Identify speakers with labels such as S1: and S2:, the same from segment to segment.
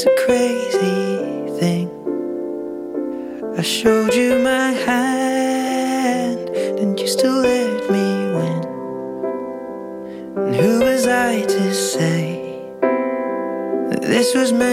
S1: it's a crazy thing. I showed you my hand, and you still let me win. And who was I to say that this was meant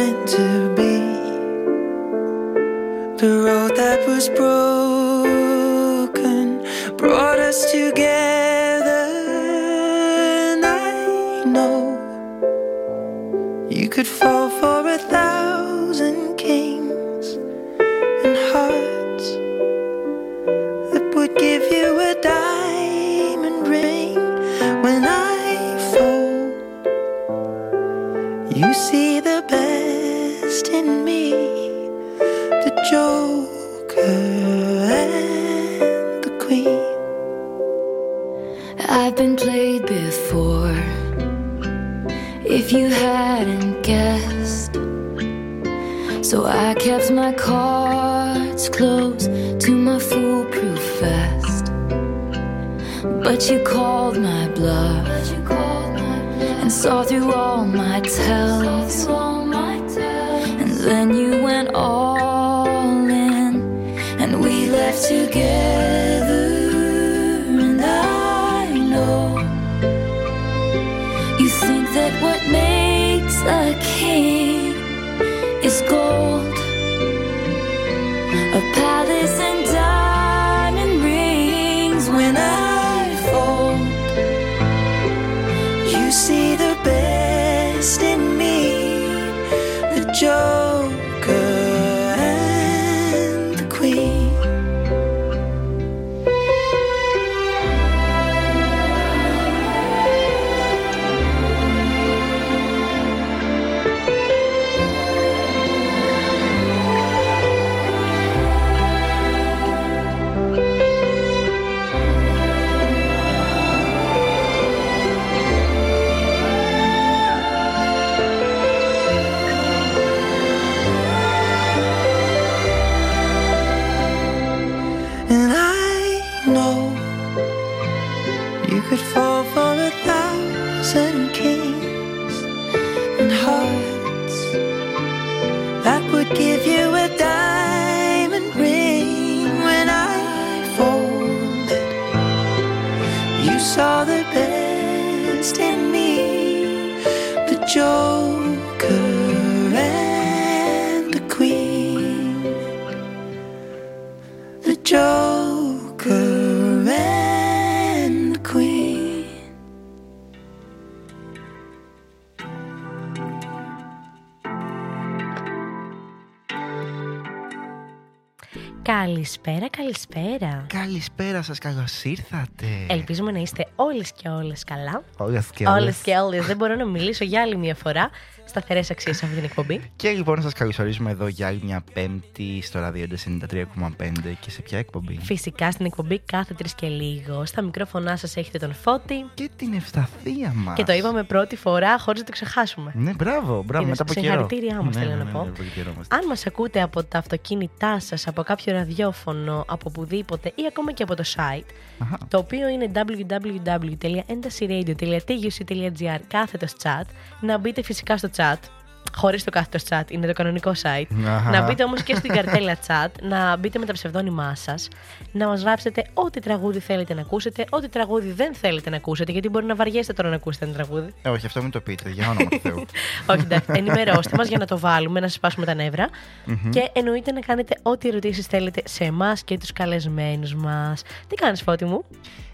S2: Καλησπέρα
S3: σας, καλώς ήρθατε.
S2: Ελπίζουμε να είστε όλες και όλες καλά.
S3: Όλες και
S2: Όλες
S3: όλες.
S2: και όλες. Δεν μπορώ να μιλήσω για άλλη μια φορά. Σταθερές αξίες σε αυτή την εκπομπή.
S3: Και λοιπόν να σας καλωσορίζουμε εδώ για άλλη μια πέμπτη στο ράδιο 93,5 και σε ποια εκπομπή;
S2: Φυσικά στην εκπομπή κάθε τρεις και λίγο. Στα μικρόφωνά σας έχετε τον Φώτη.
S3: Και την ευσταθία μας.
S2: Και το είπαμε πρώτη φορά χωρίς να το ξεχάσουμε.
S3: Ναι, μπράβο, μπράβο,
S2: Είδες,
S3: μετά από καιρό.
S2: συγχαρητήριά μας,
S3: Ναι,
S2: θέλω
S3: ναι,
S2: να
S3: ναι,
S2: πω.
S3: ναι, από καιρό είμαστε.
S2: Αν μας ακούτε από τα αυτοκίνητά σας, από κάποιο ραδιόφωνο, από οπουδήποτε ή ακόμα και από το site,
S3: Αχα.
S2: το οποίο είναι www.entasyradio.tuc.gr κάθετος chat, να μπείτε φυσικά στο chat, χωρίς το κάθετος chat, είναι το κανονικό site,
S3: Αχα.
S2: να μπείτε όμως και στην καρτέλα chat, να μπείτε με τα ψευδόνυμά σας, να μας γράψετε ό,τι τραγούδι θέλετε να ακούσετε, ό,τι τραγούδι δεν θέλετε να ακούσετε, γιατί μπορεί να βαριέστε τώρα να ακούσετε ένα τραγούδι.
S3: Ε, όχι, αυτό μην το πείτε, για όνομα του Θεού.
S2: Όχι, εντάξει. Ενημερώστε μας για να το βάλουμε, να σας σπάσουμε τα νευρα Και εννοείται να κάνετε ό,τι ερωτήσεις θέλετε σε εμάς και τους καλεσμένους μας. Τι κάνεις, Φώτη μου;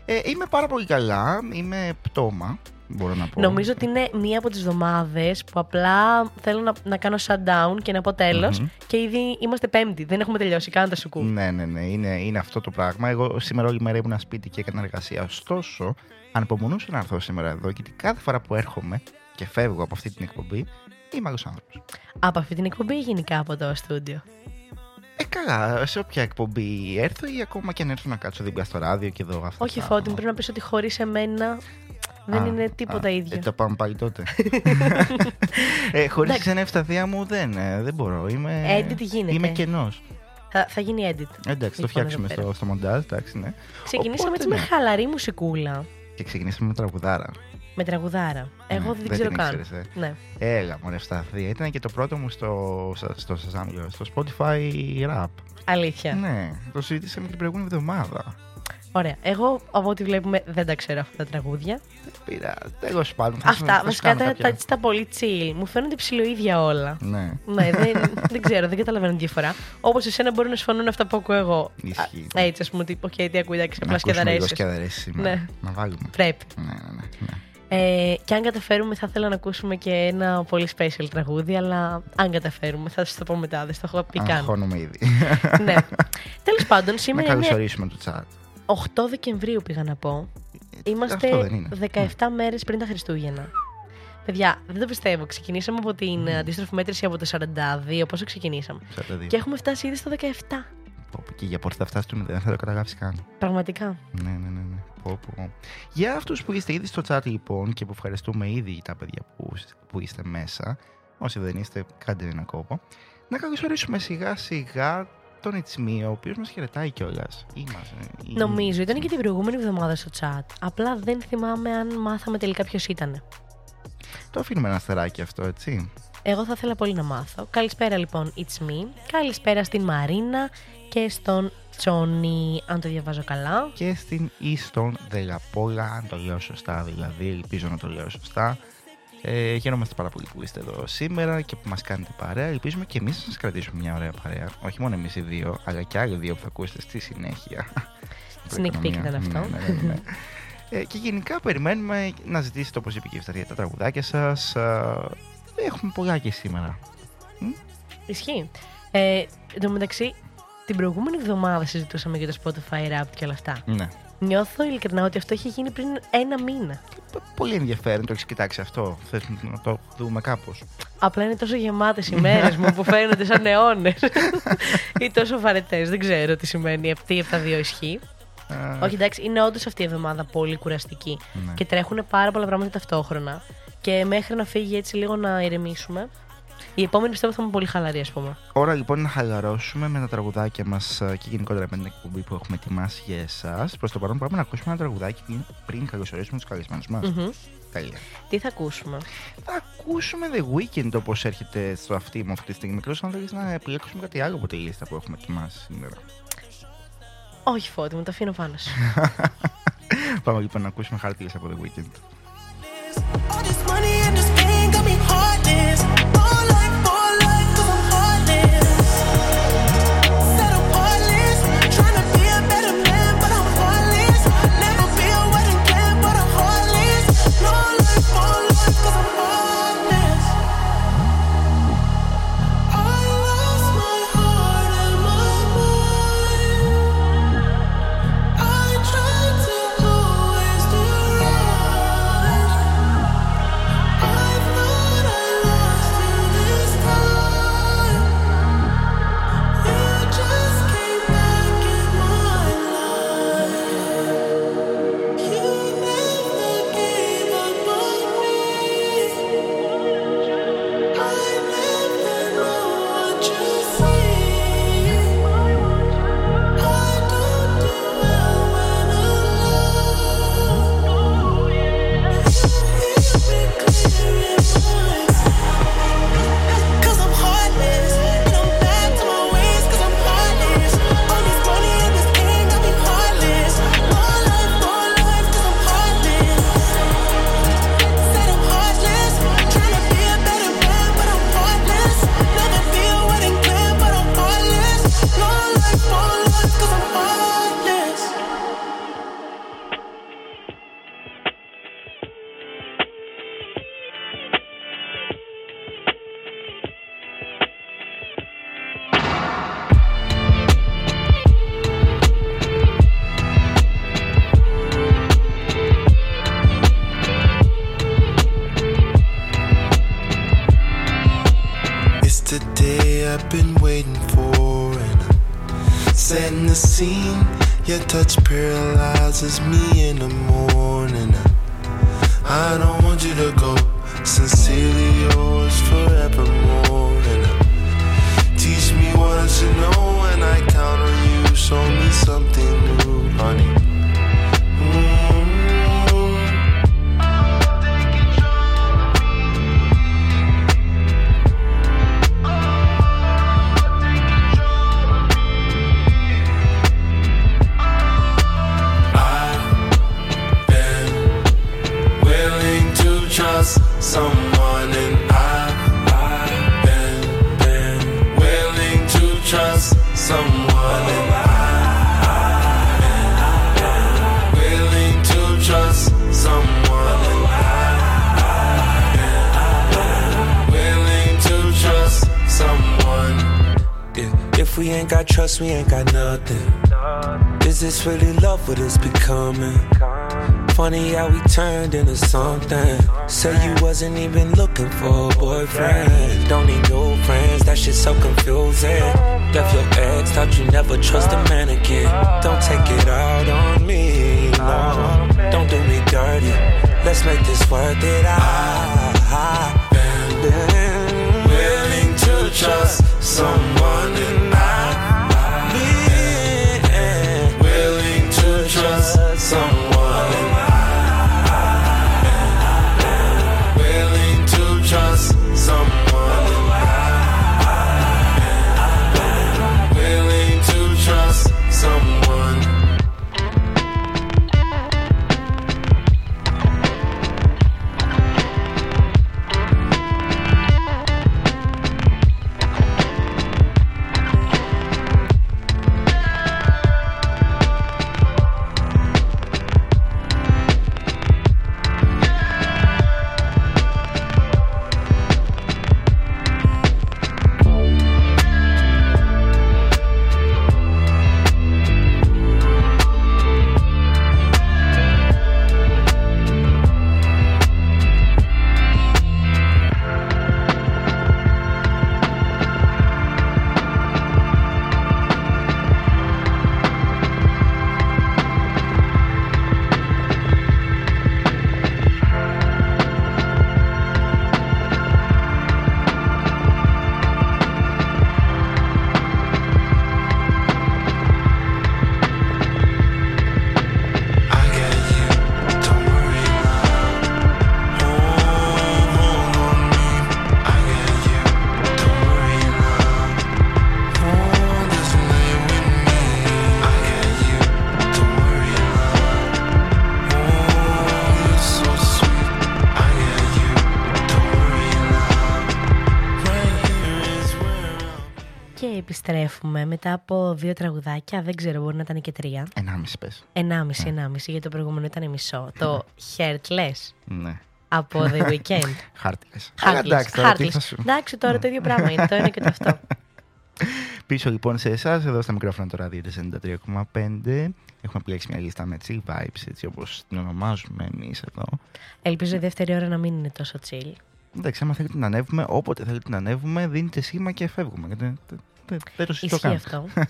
S3: Ε, είμαι πάρα πολύ καλά, είμαι πτώμα, μπορώ να πω.
S2: Νομίζω ότι είναι μία από τις εβδομάδες που απλά θέλω να, να κάνω shutdown και να πω τέλος Και ήδη είμαστε Πέμπτη. Δεν έχουμε τελειώσει καν το σουκού.
S3: Ναι, ναι, ναι, είναι, είναι αυτό το πράγμα. Εγώ σήμερα όλη μέρα ήμουν σπίτι και έκανα εργασία. Ωστόσο, ανυπομονούσα να έρθω σήμερα εδώ, γιατί κάθε φορά που έρχομαι και φεύγω από αυτή την εκπομπή, είμαι άλλος άνθρωπος.
S2: Από αυτή την εκπομπή ή γενικά από το στούντιο;
S3: Ε, καλά, σε όποια εκπομπή έρθω ή ακόμα και αν έρθω να κάτσω δίπλα στο ράδιο και εδώ αυτά.
S2: Όχι,
S3: τα
S2: Φώτη, μου
S3: άτομα.
S2: πρέπει να πεις ότι χωρίς εμένα δεν
S3: Α,
S2: είναι τίποτα
S3: α,
S2: ίδιο.
S3: Ε, το πάμε πάλι τότε. ε, Χωρίς
S2: Εντάξει.
S3: ξένα ευσταθία μου δεν, ε, δεν μπορώ. Είμαι,
S2: Ε, τι γίνεται.
S3: Είμαι κενός.
S2: Θα, θα γίνει edit.
S3: Εντάξει, το
S2: Λοιπόν,
S3: φτιάξουμε
S2: εδώ πέρα.
S3: στο, στο μοντάζ, εντάξει, ναι.
S2: Ξεκινήσαμε
S3: Οπότε,
S2: έτσι με
S3: ναι.
S2: χαλαρή μουσικούλα.
S3: Και ξεκινήσαμε με τραγουδάρα.
S2: Με τραγουδάρα. Εγώ
S3: Ναι,
S2: δεν την
S3: δεν
S2: ξέρω
S3: την
S2: καν.
S3: ήξερες, ε.
S2: Ναι.
S3: Έλα, μωρέ, Ευσταθία. Ήταν και το πρώτο μου στο, στο, στο, στο Spotify Wrapped.
S2: Αλήθεια.
S3: Ναι, το συζητήσαμε την προηγούμενη εβδομάδα.
S2: Ωραία. Εγώ από ό,τι βλέπουμε δεν τα ξέρω αυτά τα τραγούδια.
S3: Πήρα, τέλο πάντων. θα σου- θα
S2: Αυτά
S3: σου
S2: βασικά
S3: κάνω
S2: τα,
S3: κάποια.
S2: τα, τα πολύ chill. Μου φαίνονται ψιλοΐδια όλα.
S3: Ναι,
S2: ναι, δεν, δεν ξέρω, δεν καταλαβαίνω τη διαφορά. Όπως εσένα μπορεί να σου φανούν αυτά που ακούω εγώ.
S3: Ισχύει.
S2: Α, έτσι, ας πούμε, ότι, οκ, τι ακούει, εντάξει,
S3: να
S2: απλά
S3: ακούσουμε λίγο
S2: σκεδαρέσεις.
S3: σκεδαρέσει σήμερα.
S2: Ναι.
S3: Να βάλουμε.
S2: Πρέπει.
S3: Ναι, ναι, ναι. ναι.
S2: Ε, και αν καταφέρουμε, θα ήθελα να ακούσουμε και ένα πολύ special τραγούδι, αλλά αν καταφέρουμε, θα σας το πω μετά. Δεν στο έχω πει καν.
S3: Αγχώνομαι ήδη.
S2: ναι. Τέλος πάντων,
S3: να
S2: σήμερα είναι
S3: καλωσορίσουμε το chat.
S2: 8 Δεκεμβρίου, πήγα να πω. Είμαστε
S3: Αυτό δεν είναι.
S2: 17 μέρες πριν τα Χριστούγεννα. Παιδιά, δεν το πιστεύω. Ξεκινήσαμε από την ε, αντίστροφη μέτρηση από το 42. Πόσο ξεκινήσαμε;
S3: 42.
S2: Και έχουμε φτάσει ήδη στο 17.
S3: Πω, πω, Και για πότε θα φτάσει το 0 δεν θα το καταλάβεις καν.
S2: Πραγματικά.
S3: Ναι, ναι, ναι. ναι. Πω, πω. Για αυτούς που είστε ήδη στο chat λοιπόν και που ευχαριστούμε ήδη τα παιδιά που, που είστε μέσα, όσοι δεν είστε, κάντε ένα κόπο, να καλωσορίσουμε σιγά σιγά τον It's Me, ο οποίος μας χαιρετάει κιόλας.
S2: Νομίζω ήταν και την προηγούμενη εβδομάδα στο chat. Απλά δεν θυμάμαι αν μάθαμε τελικά ποιος ήταν.
S3: Το αφήνουμε ένα αστεράκι αυτό, έτσι.
S2: Εγώ θα ήθελα πολύ να μάθω. Καλησπέρα λοιπόν, it's me. Καλησπέρα στην Μαρίνα και στον Τσόνι, αν το διαβάζω καλά.
S3: Και στην Easton Δελαπόλα, αν το λέω σωστά δηλαδή, ελπίζω να το λέω σωστά. Ε, χαίρομαστε πάρα πολύ που είστε εδώ σήμερα και που μας κάνετε παρέα. Ελπίζουμε και εμείς να σας κρατήσουμε μια ωραία παρέα. Όχι μόνο εμείς οι δύο, αλλά και άλλοι δύο που θα ακούσετε στη συνέχεια.
S2: Sneak peek ήταν αυτό.
S3: Ναι, ναι, ναι, ναι. Ε, και γενικά περιμένουμε να ζητήσετε, όπως είπε και η Ευσταθία, τα τραγουδάκια σας. Ε, έχουμε πολλά και σήμερα.
S2: Ισχύει. Ε, εν τω μεταξύ, την προηγούμενη εβδομάδα συζητούσαμε για το Spotify Rap και όλα αυτά.
S3: Ναι.
S2: Νιώθω ειλικρινά ότι αυτό έχει γίνει πριν ένα μήνα.
S3: Π- Πολύ ενδιαφέρον το έχεις κοιτάξει αυτό. Θες να το δούμε κάπως.
S2: Απλά είναι τόσο γεμάτες οι μέρες μου που φαίνονται σαν αιώνες. ή τόσο βαρετές. Δεν ξέρω τι σημαίνει αυτή από τα δύο ισχύει.
S3: Ε,
S2: Όχι, εντάξει, είναι όντως αυτή η εβδομάδα πολύ κουραστική.
S3: Ναι.
S2: Και τρέχουν πάρα πολλά πράγματα ταυτόχρονα. Και μέχρι να φύγει έτσι λίγο να ηρεμήσουμε. Η επόμενη πιστεύω θα είμαι πολύ χαλαρή, ας πούμε.
S3: Ώρα λοιπόν να χαλαρώσουμε με τα τραγουδάκια μας και γενικότερα με την εκπομπή που έχουμε ετοιμάσει για εσάς. Προς το παρόν, πάμε να ακούσουμε ένα τραγουδάκι πριν, πριν καλωσορίσουμε τους καλεσμένους μας.
S2: Μμμ.
S3: Τέλεια.
S2: Τι θα ακούσουμε;
S3: Θα ακούσουμε The Weeknd όπως έρχεται στο αυτή μου αυτή τη στιγμή. Εκτό αν θέλεις να επιλέξουμε κάτι άλλο από τη λίστα που έχουμε ετοιμάσει σήμερα.
S2: Όχι, φώτη, μου το αφήνω πάνω σου.
S3: πάμε λοιπόν να ακούσουμε χάρτη από The Weeknd.
S4: All this money and this pain got me heartless.
S5: Scene. Your touch paralyzes me in the morning. Turned into something. Say you wasn't even looking for a boyfriend. Don't need new friends, that shit's so confusing. Left your ex, thought you never trust a man again. Don't take it out on me, no. Don't do me dirty. Let's make this worth it. I've been willing to trust someone
S2: επιστρέφουμε μετά από δύο τραγουδάκια. Δεν ξέρω, μπορεί να ήταν και τρία.
S3: Ενάμιση πες.
S2: Ενάμιση, ενάμιση, γιατί το προηγούμενο ήταν μισό. Το Heartless
S3: Ναι.
S2: από The Weeknd.
S3: Χάρτιλες. Αλλά
S2: Heartless.
S3: εντάξει, τώρα τι
S2: Heartless.
S3: θα σου.
S2: Εντάξει, τώρα το ίδιο πράγμα είναι. Το ένα και το αυτό.
S3: Πίσω λοιπόν σε εσάς, εδώ στα μικρόφωνα το ράδιο 93,5. Έχουμε επιλέξει μια λίστα με chill vibes, έτσι όπως την ονομάζουμε εμείς εδώ.
S2: Ελπίζω η δεύτερη ώρα να μην είναι τόσο chill.
S3: Εντάξει, άμα θέλετε να ανέβουμε, όποτε θέλετε να ανέβουμε, δίνετε σήμα και φεύγουμε. Γιατί δεν, δεν, δεν το συζητώ
S2: Ισχύει
S3: καν.
S2: αυτό.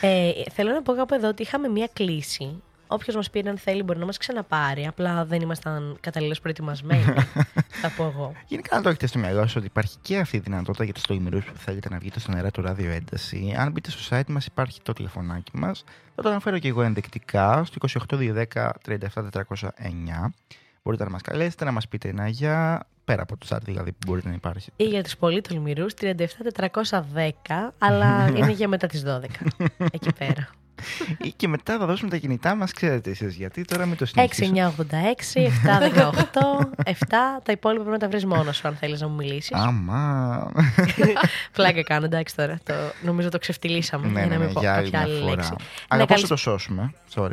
S2: ε, θέλω να πω κάπου εδώ ότι είχαμε μία κλίση. Όποιος μας πει αν θέλει μπορεί να μας ξαναπάρει. Απλά δεν ήμασταν καταλήλω προετοιμασμένοι. θα πω εγώ.
S3: Γενικά να το έχετε στο μυαλό σας ότι υπάρχει και αυτή η δυνατότητα για τους τολμηρούς που θέλετε να βγείτε στον αέρα του ράδιο ένταση. Αν μπείτε στο site μας, υπάρχει το τηλεφωνάκι μας. Θα το αναφέρω και εγώ ενδεικτικά στο 28210 37409. Μπορείτε να μας καλέσετε, να μας πείτε ένα για. Πέρα από το chat δηλαδή που μπορείτε να υπάρχει.
S2: Ή για τους πολύ τολμηρού 37410, αλλά είναι για μετά τις 12. Εκεί πέρα.
S3: Ή και μετά θα δώσουμε τα κινητά μας, ξέρετε εσείς γιατί. Τώρα με το
S2: 6,
S3: συνεχίσω.
S2: 9, 86, 7, 18, 7. Τα υπόλοιπα πρέπει να τα βρεις μόνος σου αν θέλεις να μου μιλήσεις.
S3: Άμα.
S2: Πλάκα κάνω, εντάξει τώρα. Το, νομίζω το ξεφτυλίσαμε
S3: ναι,
S2: για
S3: ναι,
S2: να
S3: ναι,
S2: μην πω
S3: για άλλη
S2: κάποια
S3: μια
S2: άλλη
S3: φορά.
S2: λέξη.
S3: Αλλά
S2: Ναι,
S3: πώς
S2: καλή-
S3: θα το σώσουμε. Sorry.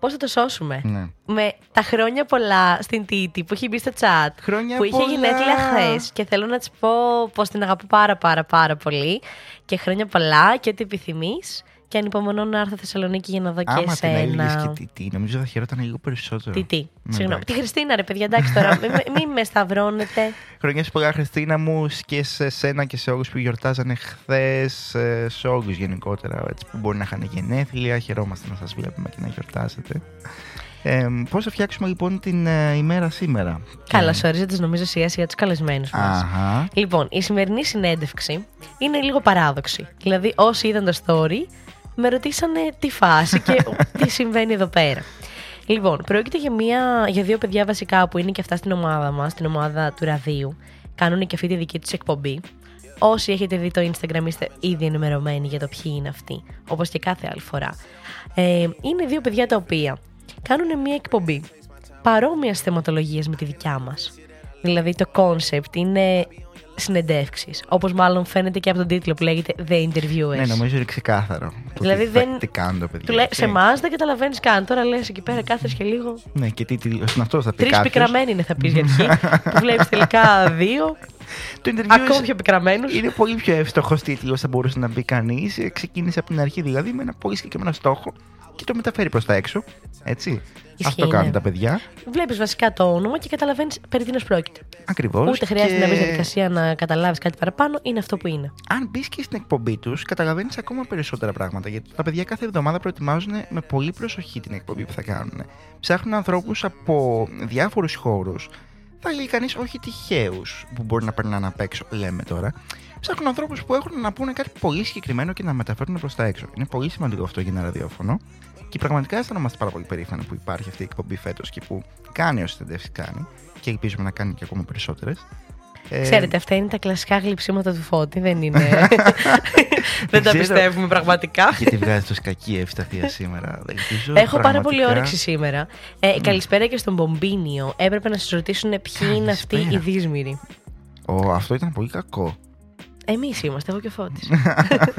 S2: Πώς θα το σώσουμε;
S3: Ναι.
S2: Με τα χρόνια πολλά στην Τίτη που έχει μπει στο chat.
S3: Χρόνια
S2: που είχε
S3: πολλά.
S2: γενέθλια χθες. Και θέλω να της πω πως την αγαπώ πάρα πάρα πάρα πολύ. Και χρόνια πολλά και ό,τι επιθυμείς. Και ανυπομονώ να έρθω Θεσσαλονίκη για να δω και
S3: Άμα την έλεγες
S2: εσένα.
S3: και τι, τι, νομίζω θα χαιρόταν λίγο περισσότερο.
S2: Τι, τι.
S3: Ναι,
S2: Συγγνώμη.
S3: εντάξει.
S2: Τη Χριστίνα, ρε παιδιά, εντάξει τώρα. Μην μη με σταυρώνετε.
S3: Χρονιά σου πολλά, Χριστίνα μου, και σε σένα και σε όλους που γιορτάζανε χθες, σε όλους γενικότερα έτσι, που μπορεί να είχαν γενέθλια. Χαιρόμαστε να σας βλέπουμε και να γιορτάζετε. Ε, Πώς θα φτιάξουμε λοιπόν την ε, ημέρα σήμερα;
S2: Καλώ ορίζετε, νομίζω, σιγά σιγά τους καλεσμένους μας.
S3: Αχα.
S2: Λοιπόν, η σημερινή συνέντευξη είναι λίγο παράδοξη. Δηλαδή, όσοι είδαν το story, με ρωτήσανε τι φάση και τι συμβαίνει εδώ πέρα. Λοιπόν, πρόκειται για, μια, για δύο παιδιά βασικά που είναι και αυτά στην ομάδα μας, στην ομάδα του ραδίου. Κάνουν και αυτή τη δική τους εκπομπή. Όσοι έχετε δει το Instagram είστε ήδη ενημερωμένοι για το ποιοι είναι αυτοί, όπως και κάθε άλλη φορά. Ε, είναι δύο παιδιά τα οποία κάνουν μια εκπομπή παρόμοιας θεματολογίας με τη δικιά μας. Δηλαδή το concept είναι συνεντεύξεις, όπως μάλλον φαίνεται και από τον τίτλο που λέγεται The Interviewers.
S3: Ναι, νομίζω είναι ξεκάθαρο. το
S2: Δηλαδή
S3: τι, θα-
S2: δεν-
S3: τι κάνουν τα παιδιά.
S2: Του λέει,
S3: έτσι.
S2: σε εμάς δεν καταλαβαίνεις καν. Τώρα λες εκεί πέρα, κάθεσαι και λίγο.
S3: Ναι, και τι, τι, αυτό θα πει
S2: Τρεις
S3: κάποιος.
S2: πικραμένοι είναι, θα πεις για αρχή. Του βλέπεις τελικά δύο.
S3: Το interview
S2: Ακόμα πιο πικραμένους.
S3: είναι πολύ πιο εύστοχος τίτλος θα μπορούσε να μπει κανείς. Ξεκίνησε από την αρχή δηλαδή με ένα πολύ συγκεκριμένο στόχο και το μεταφέρει προς τα έξω. Έτσι. Αυτό
S2: ναι.
S3: κάνουν τα παιδιά.
S2: Βλέπεις βασικά το όνομα και καταλαβαίνεις περί τίνος πρόκειται.
S3: Ακριβώς.
S2: Ούτε χρειάζεται να μπεις στη διαδικασία να καταλάβεις κάτι παραπάνω, είναι αυτό που είναι.
S3: αν μπεις και στην εκπομπή τους, καταλαβαίνεις ακόμα περισσότερα πράγματα. Γιατί τα παιδιά κάθε εβδομάδα προετοιμάζουν με πολύ προσοχή την εκπομπή που θα κάνουν. Ψάχνουν ανθρώπους από διάφορους χώρους. Θα λέει κανείς όχι τυχαίους που μπορεί να περνάνε απ' έξω, λέμε τώρα. Ψάχνουν ανθρώπους που έχουν να πούνε κάτι πολύ συγκεκριμένο και να μεταφέρουν προς τα έξω. Είναι πολύ σημαντικό αυτό για ένα ραδιόφωνο. Και πραγματικά αισθανόμαστε πάρα πολύ περήφανοι που υπάρχει αυτή η εκπομπή φέτος και που κάνει όσε συνεντεύξει κάνει. Και ελπίζουμε να κάνει και ακόμα περισσότερες. Ε,
S2: Ξέρετε, αυτά είναι τα κλασικά γλυψίματα του φώτη, δεν είναι. δεν τα
S3: ξέρω.
S2: πιστεύουμε πραγματικά.
S3: Γιατί βγάζει το σκακί ευσταθία σήμερα. Δεν ελπίζω
S2: Έχω πάρα πολύ
S3: πραγματικά-
S2: όρεξη σήμερα. Ε, Καλησπέρα και στον Μπομπίνιο. Έπρεπε να σας ρωτήσουν ποιοι είναι αυτοί οι
S3: Καλησπέρα.
S2: δύσμηροι.
S3: Ω, αυτό ήταν πολύ κακό.
S2: Εμείς είμαστε, εγώ και ο Φώτης.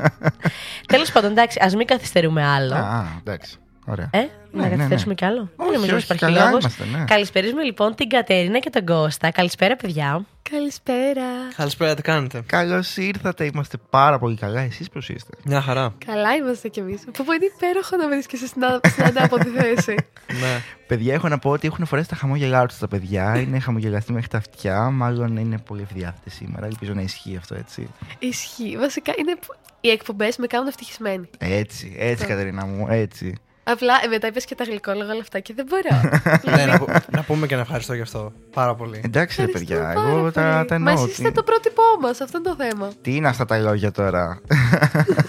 S2: Τέλος πάντων, εντάξει, ας μην καθυστερούμε άλλο.
S3: Α, εντάξει. Ωραία.
S2: Ε,
S3: Ναι,
S2: να
S3: ναι,
S2: καθυστερήσουμε
S3: ναι.
S2: κι άλλο.
S3: Όχι,
S2: Δεν νομίζω
S3: όχι,
S2: πως υπάρχει
S3: καλά
S2: λόγος.
S3: είμαστε, ναι.
S2: Καλησπερίζουμε λοιπόν την Κατερίνα και τον Κώστα. Καλησπέρα, παιδιά.
S6: Καλησπέρα.
S7: Καλησπέρα, τι κάνετε;
S3: Καλώς ήρθατε, είμαστε πάρα πολύ καλά. Εσείς πώς είστε;
S7: Μια χαρά.
S6: Καλά είμαστε κι εμείς. Που είναι υπέροχο να βρίσκεσαι στην, α- στην αντάποδη θέση.
S7: ναι.
S3: Παιδιά, έχω να πω ότι έχουν φορέσει τα χαμόγελά τους τα παιδιά. Είναι χαμογελαστοί μέχρι τα αυτιά. Μάλλον είναι πολύ ευδιάθετοι σήμερα. Ελπίζω να ισχύει αυτό έτσι.
S6: Ισχύει. Βασικά είναι. που Οι εκπομπές με κάνουν ευτυχισμένοι.
S3: Έτσι, έτσι, Κατερίνα μου, έτσι.
S6: Απλά ε, μετά είπες και τα γλυκόλογα όλα αυτά και δεν μπορώ.
S7: ναι να, πω- να πούμε και να ευχαριστώ γι' αυτό. Πάρα πολύ.
S3: Εντάξει, ρε
S6: Ευχαριστώ
S3: παιδιά,
S6: πάρα
S3: εγώ τα,
S6: πολύ.
S3: τα
S6: Μα
S3: εννοώ.
S6: εσείς
S3: Τι,
S6: είστε το πρότυπό μας, αυτό είναι το θέμα.
S3: τι είναι αυτά τα λόγια τώρα;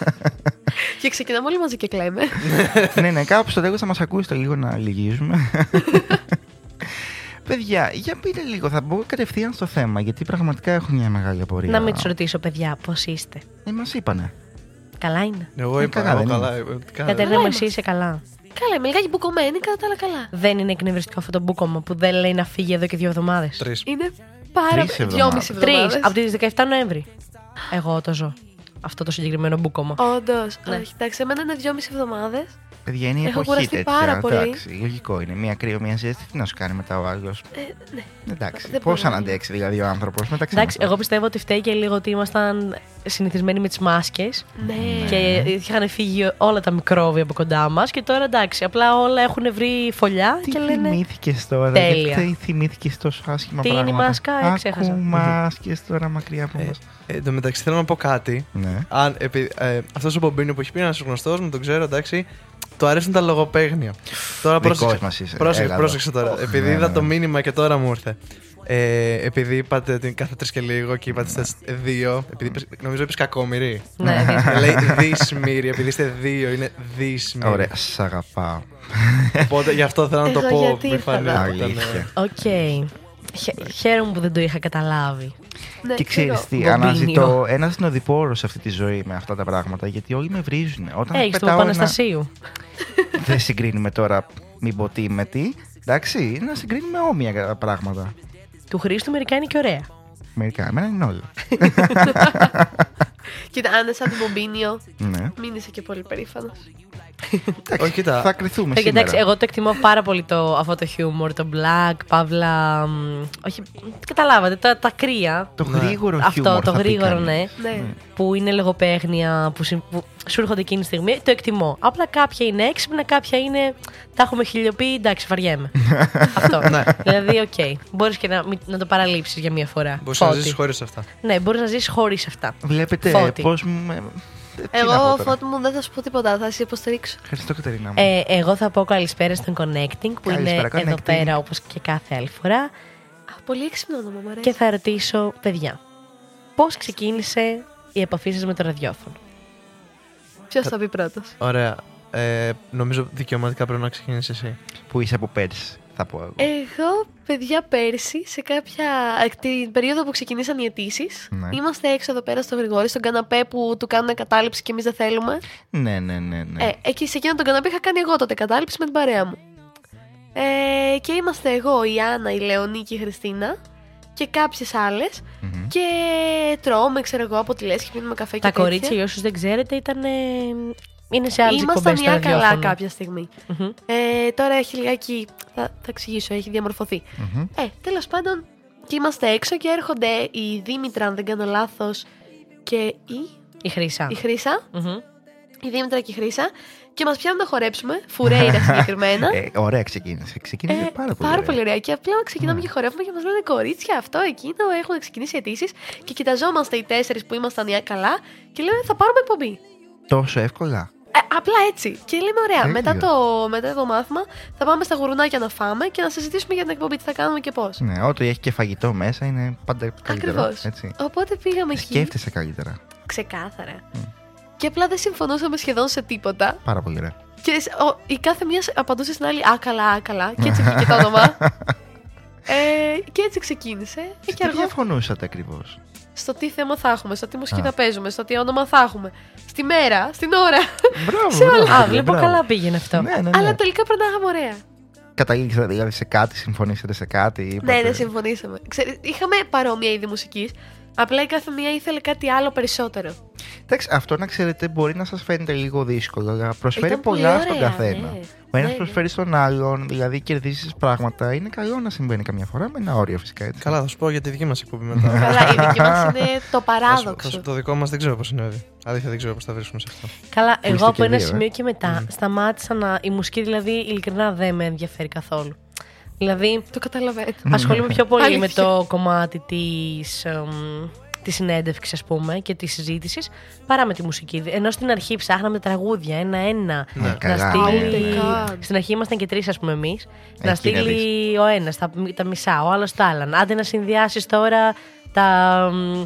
S6: Και ξεκινάμε όλοι μαζί και κλαίμε.
S3: ναι, ναι, κάπου στο τέλο θα μας ακούσετε λίγο να λυγίζουμε. Παιδιά, για πείτε λίγο, θα μπω κατευθείαν στο θέμα, γιατί πραγματικά έχω μια μεγάλη απορία.
S2: Να μην τους ρωτήσω, παιδιά, πώς είστε.
S3: Ε, μας είπανε.
S2: Καλά είναι.
S7: Εγώ
S3: Ε,
S7: είπα,
S3: καλά,
S7: εγώ
S3: δεν
S7: καλά.
S3: είναι.
S7: ε, καλά.
S2: Κατερίνα μου,
S6: Καλά
S2: εσύ είσαι καλά.
S6: καλά, είμαι λιγάκι μπουκωμένη, κατά τα άλλα καλά.
S2: Δεν είναι εκνευριστικό αυτό το μπούκομα που δεν λέει να φύγει εδώ και δύο εβδομάδες.
S7: Τρεις.
S6: Είναι πάρα
S3: Τρεις
S6: πολύ.
S3: εβδομάδες.
S6: Δυόμιση
S2: Τρεις,
S6: εβδομάδες.
S2: από τις 17 Νοέμβρη. Εγώ το ζω. Αυτό το συγκεκριμένο μπούκομα.
S6: Όντως.
S2: Ναι.
S6: Όχι, εντάξει, εμένα είναι δυόμιση εβδομάδες.
S3: Παιδιά, είναι η
S6: Έχω
S3: εποχή
S6: κουραστεί
S3: τέτοια.
S6: πάρα πολύ.
S3: Εντάξει, λογικό είναι. Μία κρύο, μία ζέστη. Τι να σου κάνει μετά ο άλλο.
S6: Ε, ναι.
S3: Εντάξει.
S6: Δεν
S3: Πώς
S6: μπορώ.
S3: αν αντέξει δηλαδή ο άνθρωπος μεταξύ
S2: Εντάξει,
S3: μας.
S2: εγώ πιστεύω ότι φταίει και λίγο ότι ήμασταν συνηθισμένοι με τις μάσκες
S6: Ναι.
S2: και είχαν φύγει όλα τα μικρόβια από κοντά μας και τώρα εντάξει, απλά όλα έχουν βρει φωλιά
S3: Τι
S2: και λένε.
S3: θυμήθηκες τώρα,
S2: Τέλεια.
S3: γιατί θυμήθηκες τόσο άσχημα
S2: Τι είναι η
S3: πράγματα.
S2: μάσκα, ε, ξέχασα.
S3: Άκου μάσκες τώρα μακριά από
S7: Ε,
S3: μας.
S7: ε, εν τω μεταξύ θέλω να πω κάτι.
S3: Ναι.
S7: Αν, επει, ε, αυτός ο Μπομπίνο που έχει πει ένας γνωστός, με τον ξέρω, εντάξει, του αρέσουν τα λογοπαίγνια. Τώρα
S3: Δικός
S7: πρόσεξε,
S3: μας είσαι.
S7: πρόσεξε,
S3: Έλα εδώ.
S7: πρόσεξε τώρα. επειδή
S3: ναι,
S7: είδα
S3: ναι,
S7: το
S3: ναι.
S7: μήνυμα και τώρα μου ήρθε. Ε, επειδή είπατε ότι κάθε τρεις και λίγο και είπατε είστε δύο. Επειδή είπες- νομίζω είπες κακόμοιροι.
S2: Ναι,
S7: Ε, Λέει δυσμύρι, επειδή είστε δύο, είναι δυσμύρι.
S3: Ωραία, σ' αγαπάω.
S7: Οπότε γι' αυτό θέλω να το
S6: Εγώ
S7: πω.
S6: γιατί
S7: μη
S6: ήρθα
S7: φανεί
S6: εδώ.
S7: ότι ήταν, ε,
S3: Αλήθεια.
S2: Οκ. Χαι- Χαίρομαι που δεν το είχα καταλάβει.
S6: Ναι,
S3: Και
S6: κι εγώ.
S3: ξέρει τι,
S2: Μπομπίνιο.
S3: αναζητώ ένα συνοδοιπόρο σε αυτή τη ζωή με αυτά τα πράγματα γιατί όλοι με βρίζουν. Όταν
S2: Έχεις το
S3: πετάω ένα...
S2: Παπαναστασίου.
S3: Δεν συγκρίνουμε τώρα, μην πω τι με τι. Εντάξει, να συγκρίνουμε όμοια πράγματα.
S2: Του Χρήστου μερικά είναι και ωραία.
S3: Μερικά, εμένα είναι όλα.
S6: Κοίτα, αν είναι σαν την Μπομπίνιο,
S3: ναι.
S6: μην είσαι και πολύ περήφανος.
S7: Όχι, κοίτα.
S3: Θα κρυθούμε
S2: Ε,
S3: σήμερα.
S2: Εντάξει, εγώ το εκτιμώ πάρα πολύ το, αυτό το χιούμορ, το black, παύλα. μ, Όχι, καταλάβατε, τα, τα κρύα.
S3: Το
S7: Ναι.
S3: γρήγορο
S2: Αυτό
S3: χιούμορ
S2: το
S3: θα πει
S2: γρήγορο,
S3: κανείς.
S2: ναι.
S6: Ναι.
S2: Που είναι λογοπαίγνια που, συ- που σου έρχονται εκείνη τη στιγμή. Το εκτιμώ. Απλά κάποια είναι έξυπνα, κάποια είναι. Τα έχουμε χιλιοπεί, εντάξει, βαριέμαι. Αυτό.
S7: Ναι.
S2: δηλαδή, οκ. Μπορείς και να, μην- να το παραλείψεις για μία φορά.
S7: Μπορείς να
S2: Φώτη.
S7: ζήσει χωρίς αυτά.
S2: Ναι, μπορείς να ζήσει χωρίς αυτά.
S3: Βλέπετε
S2: Φώτη.
S3: Πώς με... τι να πω
S6: Εγώ,
S3: τώρα;
S6: φώτη μου, δεν θα σου πω τίποτα, θα σε υποστηρίξω.
S3: Ευχαριστώ Κατερίνα μου.
S2: Ε, εγώ θα πω καλησπέρα στον Connecting που
S3: Καλησπέρα,
S2: είναι εδώ
S3: Connecting.
S2: πέρα όπως και κάθε άλλη φορά.
S6: Α, πολύ έξυπνο όνομα, μου αρέσει.
S2: Και θα ρωτήσω, παιδιά, πώς ξεκίνησε η επαφή σας με το ραδιόφωνο;
S6: Ποιος θα πει πρώτος;
S7: Ωραία. Ε, νομίζω δικαιωματικά πρέπει να ξεκινήσεις εσύ.
S3: Που είσαι από πέρσι, θα πω εγώ.
S6: Εγώ, παιδιά, πέρσι, σε κάποια. ε, την περίοδο που ξεκινήσαν οι αιτήσεις,
S3: Ναι.
S6: είμαστε έξω εδώ πέρα στο Γρηγόρη, στον καναπέ που του κάνουν κατάληψη και εμείς δεν θέλουμε.
S3: Ναι, ναι, ναι. ναι.
S6: Ε, εκεί σε εκείνον τον καναπέ είχα κάνει εγώ τότε κατάληψη με την παρέα μου. Ε, και είμαστε εγώ, η Άννα, η Λεωνή και η Χριστίνα και κάποιες άλλες.
S3: Μμμ.
S6: Και τρώμε, ξέρω εγώ, από τη λέσχη, πίνουμε καφέ και
S2: Τα
S6: τέτοια.
S2: κορίτσια, για όσους δεν ξέρετε, ήταν, ε, είναι σε άλλες
S6: Ήμασταν
S2: εκπομπές στο
S6: μια καλά
S2: ραδιόφωνο.
S6: κάποια στιγμή.
S2: Μμμ.
S6: Ε, τώρα έχει λιγάκι. Θα, θα εξηγήσω, έχει διαμορφωθεί.
S3: Μμμ.
S6: Ε, τέλος πάντων, Και είμαστε έξω και έρχονται η Δήμητρα, αν δεν κάνω λάθος, και η,
S2: Η Χρύσα.
S6: η Χρύσα.
S2: Μμμ.
S6: Η Δήμητρα και η Χρύσα. Και μας πιάνουν να χορέψουμε. Φουρέιρα συγκεκριμένα.
S3: Ε, ωραία ξεκίνησε. Ξεκίνησε
S6: Ε,
S3: πάρα πολύ. ωραία.
S6: ωραία. Και απλά ξεκινάμε
S3: Ναι.
S6: και χορεύουμε και μας λένε κορίτσια, αυτό, εκείνο. Έχουν ξεκινήσει αιτήσεις. Και κοιταζόμαστε οι τέσσερις που ήμασταν οι καλά και λέμε θα πάρουμε εκπομπή.
S3: Τόσο εύκολα;
S6: Ε, απλά έτσι. Και λέμε, ωραία,
S3: Τέλειο.
S6: μετά το, μετά το μάθημα θα πάμε στα γουρνάκια να φάμε και να συζητήσουμε για την εκπομπή τι θα κάνουμε και πώς.
S3: Ναι, ό,τι έχει και φαγητό μέσα είναι πάντα καλύτερο.
S6: Ακριβώς.
S3: Έτσι.
S6: Οπότε πήγαμε εκεί.
S3: Σκέφτεσαι καλύτερα.
S6: Ξεκάθαρα. Και απλά δεν συμφωνούσαμε σχεδόν σε τίποτα.
S3: Πάρα πολύ ωραία.
S6: Και σ- ο- η κάθε μίας απαντούσε στην άλλη άκαλα, άκαλα. Και έτσι βγήκε το όνομα. Ε, και έτσι ξεκίνησε. Ε,
S3: Σε
S6: και
S3: τι
S6: αργό
S3: διαφωνούσατε ακριβώς.
S6: Στο τι θέμα θα έχουμε, στο τι μουσική
S3: Α.
S6: θα παίζουμε, στο τι όνομα θα έχουμε. Στη μέρα, στην ώρα.
S3: Μπράβο. μπράβο,
S2: Α,
S3: παιδιά,
S2: βλέπω
S3: μπράβο.
S2: καλά πήγαινε αυτό.
S3: Ναι, ναι, ναι.
S6: Αλλά τελικά περνάγαμε ωραία.
S3: Καταλήξατε δηλαδή σε κάτι, συμφωνήσατε σε κάτι.
S6: Ναι,
S3: είπατε.
S6: ναι, συμφωνήσαμε. Ξέρεις, είχαμε παρόμοια είδη μουσικής. Απλά η κάθε μία ήθελε κάτι άλλο περισσότερο.
S3: Εντάξει, αυτό να ξέρετε μπορεί να σας φαίνεται λίγο δύσκολο, αλλά προσφέρει
S6: Ήταν πολύ
S3: πολλά στον
S6: ωραία,
S3: καθένα.
S6: ναι.
S3: Ο ένας
S6: Ναι, ναι.
S3: προσφέρει στον άλλον, δηλαδή κερδίζεις πράγματα. Είναι καλό να συμβαίνει καμιά φορά με ένα όριο φυσικά έτσι.
S7: Καλά, θα σου πω για τη δική μας εκπομπή μετά.
S6: Καλά, η δική μας είναι το
S7: Θα σου- θα
S6: παράδοξο.
S7: σου- Το δικό μας δεν ξέρω πώς συνέβη. Αλήθεια, δεν ξέρω πώς θα βρίσκουμε σε αυτό.
S2: Καλά,
S3: είστε
S2: εγώ από
S3: και
S2: ένα
S3: δύο, ε.
S2: σημείο και μετά σταμάτησα να. Η μουσική δηλαδή ειλικρινά δεν με ενδιαφέρει καθόλου. Δηλαδή,
S6: Το καταλαβαίνω.
S2: ασχολούμαι πιο πολύ με
S6: Αλήθεια.
S2: το κομμάτι της, εμ, της συνέντευξης ας πούμε και της συζήτησης παρά με τη μουσική. Ενώ στην αρχή ψάχναμε τραγούδια ένα-ένα
S3: Ναι,
S2: να
S3: καλά,
S2: στείλει...
S6: ναι, ναι.
S2: Στην αρχή ήμασταν και τρεις ας πούμε εμείς να
S3: Εκεί είναι
S2: στείλει ο ένας τα, τα μισά, ο άλλος τα άλλα. Άντε να συνδυάσεις τώρα τα, μ,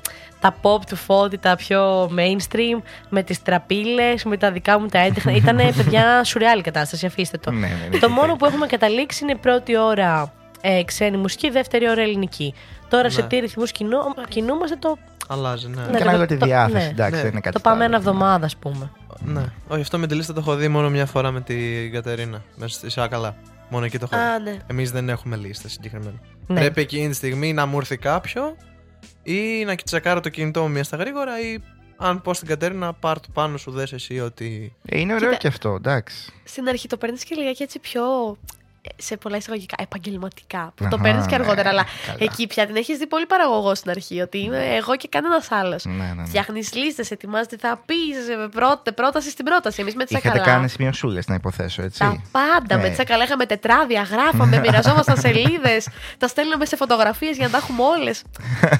S2: τα pop του Φώτη, τα πιο mainstream με τις τραπίλες, με τα δικά μου τα έντεχνα. Ήτανε παιδιά σουρεάλη κατάσταση, αφήστε το.
S3: Ναι, ναι, ναι,
S2: Το
S3: ναι.
S2: μόνο που έχουμε καταλήξει είναι πρώτη ώρα ε, ξένη μουσική, δεύτερη ώρα ελληνική. Τώρα σε
S7: Ναι.
S2: τι ρυθμούς κινού, κινούμαστε το,
S7: Αλλάζει, ναι.
S2: Ναι.
S3: Έκανα λίγο
S2: το-
S3: τη
S2: το-
S3: διάθεση,
S2: ναι.
S3: εντάξει,
S7: Ναι.
S3: δεν είναι κάτι
S2: το πάμε
S3: άλλο.
S2: ένα εβδομάδα, ας πούμε.
S7: ναι. Όχι, αυτό με τη λίστα το έχω δει μόνο μια φορά με την Κατερίνα. Μέσα στη Σάκαλα. Μόνο εκεί το έχω
S6: Α,
S7: δει.
S6: ναι.
S7: Εμείς δεν έχουμε λίστα συγκεκριμένα.
S2: Ναι.
S7: Πρέπει εκείνη τη στιγμή να μου έρθει κάποιο ή να τσεκάρω το κινητό μου μιας στα γρήγορα ή αν πω στην Κατερίνα, πάρ το πάνω σου, δες εσύ ότι.
S3: Ε, Είναι ωραίο
S6: Κοίτα.
S3: και αυτό, εντάξει.
S6: Στην αρχή το παίρνεις και λιγάκι έτσι πιο. Ε, σε πολλά εισαγωγικά επαγγελματικά. Που το
S3: Αχα,
S6: παίρνεις και
S3: ναι,
S6: αργότερα. Αλλά
S3: καλά.
S6: εκεί πια την έχεις δει πολύ παραγωγό στην αρχή. Ότι είμαι εγώ και κανένας άλλος.
S3: Ναι, ναι, ναι.
S6: Φτιάχνεις λίστες, ετοιμάζει τι θα πεις, πρόταση στην πρόταση. Εμείς με τη
S3: Είχατε
S6: Σακαλά.
S3: κάνει σημειωσούλε, να υποθέσω, έτσι;
S6: Τα πάντα. Με
S3: Ε.
S6: τη Σακαλά είχαμε τετράδια, γράφαμε, μοιραζόμασταν σελίδες. τα στέλναμε σε φωτογραφίες για να τα έχουμε όλες.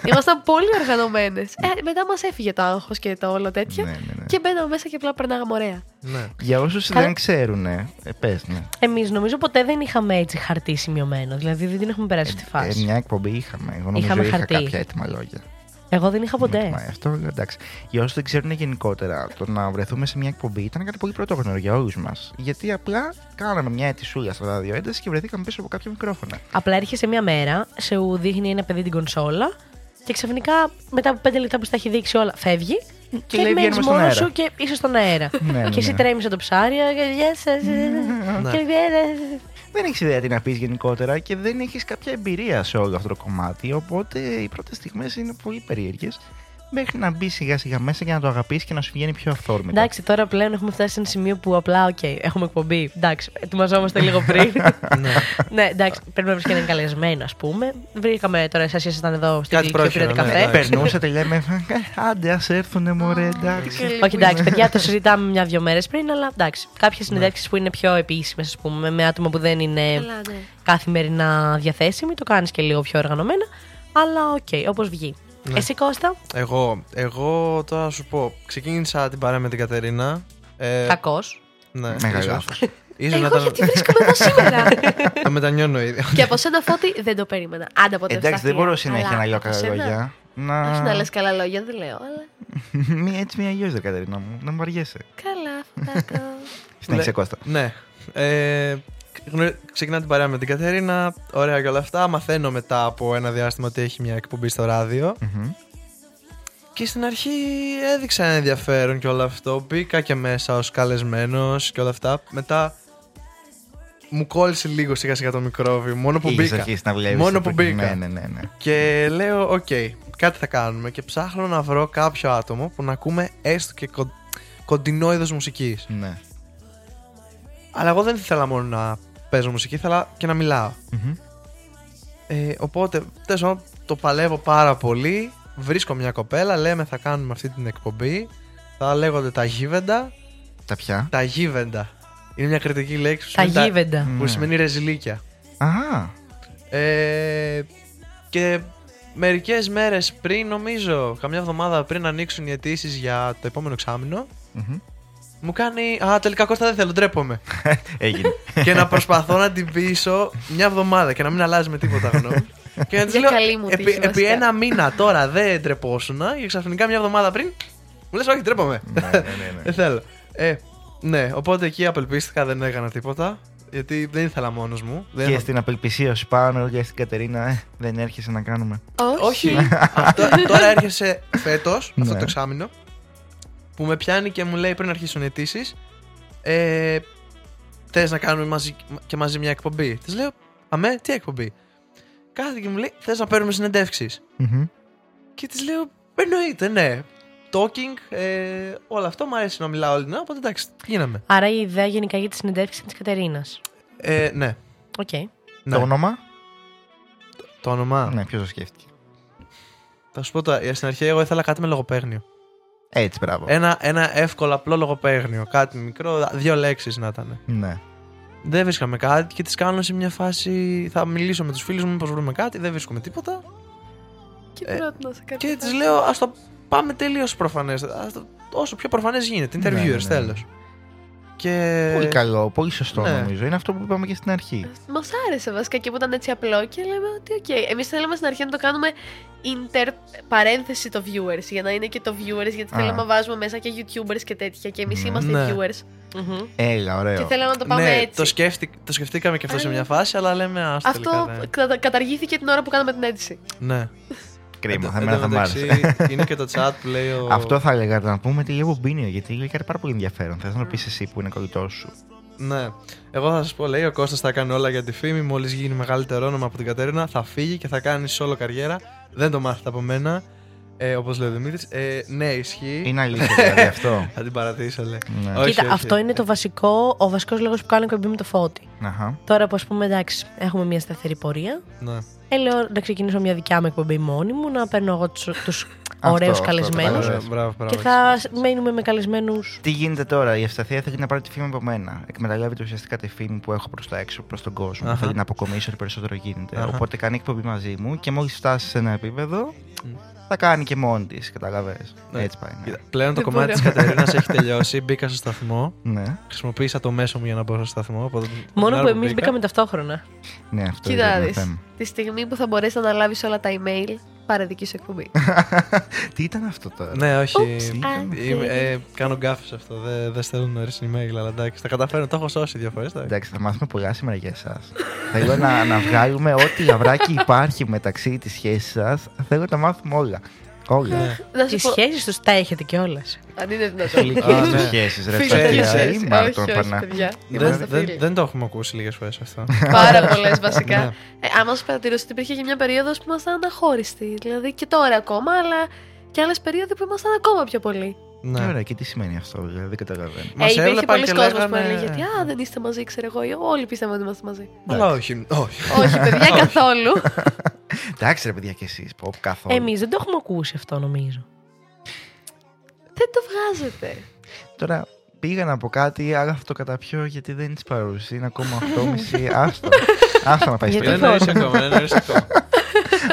S6: Ήμασταν πολύ οργανωμένες. Ε, μετά μας έφυγε το άγχος και το όλο τέτοιο.
S3: Ναι, ναι, ναι.
S6: Και μπαίναμε μέσα και απλά περνάγαμε ωραία.
S7: Ναι.
S3: Για όσους
S2: Καλά.
S3: δεν ξέρουν, ε, πες, ναι.
S2: Εμείς νομίζω ποτέ δεν είχαμε έτσι χαρτί σημειωμένο. Δηλαδή δεν την έχουμε περάσει στη
S3: Ε,
S2: φάση.
S3: μια εκπομπή είχαμε. Εγώ νομίζω
S2: Είχαμε
S3: είχα
S2: χαρτί.
S3: κάποια έτοιμα λόγια.
S2: Εγώ δεν είχα ποτέ.
S3: Μα, αυτό εντάξει. Για όσους δεν ξέρουν γενικότερα, το να βρεθούμε σε μια εκπομπή ήταν κάτι πολύ πρωτόγνωρο για όλους μας. Γιατί απλά κάναμε μια ετησούλα στο ραδιοένταση και βρεθήκαμε πίσω από κάποια μικρόφωνα.
S2: Απλά έρχεσαι μια μέρα, σε ου δείχνει ένα παιδί την κονσόλα και ξαφνικά μετά από πέντε λεπτά που στα έχει δείξει όλα, φεύγει. Και,
S3: λέει,
S2: μένεις
S3: «Βγαίνουμε στον
S2: μόνος
S3: αέρα».
S2: σου και είσαι στον αέρα.
S3: Ναι, ναι,
S2: και εσύ
S3: ναι.
S2: τρέμει το ψάρι. Και, γεια σας,
S7: Ναι.
S2: και, ε,
S3: Δεν έχεις ιδέα τι να πεις γενικότερα και δεν έχεις κάποια εμπειρία σε όλο αυτό το κομμάτι. Οπότε οι πρώτες στιγμές είναι πολύ περίεργες. Μέχρι να μπει σιγά σιγά μέσα και να το αγαπήσεις και να σου βγαίνει πιο αυθόρμητα.
S2: Εντάξει, τώρα πλέον έχουμε φτάσει σε ένα σημείο που απλά, οκ, έχουμε εκπομπή. Εντάξει, ετοιμαζόμαστε λίγο πριν.
S7: ναι.
S2: ναι, εντάξει, πρέπει να βρεις και έναν καλεσμένο, ας πούμε. Βρήκαμε τώρα, εσάς ήσασταν εδώ στην
S7: Κάτι
S2: Κυριακή και πήρατε
S7: πρόχειρο, ναι,
S2: καφέ.
S7: εντάξει.
S3: Περνούσατε, λέμε, «Ε, άντε, ας έρθουνε μωρέ, εντάξει.
S2: Όχι, εντάξει, παιδιά, το συζητάμε μια-δυο μέρες πριν, αλλά εντάξει. Κάποιες συνεντεύξεις που είναι πιο επίσημες, ας πούμε, με άτομα που δεν είναι
S6: Καλά, ναι.
S2: καθημερινά διαθέσιμοι, το κάνεις και λίγο πιο οργανωμένα. Αλλά οκ, όπως βγει.
S7: Ναι.
S2: Εσύ, Κώστα,
S7: Εγώ, εγώ τώρα να σου πω, ξεκίνησα την παρέα με την Κατερίνα. Ε,
S2: κακός.
S7: ναι,
S3: Μεγάλος
S7: ίσως.
S3: λάθος.
S7: Ίσως να
S6: Εγώ
S7: ήταν-
S6: γιατί βρίσκομαι εδώ σήμερα;
S7: Το μετανιώνω ήδη.
S6: και από σένα φώτη δεν το περίμενα. Άντε ποτέ
S3: Εντάξει, δεν μπορώ συνέχεια
S6: Αλλά
S3: να λέω
S6: από
S3: καλά
S6: σένα-
S3: λόγια. Να...
S6: Όχι να λες καλά λόγια, δεν λέω. Αλλά
S3: μία έτσι, μία αλλιώ, δε Κατερίνα μου. Να μου βαριέσαι.
S6: καλά, φωτάκο.
S3: Συνέχισε, Κώστα.
S7: Ναι. Ε, γνω- ξεκινά την παρέα με την Κατερίνα. Ωραία και όλα αυτά. Μαθαίνω μετά από ένα διάστημα ότι έχει μια εκπομπή στο ράδιο.
S3: Μμμ.
S7: Και στην αρχή έδειξα ένα ενδιαφέρον και όλο αυτό. Μπήκα και μέσα ως καλεσμένος και όλα αυτά. Μετά μου κόλλησε λίγο σιγά σιγά το μικρόβιο. Μόνο που
S3: Είχες
S7: μπήκα.
S3: αρχίσει να βλέπεις
S7: Μόνο
S3: το
S7: που
S3: πριν.
S7: μπήκα.
S3: Ναι, ναι, ναι. ναι.
S7: Και λέω, οκ, κάτι θα κάνουμε. Και ψάχνω να βρω κάποιο άτομο που να ακούμε έστω και κον- κοντινό είδος μουσικής.
S3: ναι.
S7: Αλλά εγώ δεν ήθελα μόνο να παίζω μουσική, ήθελα και να μιλάω.
S3: Μμμ.
S7: Ε, οπότε, τέλος πάντων, το παλεύω πάρα πολύ. Βρίσκω μια κοπέλα, λέμε θα κάνουμε αυτή την εκπομπή. Θα λέγονται τα γίβεντα.
S3: Τα πια.
S7: Τα γίβεντα. Είναι μια κριτική λέξη που
S2: Τα
S7: σημαίνει,
S2: γίβεντα.
S7: που
S3: Ναι.
S7: σημαίνει ρεζιλίκια.
S3: Α,
S7: Ε, και μερικές μέρες πριν, νομίζω, καμιά εβδομάδα πριν ανοίξουν οι αιτήσεις για το επόμενο εξάμεινο,
S3: μμμ.
S7: Μου κάνει Α, τελικά Κώστα δεν θέλω, ντρέπομαι.
S3: έγινε.
S7: και να προσπαθώ να την πείσω μια εβδομάδα και να μην αλλάζει με τίποτα γνώμη. και να της
S6: Για
S7: λέω,
S6: καλή μου
S7: επί,
S6: τύχη,
S7: επί
S6: βασικά.
S7: ένα μήνα τώρα δεν ντρεπόσουν και ξαφνικά μια εβδομάδα πριν μου λες όχι ντρέπομαι.
S3: ναι, ναι, ναι, ναι.
S7: δεν θέλω. Ε, ναι, οπότε εκεί απελπίστηκα, δεν έκανα τίποτα. Γιατί δεν ήθελα μόνος μου. Δεν
S3: Και στην απελπισία σου πάνω και στην Κατερίνα, ε, δεν έρχεσαι να κάνουμε.
S7: Όχι. Αυτό, τώρα έρχεσαι φέτος, αυτό
S3: Ναι.
S7: το εξάμεινο, που με πιάνει και μου λέει πριν αρχίσουν οι αιτήσεις. Ε, Θες να κάνουμε μαζί, και μαζί μια εκπομπή; Της λέω, Αμέ, τι εκπομπή; Κάθεται και μου λέει, Θες να παίρνουμε συνεντεύξεις;
S3: Μμμ.
S7: Και της λέω, Εννοείται, ναι. Talking, ε, όλο αυτό μου αρέσει να μιλάω όλη την ώρα, οπότε εντάξει, γίναμε.
S2: Άρα η ιδέα γενικά για τη συνεντεύξη της Κατερίνας.
S7: Ε, ναι.
S2: Οκ.
S7: ναι.
S3: Το όνομα;
S7: Το όνομα.
S3: Ναι, ποιος το σκέφτηκε.
S7: Θα σου πω τώρα, στην αρχή εγώ ήθελα κάτι με λογοπαίγνιο.
S3: Έτσι, μπράβο.
S7: Ένα, ένα εύκολο απλό λογοπαίγνιο. Κάτι μικρό, δύο λέξεις να ήταν.
S3: Ναι.
S7: Δεν βρίσκαμε κάτι και της κάνω σε μια φάση. Θα μιλήσω με τους φίλους μου, μήπως βρούμε κάτι. Δεν βρίσκουμε τίποτα.
S6: Και
S7: Ε,
S6: πρότεινα σε κάτι.
S7: Και τη λέω, ας το πάμε τελείως προφανές. Όσο πιο προφανές γίνεται.
S3: Ναι,
S7: Interviewers,
S3: ναι, ναι.
S7: τέλος. Και.
S3: Πολύ καλό, πολύ σωστό
S7: ναι.
S3: νομίζω. Είναι αυτό που είπαμε και στην αρχή.
S6: Μας άρεσε βασικά και που ήταν έτσι απλό και λέμε ότι οκ. Εμείς θέλαμε στην αρχή να το κάνουμε inter παρένθεση το viewers για να είναι και το viewers γιατί
S3: Α.
S6: θέλαμε να βάζουμε μέσα και YouTubers και τέτοια και εμείς
S3: Ναι.
S6: είμαστε
S7: Ναι.
S6: viewers.
S3: Έλα,
S6: Και
S3: ωραίο.
S6: θέλαμε να το πάμε
S7: ναι,
S6: έτσι.
S7: το, σκέφτηκα, το σκεφτήκαμε και αυτό σε
S6: Αλλά-
S7: μια φάση, αλλά λέμε ας
S6: Αυτό
S7: τελικά. ναι.
S6: κατα- καταργήθηκε την ώρα που κάναμε την αίτηση.
S7: Ναι.
S3: Κρίμα, θα
S7: Εν τω
S3: μένα θα μ'
S7: μεταξύ,
S3: άρεσε.
S7: Είναι και το chat που λέει ο.
S3: Αυτό θα έλεγα να πούμε τη λίγο μπίνιο, γιατί λέει κάτι πάρα πολύ ενδιαφέρον. Θες να το πεις εσύ που είναι κολλητό σου.
S7: Ναι. Εγώ θα σας πω, λέει ο Κώστας θα κάνει όλα για τη φήμη. Μόλις γίνει μεγαλύτερο όνομα από την Κατερίνα, θα φύγει και θα κάνει solo καριέρα. Δεν το μάθετε από μένα. Ε, Όπως λέει ο Δημήτρης. Ε, ναι, ισχύει.
S3: Είναι αλήθεια δηλαδή αυτό.
S7: Θα την παρατήσω, λέει.
S3: Ναι.
S7: Όχι,
S2: Κοίτα,
S7: όχι.
S2: αυτό είναι το βασικό, ο βασικός λόγος που κάνω εκπομπή με το φώτι.
S3: Αχα.
S2: Τώρα που ας πούμε εντάξει, έχουμε μια σταθερή πορεία.
S7: Ναι.
S2: Ε, λέω να ξεκινήσω μια δικιά μου εκπομπή μόνη μου, να παίρνω εγώ τους
S3: Αυτό,
S2: ωραίους
S3: αυτό,
S2: καλεσμένους.
S3: κατάλαβα.
S7: Μπράβο, μπράβο, μπράβο.
S2: Και θα μένουμε με καλεσμένους.
S3: Τι γίνεται τώρα, η Ευσταθία θέλει να πάρει τη φήμη από μένα. Εκμεταλλεύεται ουσιαστικά τη φήμη που έχω προς τα έξω, προς τον κόσμο.
S7: Αχα.
S3: Θέλει να αποκομίσει ό,τι περισσότερο γίνεται.
S7: Αχα.
S3: Οπότε κάνει εκπομπή μαζί μου και μόλις φτάσει σε ένα επίπεδο, θα κάνει και μόνη της. Καταλαβέ.
S7: Ναι.
S3: Έτσι πάει. ναι.
S7: Κοίτα, Πλέον το
S6: Δεν
S7: κομμάτι της
S6: μπορώ.
S7: Κατερίνας έχει τελειώσει. Μπήκα στο σταθμό.
S3: Ναι,
S7: Χρησιμοποίησα το μέσο μου για να μπω στο σταθμό. οπότε την
S2: Μόνο
S7: ώρα
S2: που εμείς
S7: μπήκα-
S2: μπήκαμε ταυτόχρονα.
S3: ναι, αυτό
S6: Κοίτα
S3: είναι
S6: να
S3: το
S6: δεις.
S3: θέμα.
S6: Τη στιγμή που θα μπορέσεις να αναλάβεις όλα τα email, πάρε δική σου εκπομπής.
S3: Τι ήταν αυτό τώρα;
S7: Ναι, όχι.
S2: Α,
S7: Είμαι- ε, κάνω γκάφες αυτό. Δεν δεν στέλνουν νωρίς email, αλλά εντάξει. Τα καταφέρνω. Το έχω σώσει δύο φορές.
S3: Εντάξει, θα μάθουμε πολλά σήμερα για εσάς. θέλω να, να βγάλουμε ό,τι αυράκι υπάρχει μεταξύ της σχέσης σας. Θέλω να τα μάθουμε όλα. Όλα.
S6: Να
S2: Τι
S6: σου πω,
S2: σχέσεις τους τα έχετε κιόλας.
S6: αν είναι δυνατόν.
S3: Φιλικέ
S7: Α,
S3: του
S7: ναι.
S3: σχέσεις, ρε
S6: Φίλες
S7: Ξέρεις,
S3: Ευσταθία.
S7: ξέρεις.
S3: Ή
S6: Όχι,
S3: Μάρτον
S6: όχι,
S3: Πανά.
S6: παιδιά.
S7: Δεν,
S6: Είμαστε
S7: δεν,
S6: φίλοι.
S7: δεν το έχουμε ακούσει λίγες φορές αυτό.
S6: Πάρα πολλές βασικά.
S7: Ναι.
S6: ε, άμα σου παρατηρήσω ότι υπήρχε και μια περίοδος που ήμασταν αναχώριστοι. Δηλαδή και τώρα ακόμα, αλλά και άλλες περίοδοι που ήμασταν ακόμα πιο πολύ.
S7: Ναι.
S3: Ωραία, και τι σημαίνει αυτό, δηλαδή δεν καταλαβαίνω.
S7: Μας
S6: ε, υπήρχε
S7: έβλεπαν
S6: πολλοί
S7: και
S6: κόσμος που
S7: λέγανε-
S6: έλεγε ότι Α, δεν είστε μαζί, ξέρω εγώ. Όλοι πίστευαν ότι είμαστε μαζί.
S7: Αλλά όχι. όχι.
S6: Όχι, παιδιά, καθόλου.
S3: Εντάξει, ρε παιδιά, και εσείς. Καθόλου.
S2: Εμείς δεν το έχουμε ακούσει αυτό, νομίζω.
S6: δεν το βγάζετε.
S3: Τώρα πήγα να πω κάτι, αλλά θα το καταπιώ γιατί δεν είναι της παρούσης. Είναι ακόμα 8.30. Άστο. Άστο να πάει
S2: Γιατί
S7: Δεν
S3: σπίτι.
S2: πώς;
S7: εννοείς ακόμα. δεν εννοείς ακόμα.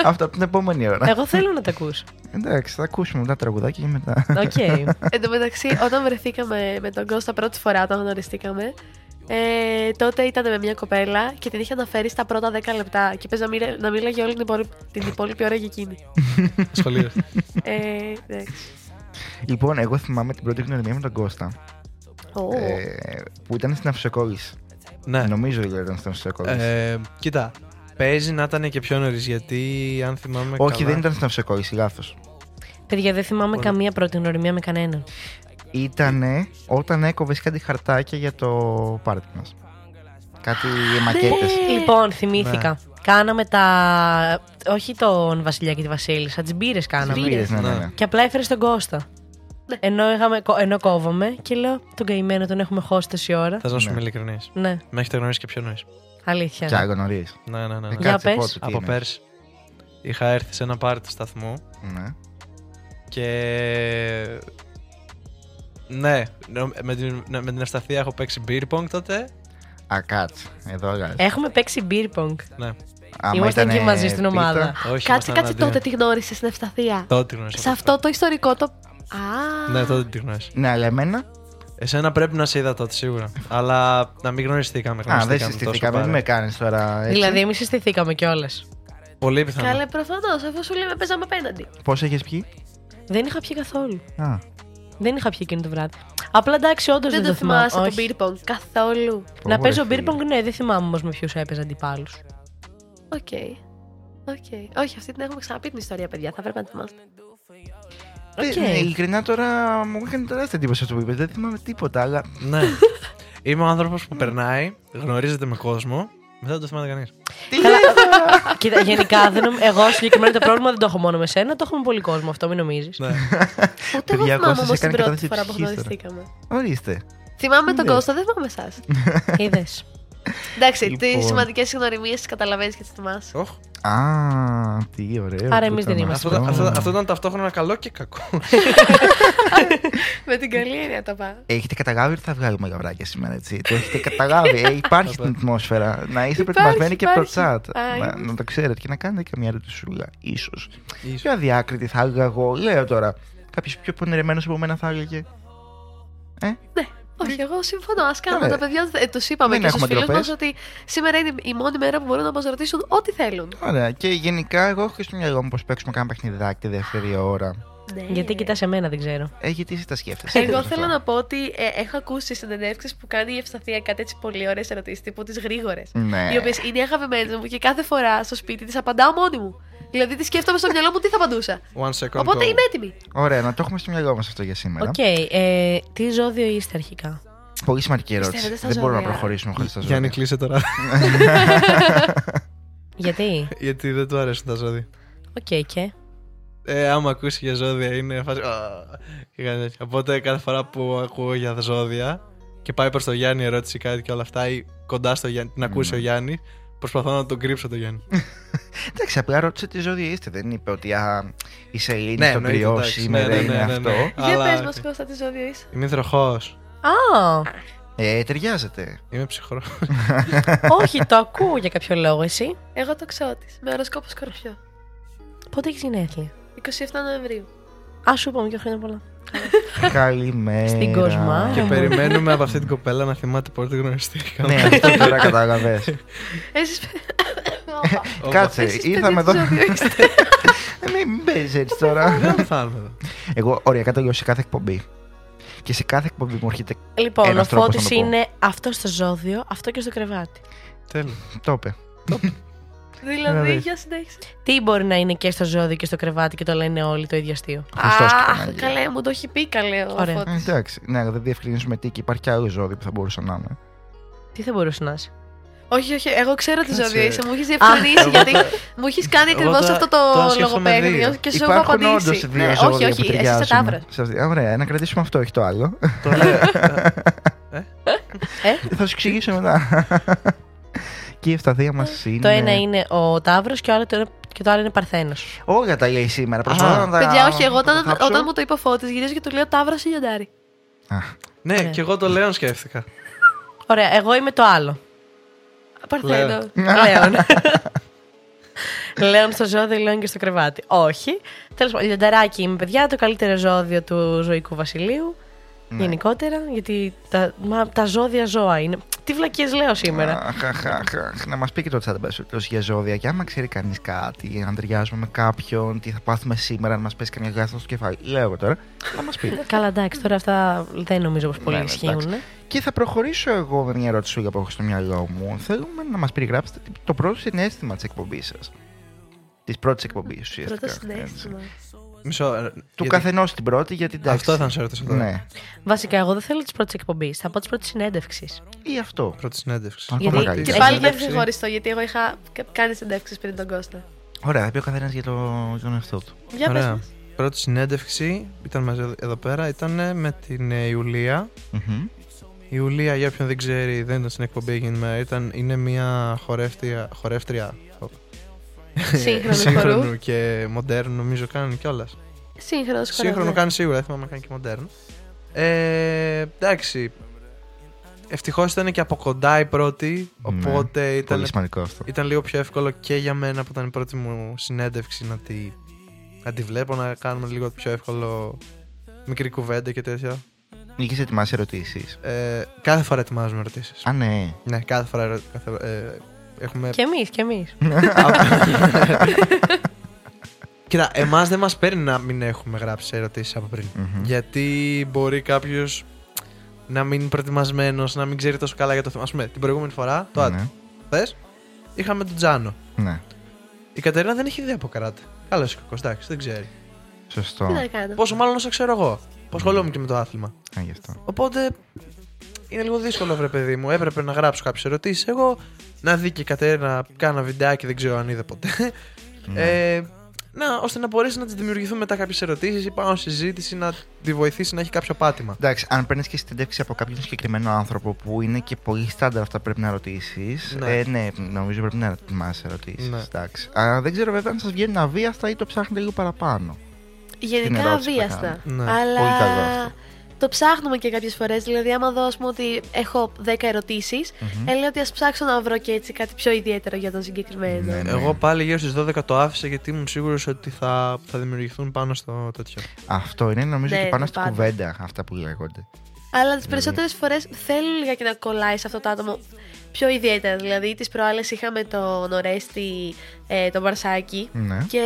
S3: Αυτό από την επόμενη ώρα.
S2: Εγώ θέλω να τα ακούσω.
S3: Εντάξει, θα ακούσουμε μετά τραγουδάκι και μετά.
S2: Οκ.
S6: Εν τω μεταξύ, όταν βρεθήκαμε με τον Κώστα πρώτη φορά, όταν γνωριστήκαμε, ε, τότε ήταν με μια κοπέλα και την είχε αναφέρει στα πρώτα 10 λεπτά και παίζει να, μίλα- να μίλαγε όλη την υπόλοιπη, την υπόλοιπη ώρα για εκείνη.
S7: Σχολείο.
S6: Ε, εντάξει.
S3: λοιπόν, εγώ θυμάμαι την πρώτη γνωριμία με τον Κώστα.
S6: Ω.
S3: ε, που ήταν στην Αυσοκόλληση.
S7: Ναι.
S3: Νομίζω δηλαδή ήταν στην Αυσοκόλληση.
S7: Ε, κοίτα, παίζει να ήταν και πιο νωρίς γιατί αν θυμάμαι.
S3: Όχι,
S7: καλά-
S3: δεν ήταν στην Αυσοκόλληση, λάθος.
S2: Παιδιά, δεν θυμάμαι
S7: Ωραία.
S2: καμία πρώτη γνωριμία με κανέναν.
S3: Ήτανε όταν έκοβες κάτι χαρτάκια για το πάρτι μας. Κάτι μακέτες.
S2: Λοιπόν, θυμήθηκα. Κάναμε τα. Όχι τον Βασιλιά και τη Βασίλισσα, τις μπύρες κάναμε.
S3: ναι, ναι,
S7: Ναι.
S3: ναι.
S2: Και απλά έφερε τον Κώστα. Ενώ, είχαμε, ενώ κόβαμε και λέω τον καημένο τον έχουμε χώσει τόση ώρα.
S7: Θα να σου
S3: Ναι.
S7: είμαι ειλικρινής.
S2: Ναι,
S7: Με έχετε γνωρίσει και πιο νωρίς.
S2: αλήθεια.
S3: Κι άλλο νωρίς.
S7: Ναι, ναι, ναι. ναι.
S2: Για πες.
S7: Από πέρσι. είχα έρθει σε ένα πάρτι του σταθμού
S3: Ναι.
S7: και. Ναι, νο- με την, με την Ευσταθία έχω παίξει beer pong τότε.
S3: Α, κάτσε. Εδώ γάζει.
S2: Έχουμε παίξει beer pong.
S7: Ναι,
S3: Άμα
S2: Ήμασταν
S3: ήτανε
S2: εκεί μαζί στην
S3: πίτα,
S2: ομάδα.
S7: όχι.
S6: Κάτσε,
S7: ήμασταν
S6: κάτσε
S7: εναντίον.
S6: τότε τη γνώρισες στην Ευσταθία.
S7: Τότε τη γνώρισα.
S6: Σε αυτό το ιστορικό το. Α,
S7: Ναι, τότε τη γνώρισα.
S3: Ναι, αλλά εμένα;
S7: Εσένα πρέπει να σε είδα τότε σίγουρα. Αλλά να μην γνωριστήκαμε.
S3: Α, δεν
S7: γνωριστήκαμε τόσο
S3: συστηθήκαμε. Μην
S7: πάρα.
S3: με κάνεις τώρα. Έτσι.
S2: Δηλαδή, εμείς συστηθήκαμε κιόλας.
S7: Πολύ πιθανό.
S6: Καλέ, προφανώς, αφού σου λέμε παίζαμε απέναντι.
S3: Πώς έχει πιει;
S2: Δεν είχα πιει καθόλου.
S3: Α,
S2: Δεν είχα πιει εκείνο το βράδυ. Απλά εντάξει, όντως
S6: Δεν
S2: δεν,
S6: το
S2: θυμάμαι.
S6: θυμάσαι το
S2: Όχι.
S6: beer pong καθόλου.
S2: Να
S3: Πω,
S2: παίζω
S3: ρε
S2: beer
S3: φίλε.
S2: pong, ναι, δεν θυμάμαι όμως με ποιους έπαιζα αντιπάλους.
S6: Οκ. Οκ. Όχι, αυτή την έχουμε ξαναπεί την ιστορία, παιδιά. Θα πρέπει να θυμάστε.
S2: Οκ.
S3: Ε, Ειλικρινά τώρα μου έκανε τεράστια εντύπωση αυτό που είπες. Δεν θυμάμαι τίποτα, αλλά.
S7: Ναι. Είμαι ο άνθρωπος που περνάει, γνωρίζεται με κόσμο, μετά δεν το θυμάται κανείς.
S2: Καλά, Κοίτα, γενικά δεν νομ- εγώ συγκεκριμένα το πρόβλημα δεν το έχω μόνο με σένα, το έχω με πολύ κόσμο. Αυτό μην νομίζεις.
S7: Ναι.
S6: Ούτε εγώ
S3: Παιδιά,
S6: θυμάμαι
S3: Κώστας
S6: όμως την
S3: έκανε
S6: πρώτη
S3: κατάθεση
S6: φορά που
S3: ψυχής τώρα.
S6: γνωριστήκαμε.
S3: Ορίστε.
S6: Θυμάμαι τον
S3: Ναι.
S6: Κώστα, δεν θυμάμαι εσάς.
S2: Είδες.
S6: Εντάξει, τι
S3: Λοιπόν.
S6: σημαντικές γνωριμίες τις καταλαβαίνεις και τις θυμάσαι.
S7: Οχ.
S3: Α, τι ωραίο.
S2: Άρα
S3: που
S2: εμείς δεν
S3: ήταν
S2: είμαστε.
S7: Αυτό, αυτό, αυτό ήταν ταυτόχρονα καλό και κακό.
S6: Με την καλή έννοια το πάω.
S3: Έχετε καταλάβει ότι θα βγάλουμε γαβράκια σήμερα, έτσι; Το έχετε καταλάβει. Ε, υπάρχει στην ατμόσφαιρα. Να είστε
S6: Υπάρχει,
S3: προετοιμασμένοι και από το
S6: υπάρχει.
S3: chat.
S6: Α,
S3: Να,
S6: είμαστε.
S3: να το ξέρετε και να κάνετε και μια ερωτησούλα. ίσως.
S7: Ίσως.
S3: Πιο αδιάκριτη θα έλεγα εγώ. Λέω τώρα. Κάποιος πιο πονηρεμένος από μένα θα έλεγε. Ε,
S6: Ναι. Όχι, εγώ συμφωνώ. Α κάνουμε
S3: Ωραία.
S6: τα παιδιά. Ε, τους είπαμε
S3: Δεν
S6: και στους
S3: έχουμε
S6: φίλους μας
S3: ντροπές.
S6: ότι σήμερα είναι η μόνη μέρα που μπορούν να μας ρωτήσουν ό,τι θέλουν.
S3: Ωραία. Και γενικά εγώ έχω και στο μυαλό μου πως παίξουμε κάνα παιχνιδάκι τη δεύτερη ώρα.
S6: Ναι.
S2: Γιατί κοιτάς εμένα, δεν ξέρω.
S3: Ε, γιατί εσύ τα σκέφτεσαι.
S6: Εγώ
S3: αυτό.
S6: θέλω να πω ότι ε, έχω ακούσει συνεντεύξεις που κάνει η Ευσταθία κάτι έτσι πολύ ωραίες ερωτήσεις, τύπου τις γρήγορες.
S3: Ναι.
S6: Οι οποίες είναι αγαπημένες μου και κάθε φορά στο σπίτι την απαντάω μόνη μου. Δηλαδή τι σκέφτομαι στο μυαλό μου τι θα απαντούσα.
S7: One second.
S6: Οπότε
S7: go.
S6: είμαι έτοιμη.
S3: Ωραία, να το έχουμε στο μυαλό μας αυτό για σήμερα.
S2: Οκ, ε, τι ζώδιο είστε αρχικά;
S3: Πολύ σημαντική ερώτηση.
S6: Πιστεύετε στα
S3: Δεν μπορούμε να
S6: ζώδια.
S3: προχωρήσουμε χωρίς τα
S7: Γιάννη,
S3: ζώδια.
S7: κλείσε τώρα.
S2: Γιατί;
S7: Γιατί δεν του αρέσουν τα ζώδια.
S2: Οκ, και;
S7: Ε, άμα ακούσει για ζώδια είναι φάση. «Α», και κάτι τέτοιο. Οπότε κάθε φορά που ακούω για ζώδια και πάει προς το Γιάννη η ερώτηση κάτι και όλα αυτά ή κοντά στο Γιάννη, την ακούσει ο Γιάννης, προσπαθώ να τον κρύψω το Γιάννη.
S3: Εντάξει, απλά ρώτησε τι ζώδια είστε. Δεν είπε ότι α, η Σελήνη
S7: Ναι,
S3: στον
S7: εννοείται,
S3: κρυό
S7: εντάξει.
S3: σήμερα
S7: Ναι, ναι,
S3: είναι
S7: ναι, ναι,
S3: αυτό.
S7: ναι.
S6: Για
S7: Αλλά-
S6: πες μας, Κώστα, τι ζώδιο είσαι.
S7: Είμαι υδροχός.
S2: Α,
S3: Ε, ταιριάζεται.
S7: Είμαι ψυχρός.
S2: όχι, το ακούω για κάποιο λόγο. Εσύ,
S6: Εγώ το ξώτη. Με οροσκόπο σκορπιό.
S2: πότε έχεις γενέθλια.
S6: 27 Νοεμβρίου.
S2: Α, σου είπαμε και χρόνια πολλά.
S3: Καλημέρα.
S2: Στην Κοσμά.
S7: και
S2: μου.
S7: περιμένουμε από αυτή την κοπέλα να θυμάται πότε γνωριστήκαμε.
S3: Ναι, αυτό τώρα κατάλαβες.
S6: Εσεί.
S3: Κάτσε,
S6: Εσείς,
S3: ήρθαμε
S6: παιδιά,
S3: εδώ.
S6: τι ζώδιο είστε.
S3: Ε, Μην μην παίζει έτσι τώρα.
S7: Δεν θα είμαι εδώ.
S3: Εγώ οριακά τελειώσω σε κάθε εκπομπή. Και σε κάθε εκπομπή μου έρχεται.
S2: Λοιπόν,
S3: Ένας
S2: ο
S3: τρόπος
S2: Φώτης
S3: να το πω.
S2: είναι αυτό στο ζώδιο, αυτό και στο κρεβάτι.
S7: Τέλειο.
S3: Το είπε.
S6: Δηλαδή,
S3: Δηλαδή.
S6: για συνέχιση.
S2: Τι μπορεί να είναι και στο ζώδιο και στο κρεβάτι και το λένε όλοι το ίδιο αστείο;
S3: Χριστός και
S6: Αχ,
S3: Παναγία.
S6: καλέ, μου το έχει πει καλέ ο
S2: Ωραία.
S3: Ε,
S6: Φώτης.
S3: Εντάξει, ναι, αλλά δεν διευκρινίσουμε τι και υπάρχει και άλλο ζώδιο που θα μπορούσε να είναι.
S2: Τι θα μπορούσε να είσαι;
S6: Όχι, όχι, εγώ ξέρω τι
S7: Κάτσε.
S6: ζώδιο είσαι. Μου έχεις διευκρινίσει γιατί μου έχεις κάνει
S7: Εγώ
S6: ακριβώς
S7: τώρα-
S6: αυτό
S7: τώρα
S6: το
S7: σκέφτομαι
S6: λογοπαίγνιο
S7: δύο.
S6: και σου έχω
S3: Υπάρχουν όντως
S6: απαντήσει.
S3: δύο
S6: Ναι,
S3: ζώδια
S6: όχι,
S3: που
S6: όχι, εσύ είσαι
S3: ταιριάζουν.
S6: τάβρο.
S3: σε αυτή- Α, Ωραία, να κρατήσουμε αυτό, όχι το άλλο.
S7: Το λέω.
S2: Ε;
S3: θα σου εξηγήσω μετά. και η ευσταθία μας είναι.
S2: Το ένα είναι ο Ταύρος και, ο άλλο, το- και το άλλο είναι Παρθένος.
S3: Όλα τα λέει σήμερα. Προσπαθώ να τα.
S6: Παιδιά, όχι, εγώ όταν,
S3: να τα θάψω.
S6: όταν μου το είπε ο Φώτης γυρίζω και του λέω Ταύρος ή Λιοντάρι.
S3: Α,
S7: Ναι,
S2: Ωραία.
S7: και εγώ το Λέον σκέφτηκα.
S2: Ωραία, εγώ είμαι το άλλο.
S6: Παρθένο.
S2: Λέων. Λέων στο ζώδιο, Λέων και στο κρεβάτι. Όχι. Τέλος πάντων, λιονταράκι είμαι, παιδιά, το καλύτερο ζώδιο του ζωικού βασιλείου.
S3: Ναι.
S2: Γενικότερα, γιατί τα, μα, τα ζώδια ζώα είναι. Τι βλακίες λέω σήμερα;
S3: Αχ, αχ, αχ, αχ. Να μας πει και το chat περιπτώσει για ζώδια. Και άμα ξέρει κανείς κάτι, αν ταιριάζουμε με κάποιον, τι θα πάθουμε σήμερα, να μας πέσει καμιά γάστα στο κεφάλι. Λέω εγώ τώρα, να μας πει.
S2: Καλά, εντάξει, τώρα αυτά δεν νομίζω πως πολύ
S3: Ναι, ναι,
S2: ισχύουν.
S3: εντάξει. Και θα προχωρήσω εγώ με μια ερώτηση που έχω στο μυαλό μου. Θέλουμε να μας περιγράψετε το πρώτο συνέστημα της εκπομπής σας. Της πρώτης εκπομπής ουσιαστικά.
S6: Πρώτο
S3: έτσι.
S6: συνέστημα.
S7: Μισό. ε,
S3: Του
S7: γιατί-
S3: καθενός την πρώτη, γιατί εντάξει.
S7: Αυτό θα σε ρωτήσω τώρα.
S3: Ναι.
S2: Βασικά, εγώ δεν θέλω τη πρώτη εκπομπή. Θα πω τη πρώτη συνέντευξη.
S3: Ή αυτό.
S7: Πρώτη συνέντευξη.
S3: Ακόμα
S2: Γιατί-
S3: καλύτερα.
S6: Και
S2: Έχει
S6: πάλι δεν
S7: συνέντευξη.
S6: ξεχωριστό γιατί εγώ είχα κα- κάνει συνέντευξεις πριν τον Κώστα.
S3: Ωραία, θα πει ο καθένας για, το, για τον εαυτό του.
S6: Για πες
S7: Ωραία.
S6: μας.
S7: Πρώτη συνέντευξη ήταν μαζί εδώ- εδώ πέρα. Ήταν με την ε, Ιουλία.
S3: Μμμ.
S7: Η Ιουλία, για όποιον δεν ξέρει, δεν ήταν στην εκπομπή εκείνη την μέρα. Ήταν, είναι μια χορεύτρια. χορεύτρια
S6: Σύγχρονου
S7: Σύγχρονου
S6: χορού.
S7: και μοντέρνου νομίζω κάνουν κιόλας.
S6: Σύγχρονος
S7: Σύγχρονο κάνει σίγουρα, δεν θυμάμαι αν κάνει και μοντέρνο. Ε, εντάξει. Ευτυχώς ήταν και από κοντά η πρώτη, οπότε
S3: Ναι,
S7: ήταν,
S3: Πολύ σημαντικό αυτό.
S7: ήταν λίγο πιο εύκολο και για μένα που ήταν η πρώτη μου συνέντευξη να τη, να τη βλέπω, να κάνουμε λίγο πιο εύκολο μικρή κουβέντα και τέτοια.
S3: Είχες ετοιμάσει ερωτήσεις;
S7: Ε, κάθε φορά ετοιμάζουμε ερωτήσεις.
S3: Α, ναι.
S7: Ναι, κάθε φορά. ερω- Κάθε, ε, έχουμε
S2: Και εμείς, και εμείς.
S7: Κοίτα, εμάς δεν μας παίρνει να μην έχουμε γράψει ερωτήσεις από πριν.
S3: Μμμ.
S7: Γιατί μπορεί κάποιος να μην είναι προετοιμασμένος, να μην ξέρει τόσο καλά για το θέμα. Α πούμε, την προηγούμενη φορά, το
S3: Ναι.
S7: ναι. είχαμε τον Τζάνο.
S3: Ναι.
S7: Η Κατερίνα δεν έχει ιδέα από καράτε. Καλός ή κακός, εντάξει, δεν ξέρει.
S3: Σωστό.
S6: Τι να κάνω;
S7: Πόσο μάλλον όσο ξέρω εγώ. Που ασχολούμαι και με το άθλημα.
S3: Α, γι' αυτό.
S7: Οπότε είναι λίγο δύσκολο, βρε παιδί μου. Έπρεπε να γράψω κάποιες ερωτήσεις. Εγώ να δει και η Κατερίνα κάνα βιντεάκι, δεν ξέρω αν είδε ποτέ.
S3: Ναι.
S7: Ε, να, ώστε να μπορέσει να της δημιουργηθούν μετά κάποιες ερωτήσεις ή πάνω συζήτηση να τη βοηθήσει να έχει κάποιο πάτημα.
S3: Εντάξει, αν παίρνεις και συνέντευξη από κάποιον συγκεκριμένο άνθρωπο που είναι και πολύ στάνταρ αυτά που πρέπει να ρωτήσεις.
S7: Ναι.
S3: Ναι. Ε, ναι, νομίζω πρέπει να ετοιμάσεις ερωτήσεις.
S7: Ναι.
S3: Εντάξει. Αλλά δεν ξέρω βέβαια αν σας βγαίνουν αβίαστα ή το ψάχνετε λίγο παραπάνω. Την
S6: Γενικά
S3: ερώτηση που
S6: αβίαστα.
S3: έκανα.
S7: Ναι.
S6: Αλλά
S3: Πολύ καλό αυτό.
S6: Το ψάχνουμε και κάποιες φορές. Δηλαδή, άμα δω ας πούμε, ότι έχω 10 ερωτήσεις,
S3: Μμμ.
S6: ε, λέω ότι ας ψάξω να βρω και έτσι κάτι πιο ιδιαίτερο για τον συγκεκριμένο.
S3: Ναι, ναι.
S7: Εγώ πάλι γύρω στις 12 το άφησα γιατί ήμουν σίγουρος ότι θα, θα δημιουργηθούν πάνω στο τέτοιο.
S3: Αυτό είναι νομίζω
S6: Ναι,
S3: και πάνω
S6: ναι,
S3: στη
S6: πάντα.
S3: κουβέντα αυτά που λέγονται.
S6: Αλλά τις περισσότερες φορές θέλω λιγάκι να κολλάει σε αυτό το άτομο πιο ιδιαίτερα. Δηλαδή, τις προάλλες είχαμε τον Ορέστη, ε, τον Μπαρσάκη.
S3: Ναι.
S6: Και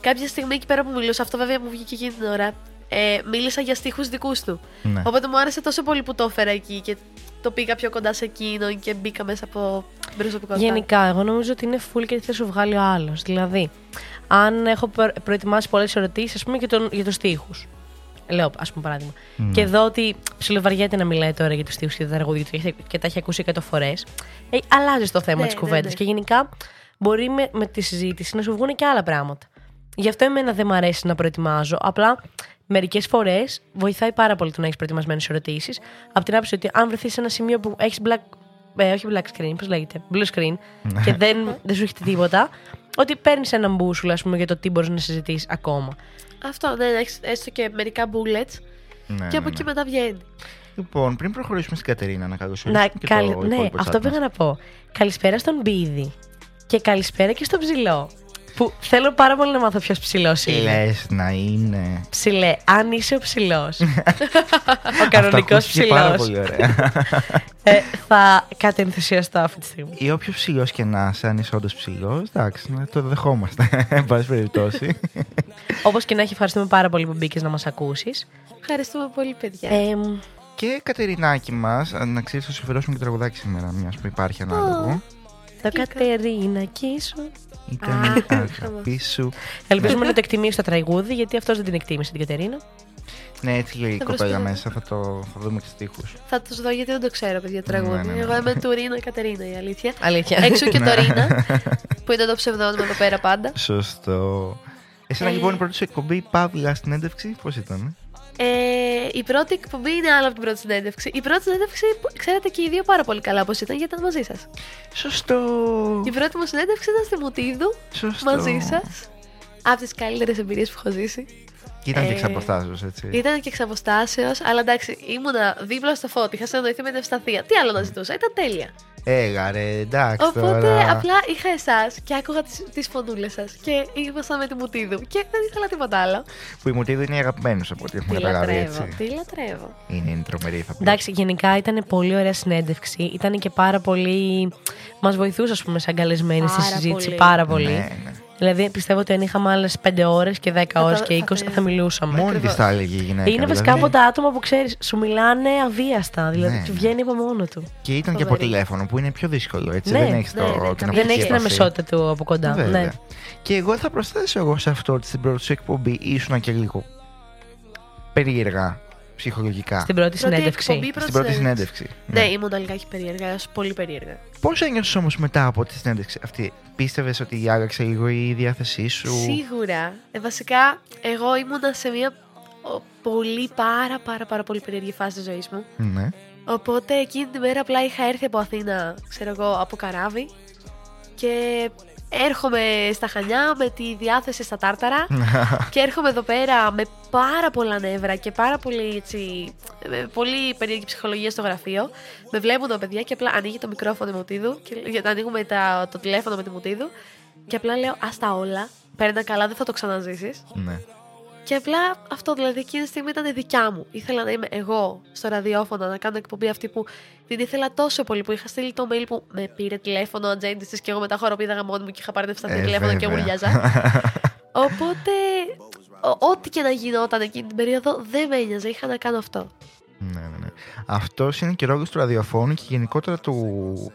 S6: κάποια στιγμή εκεί πέρα που μιλούσα, αυτό βέβαια μου βγήκε εκείνη την ώρα, ε, μίλησα για στίχους δικούς του.
S3: ναι.
S6: Οπότε μου άρεσε τόσο πολύ που το έφερα εκεί και το πήγα πιο κοντά σε εκείνον και μπήκα μέσα από την προσωπικότητα.
S2: Γενικά, εγώ νομίζω ότι είναι full και τι θα σου βγάλει ο άλλος. Δηλαδή, αν έχω προ- προετοιμάσει πολλές ερωτήσεις, ας πούμε, για, τον, για τους τοίχου. Λέω, ας πούμε, παράδειγμα.
S3: Ναι.
S2: Και δω ότι ψιλοβαριέται να μιλάει τώρα για τους τοίχου και τα τραγούδια του και- και τα έχει ακούσει 100 φορές. Ε, αλλάζει το θέμα
S6: Ναι,
S2: της
S6: ναι,
S2: κουβέντας.
S6: ναι.
S2: Και γενικά, μπορεί με, με τη συζήτηση να σου βγουν και άλλα πράγματα. Γι' αυτό εμένα δεν μου αρέσει να προετοιμάζω. Απλά μερικές φορές βοηθάει πάρα πολύ το να έχεις προετοιμασμένες ερωτήσεις. Από την άποψη ότι αν βρεθείς σε ένα σημείο που έχεις black. Ε, όχι black screen, πώς λέγεται. Blue screen και δεν, δεν σου έχετε τίποτα. Ότι παίρνεις έναν μπούσουλα, ας πούμε, για το τι μπορείς να συζητήσεις ακόμα.
S6: Αυτό, ναι, να έχεις έστω και μερικά bullets
S3: Ναι,
S6: και από
S3: ναι,
S6: εκεί
S3: ναι.
S6: μετά βγαίνει.
S3: Λοιπόν, πριν προχωρήσουμε στην Κατερίνα, να καλωσορίσουμε
S2: Να,
S3: και
S2: καλ-
S3: το
S2: ναι,
S3: υπόλοιπο
S2: αυτό
S3: chat
S2: πήγα
S3: μας.
S2: να πω. Καλησπέρα στον Μπίδη. Και καλησπέρα και στον Ψηλό. Που θέλω πάρα πολύ να μάθω ποιος ψηλός είναι.
S3: Λες να είναι.
S2: Ψηλέ, αν είσαι ο ψηλός. ο
S3: Αυτό
S2: κανονικό
S3: ακούστηκε πάρα
S2: ψηλός.
S3: πολύ ωραία.
S2: ε, θα κατενθουσιαστώ αυτή τη στιγμή.
S3: Ή όποιο ψηλός και να είσαι, αν είσαι όντως ψηλός, εντάξει, να το δεχόμαστε. Εν πάση περιπτώσει.
S2: Όπως και να έχει, ευχαριστούμε πάρα πολύ που μπήκες να μας ακούσεις.
S6: Ευχαριστούμε πολύ, παιδιά.
S2: Ε,
S3: και Κατερινάκη μας, να ξέρεις, θα σου αφιερώσουμε και τραγουδάκι σήμερα, μιας που υπάρχει ανάλογο.
S2: το Κατερίνα σου.
S3: Ήταν η αγάπη σου.
S2: Ελπίζουμε να το εκτιμήσεις το τραγούδι, γιατί αυτός δεν την εκτίμησε την Κατερίνα.
S3: Ναι, έτσι λέει η
S6: Θα
S3: κοπέλα
S6: προσπαθώ.
S3: μέσα, θα, το, θα δούμε και στίχους.
S6: Θα τους δω γιατί δεν το ξέρω, παιδιά, το
S3: Ναι,
S6: τραγούδι.
S3: ναι, ναι.
S6: Εγώ είμαι του Ρίνα Κατερίνα, η αλήθεια.
S2: Αλήθεια.
S6: Έξω και το
S3: Ναι.
S6: Ρίνα, που είναι το ψευδόνιμο εδώ πέρα πάντα.
S3: Σωστό. Εσένα
S6: Ε.
S3: λοιπόν η πρώτη σου εκπομπή Παύλα στην έντευξη, πώς ήταν;
S6: Ε, η πρώτη εκπομπή είναι άλλο από την πρώτη συνέντευξη. Η πρώτη συνέντευξη, που ξέρετε και οι δύο πάρα πολύ καλά πώ ήταν, γιατί ήταν μαζί σας.
S3: Σωστό.
S6: Η πρώτη μου συνέντευξη ήταν στη Μουτίδου,
S3: Σωστό.
S6: μαζί σας. Από τις καλύτερες εμπειρίες που έχω ζήσει.
S3: Και ήταν και
S6: Ε,
S3: εξ αποστάσεως, έτσι.
S6: Ήταν και εξ αποστάσεω, αλλά εντάξει, ήμουνα δίπλα στο φώτι. Είχα συναντηθεί με την Ευσταθία. Τι άλλο να ζητούσα, ήταν τέλεια.
S3: Έγα ρε, εντάξει
S6: Οπότε
S3: τώρα.
S6: απλά είχα εσάς και άκουγα τις φωνούλε σας. Και ήμασταν με τη Μουτίδου. Και δεν ήθελα τίποτα άλλο.
S3: Που η Μουτίδου είναι αγαπημένο από ό,τι έχουμε
S6: Τι
S3: καταλάβει
S6: λατρεύω.
S3: έτσι.
S6: Τι λατρεύω.
S3: Είναι, είναι τρομερή θα πει.
S2: Εντάξει, γενικά ήταν πολύ ωραία συνέντευξη. Ήταν και πάρα πολύ. Μας βοηθούσε, ας πούμε, σαν καλεσμένη στη
S6: Πάρα
S2: συζήτηση
S6: πολύ.
S2: πάρα πολύ.
S3: Ναι, ναι.
S2: Δηλαδή, πιστεύω ότι αν είχαμε άλλες 5 ώρες και 10
S6: Θα
S2: ώρες
S6: το-
S2: και 20
S6: θα
S2: θα,
S6: το-
S2: μιλούσαμε.
S3: Μόνη της
S6: Ακριβώς.
S3: τα έλεγε η γυναίκα.
S2: Είναι βασικά
S3: δηλαδή.
S2: από τα άτομα που ξέρεις, σου μιλάνε αβίαστα. Δηλαδή,
S3: Ναι,
S2: του
S3: ναι.
S2: βγαίνει από μόνο του.
S3: Και ήταν και από
S6: Φοβερή.
S3: τηλέφωνο που είναι πιο δύσκολο έτσι.
S2: Ναι,
S3: δεν έχεις
S6: ναι,
S3: το,
S6: ναι,
S3: την
S6: καμία
S2: Δεν
S3: οπτική
S2: έχεις την
S3: επαφή.
S2: αμεσότητα του από κοντά.
S3: Βέβαια.
S2: Ναι.
S3: Και εγώ θα προσθέσω εγώ σε αυτό ότι στην πρώτη σου εκπομπή ήσουν και λίγο περίεργα ψυχολογικά.
S2: Στην πρώτη
S6: Πρώτη
S2: συνέντευξη.
S6: εκπομπή, πρώτη
S3: Στην πρώτη
S6: συνέντευξη.
S3: συνέντευξη.
S6: Ναι, ήμουν λιγάκι περίεργα, έως πολύ περίεργα.
S3: Πώς ένιωσες όμως μετά από τη συνέντευξη αυτή, πίστευες ότι άλλαξε λίγο η διάθεσή σου;
S6: Σίγουρα. Ε, βασικά, εγώ ήμουνα σε μια ο, πολύ πάρα πάρα πάρα πολύ περίεργη φάση της ζωής μου.
S3: Ναι.
S6: Οπότε εκείνη την μέρα απλά είχα έρθει από Αθήνα, ξέρω εγώ, από καράβι και έρχομαι στα Χανιά με τη διάθεση στα Τάρταρα και έρχομαι εδώ πέρα με πάρα πολλά νεύρα και πάρα πολύ, έτσι, με πολύ περίεργη ψυχολογία στο γραφείο. Με βλέπουν τα παιδιά και απλά ανοίγει το μικρόφωνο η Μουτίδου και γιατί ανοίγουμε τα, το τηλέφωνο με τη Μουτίδου και απλά λέω ας τα όλα, παίρνα καλά, δεν θα το ξαναζήσεις.
S3: Ναι.
S6: Και απλά αυτό δηλαδή εκείνη τη στιγμή ήταν δικιά μου. Ήθελα να είμαι εγώ στο ραδιόφωνο να κάνω εκπομπή αυτή που την ήθελα τόσο πολύ που είχα στείλει το mail που με πήρε τηλέφωνο ο ατζέντη της και εγώ μετά χοροπήδαγα μόνη μου και είχα πάρει στα
S3: Ε,
S6: τηλέφωνο και
S3: βέβαια.
S6: ουρλιάζα. Οπότε, ο- ό,τι και να γινόταν εκείνη την περίοδο δεν με ένοιαζε. Είχα να κάνω αυτό.
S3: Ναι, ναι, ναι. Αυτός είναι και λόγο του ραδιοφώνου και γενικότερα του.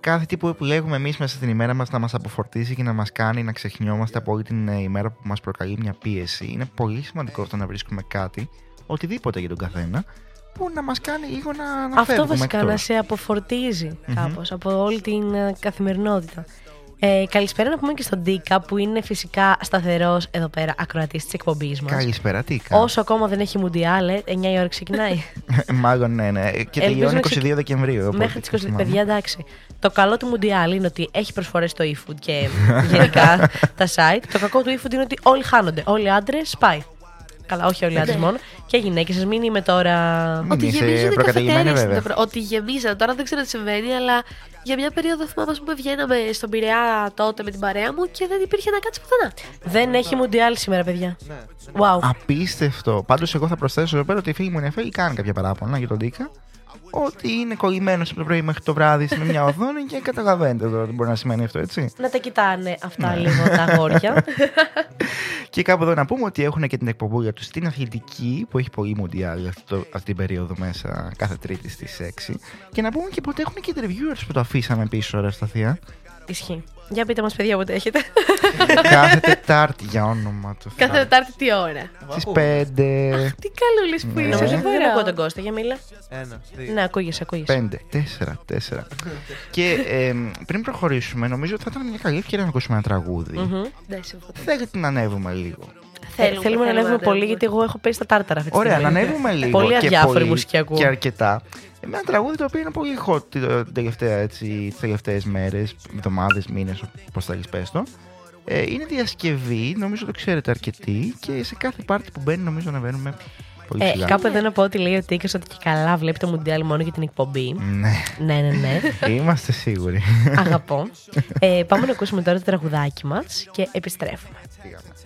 S3: Κάθε τι που επιλέγουμε εμείς μέσα στην ημέρα μας να μας αποφορτήσει και να μας κάνει να ξεχνιόμαστε από όλη την ε, ημέρα που μας προκαλεί μια πίεση. Είναι πολύ σημαντικό αυτό να βρίσκουμε κάτι, οτιδήποτε για τον καθένα, που να μας κάνει λίγο να, να
S2: Αυτό
S3: φεύγουμε
S2: βασικά
S3: εκτός.
S2: να σε αποφορτίζει κάπως από όλη την ε, καθημερινότητα. Ε, καλησπέρα να πούμε και στον Ντίκα που είναι φυσικά σταθερός εδώ πέρα ακροατής της εκπομπής μας.
S3: Καλησπέρα, τι κάνω.
S2: Όσο ακόμα δεν έχει μουντιάλε, 9 η ώρα ξεκινάει.
S3: Μάλλον ναι, ναι. Και
S2: Ελπίζω
S3: τελειώνει
S2: να
S3: 22
S2: ξεκι-
S3: Δεκεμβρίου. οπότε
S2: Μέχρι τις 20
S3: θυμάμαι.
S2: παιδιά, εντάξει. Το καλό του Μουντιάλ είναι ότι έχει προσφορές στο eFood και γενικά τα site. Το κακό του eFood είναι ότι όλοι χάνονται. Όλοι οι άντρες πάει. Καλά, όχι όλοι οι άντρε μόνο. Και γυναίκες, σας μην είμαι τώρα.
S3: Μην
S6: ότι
S3: είσαι
S6: γεμίζουν οι
S3: προκαταγγελμένη,
S6: καφετέρειες
S3: βέβαια.
S6: στην Ευρω- Ότι γεμίζαν. Τώρα δεν ξέρω τι συμβαίνει, αλλά για μια περίοδο θυμάμαι ας πούμε, βγαίναμε στον Πειραιά τότε με την παρέα μου και δεν υπήρχε να κάτσει πουθενά.
S2: Δεν έχει Μουντιάλ σήμερα, παιδιά. Wow.
S3: Απίστευτο. Πάντως, εγώ θα προσθέσω εδώ πέρα ότι η φίλη μου η Νεφέλη κάνει κάποια παράπονα για τον Τίκα. Ότι είναι κολλημένος από το πρωί μέχρι το βράδυ σε μια οθόνη και καταλαβαίνετε τώρα τι μπορεί να σημαίνει αυτό, έτσι.
S2: Να τα κοιτάνε αυτά
S3: Ναι.
S2: λίγο τα αγόρια.
S3: Και κάπου εδώ να πούμε ότι έχουν και την εκπομπούλια τους στην αθλητική που έχει πολύ μοντιάλ αυτό, αυτή την περίοδο μέσα κάθε Τρίτη στις 6. Και να πούμε και ότι έχουν και interviewers που το αφήσαμε πίσω, ρε Σταθία.
S2: Ισχύει. Για πείτε μας, παιδιά, πότε έχετε.
S3: κάθε Τετάρτη για όνομα του
S6: Κάθε Τετάρτη τι ώρα;
S3: Στις 5.
S6: Τι καλούλης που
S3: Ναι.
S6: είσαι.
S2: Νομίζω
S6: δεν
S2: δεν
S6: μπορώ.
S2: ακούω τον Κώστα, για μίλα.
S7: Ένα, δύο.
S2: Ναι, ακούγεσαι, ακούγεσαι.
S3: 5, 4, 4. και ε, πριν προχωρήσουμε, νομίζω ότι θα ήταν μια καλή ευκαιρία να ακούσουμε ένα τραγούδι.
S2: Μμμ.
S6: Ναι, συμφωνώ.
S3: Θέλετε να ανέβουμε λίγο.
S2: Θέλουμε, θέλουμε να ανέβουμε πολύ, γιατί εγώ έχω πέσει στα τάρταρα αυτή τη
S3: Ωραία, να
S2: στιγμή.
S3: ανέβουμε λίγο.
S2: Πολύ
S3: και
S2: αδιάφορη
S3: πολύ
S2: μουσική ακούω.
S3: Και αρκετά. Ε, Με ένα τραγούδι το οποίο είναι πολύ hot την την τελευταία, έτσι, τις τελευταίες μέρες, εβδομάδες, μήνες, πώς θέλεις πες το. Ε, είναι διασκευή, νομίζω το ξέρετε αρκετοί και σε κάθε πάρτι που μπαίνει νομίζω ανεβαίνουμε πολύ
S2: Ε,
S3: ψηλά.
S2: κάπου εδώ να πω ότι λέει ο Τίκος ότι και καλά βλέπει το Μουντιάλ μόνο για την εκπομπή.
S3: Ναι,
S2: ναι, ναι, ναι.
S3: είμαστε σίγουροι.
S2: Αγαπώ. Ε, πάμε να ακούσουμε τώρα το τραγουδάκι μας και επιστρέφουμε.
S8: I'm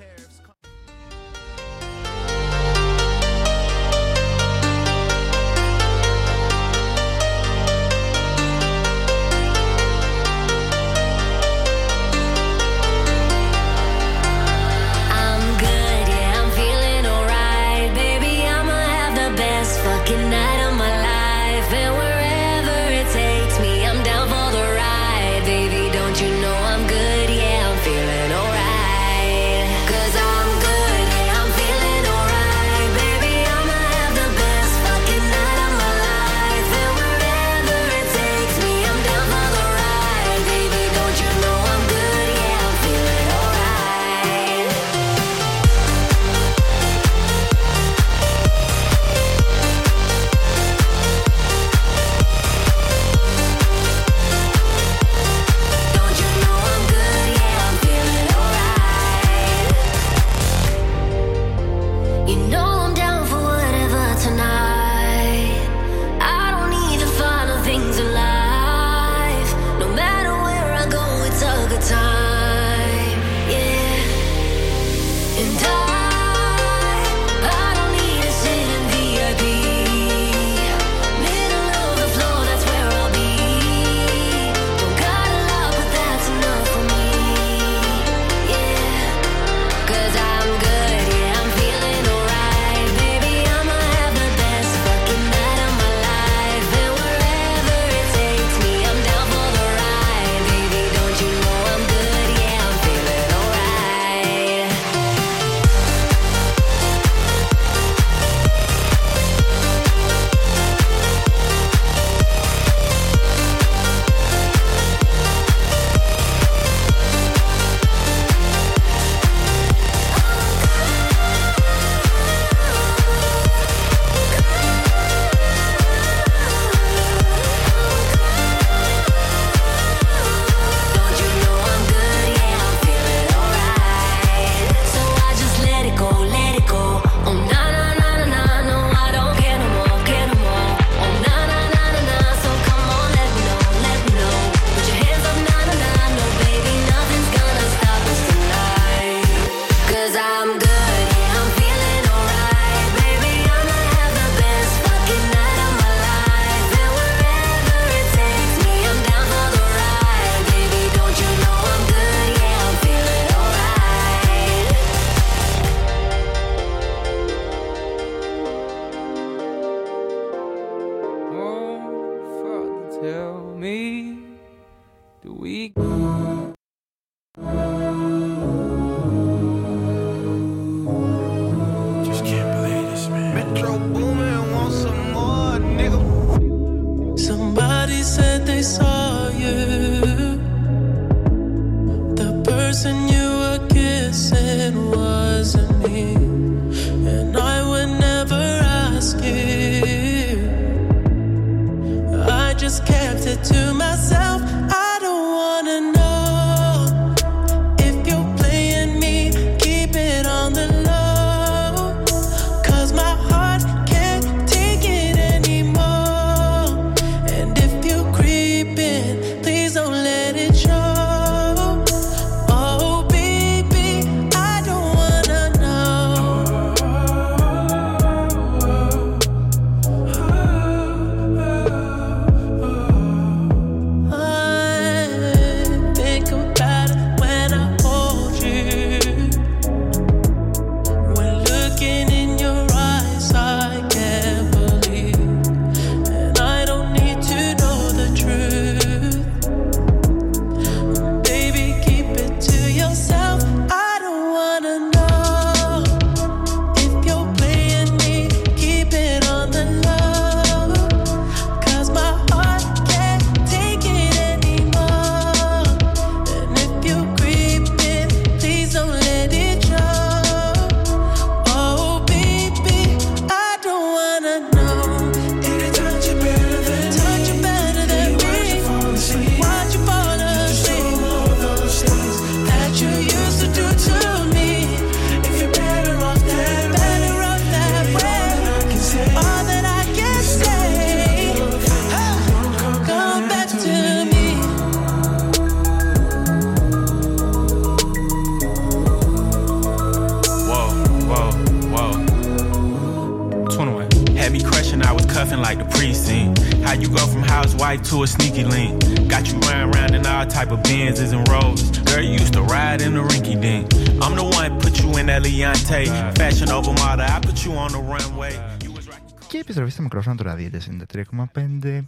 S3: μικρόφωνα του ραδιό 93,5.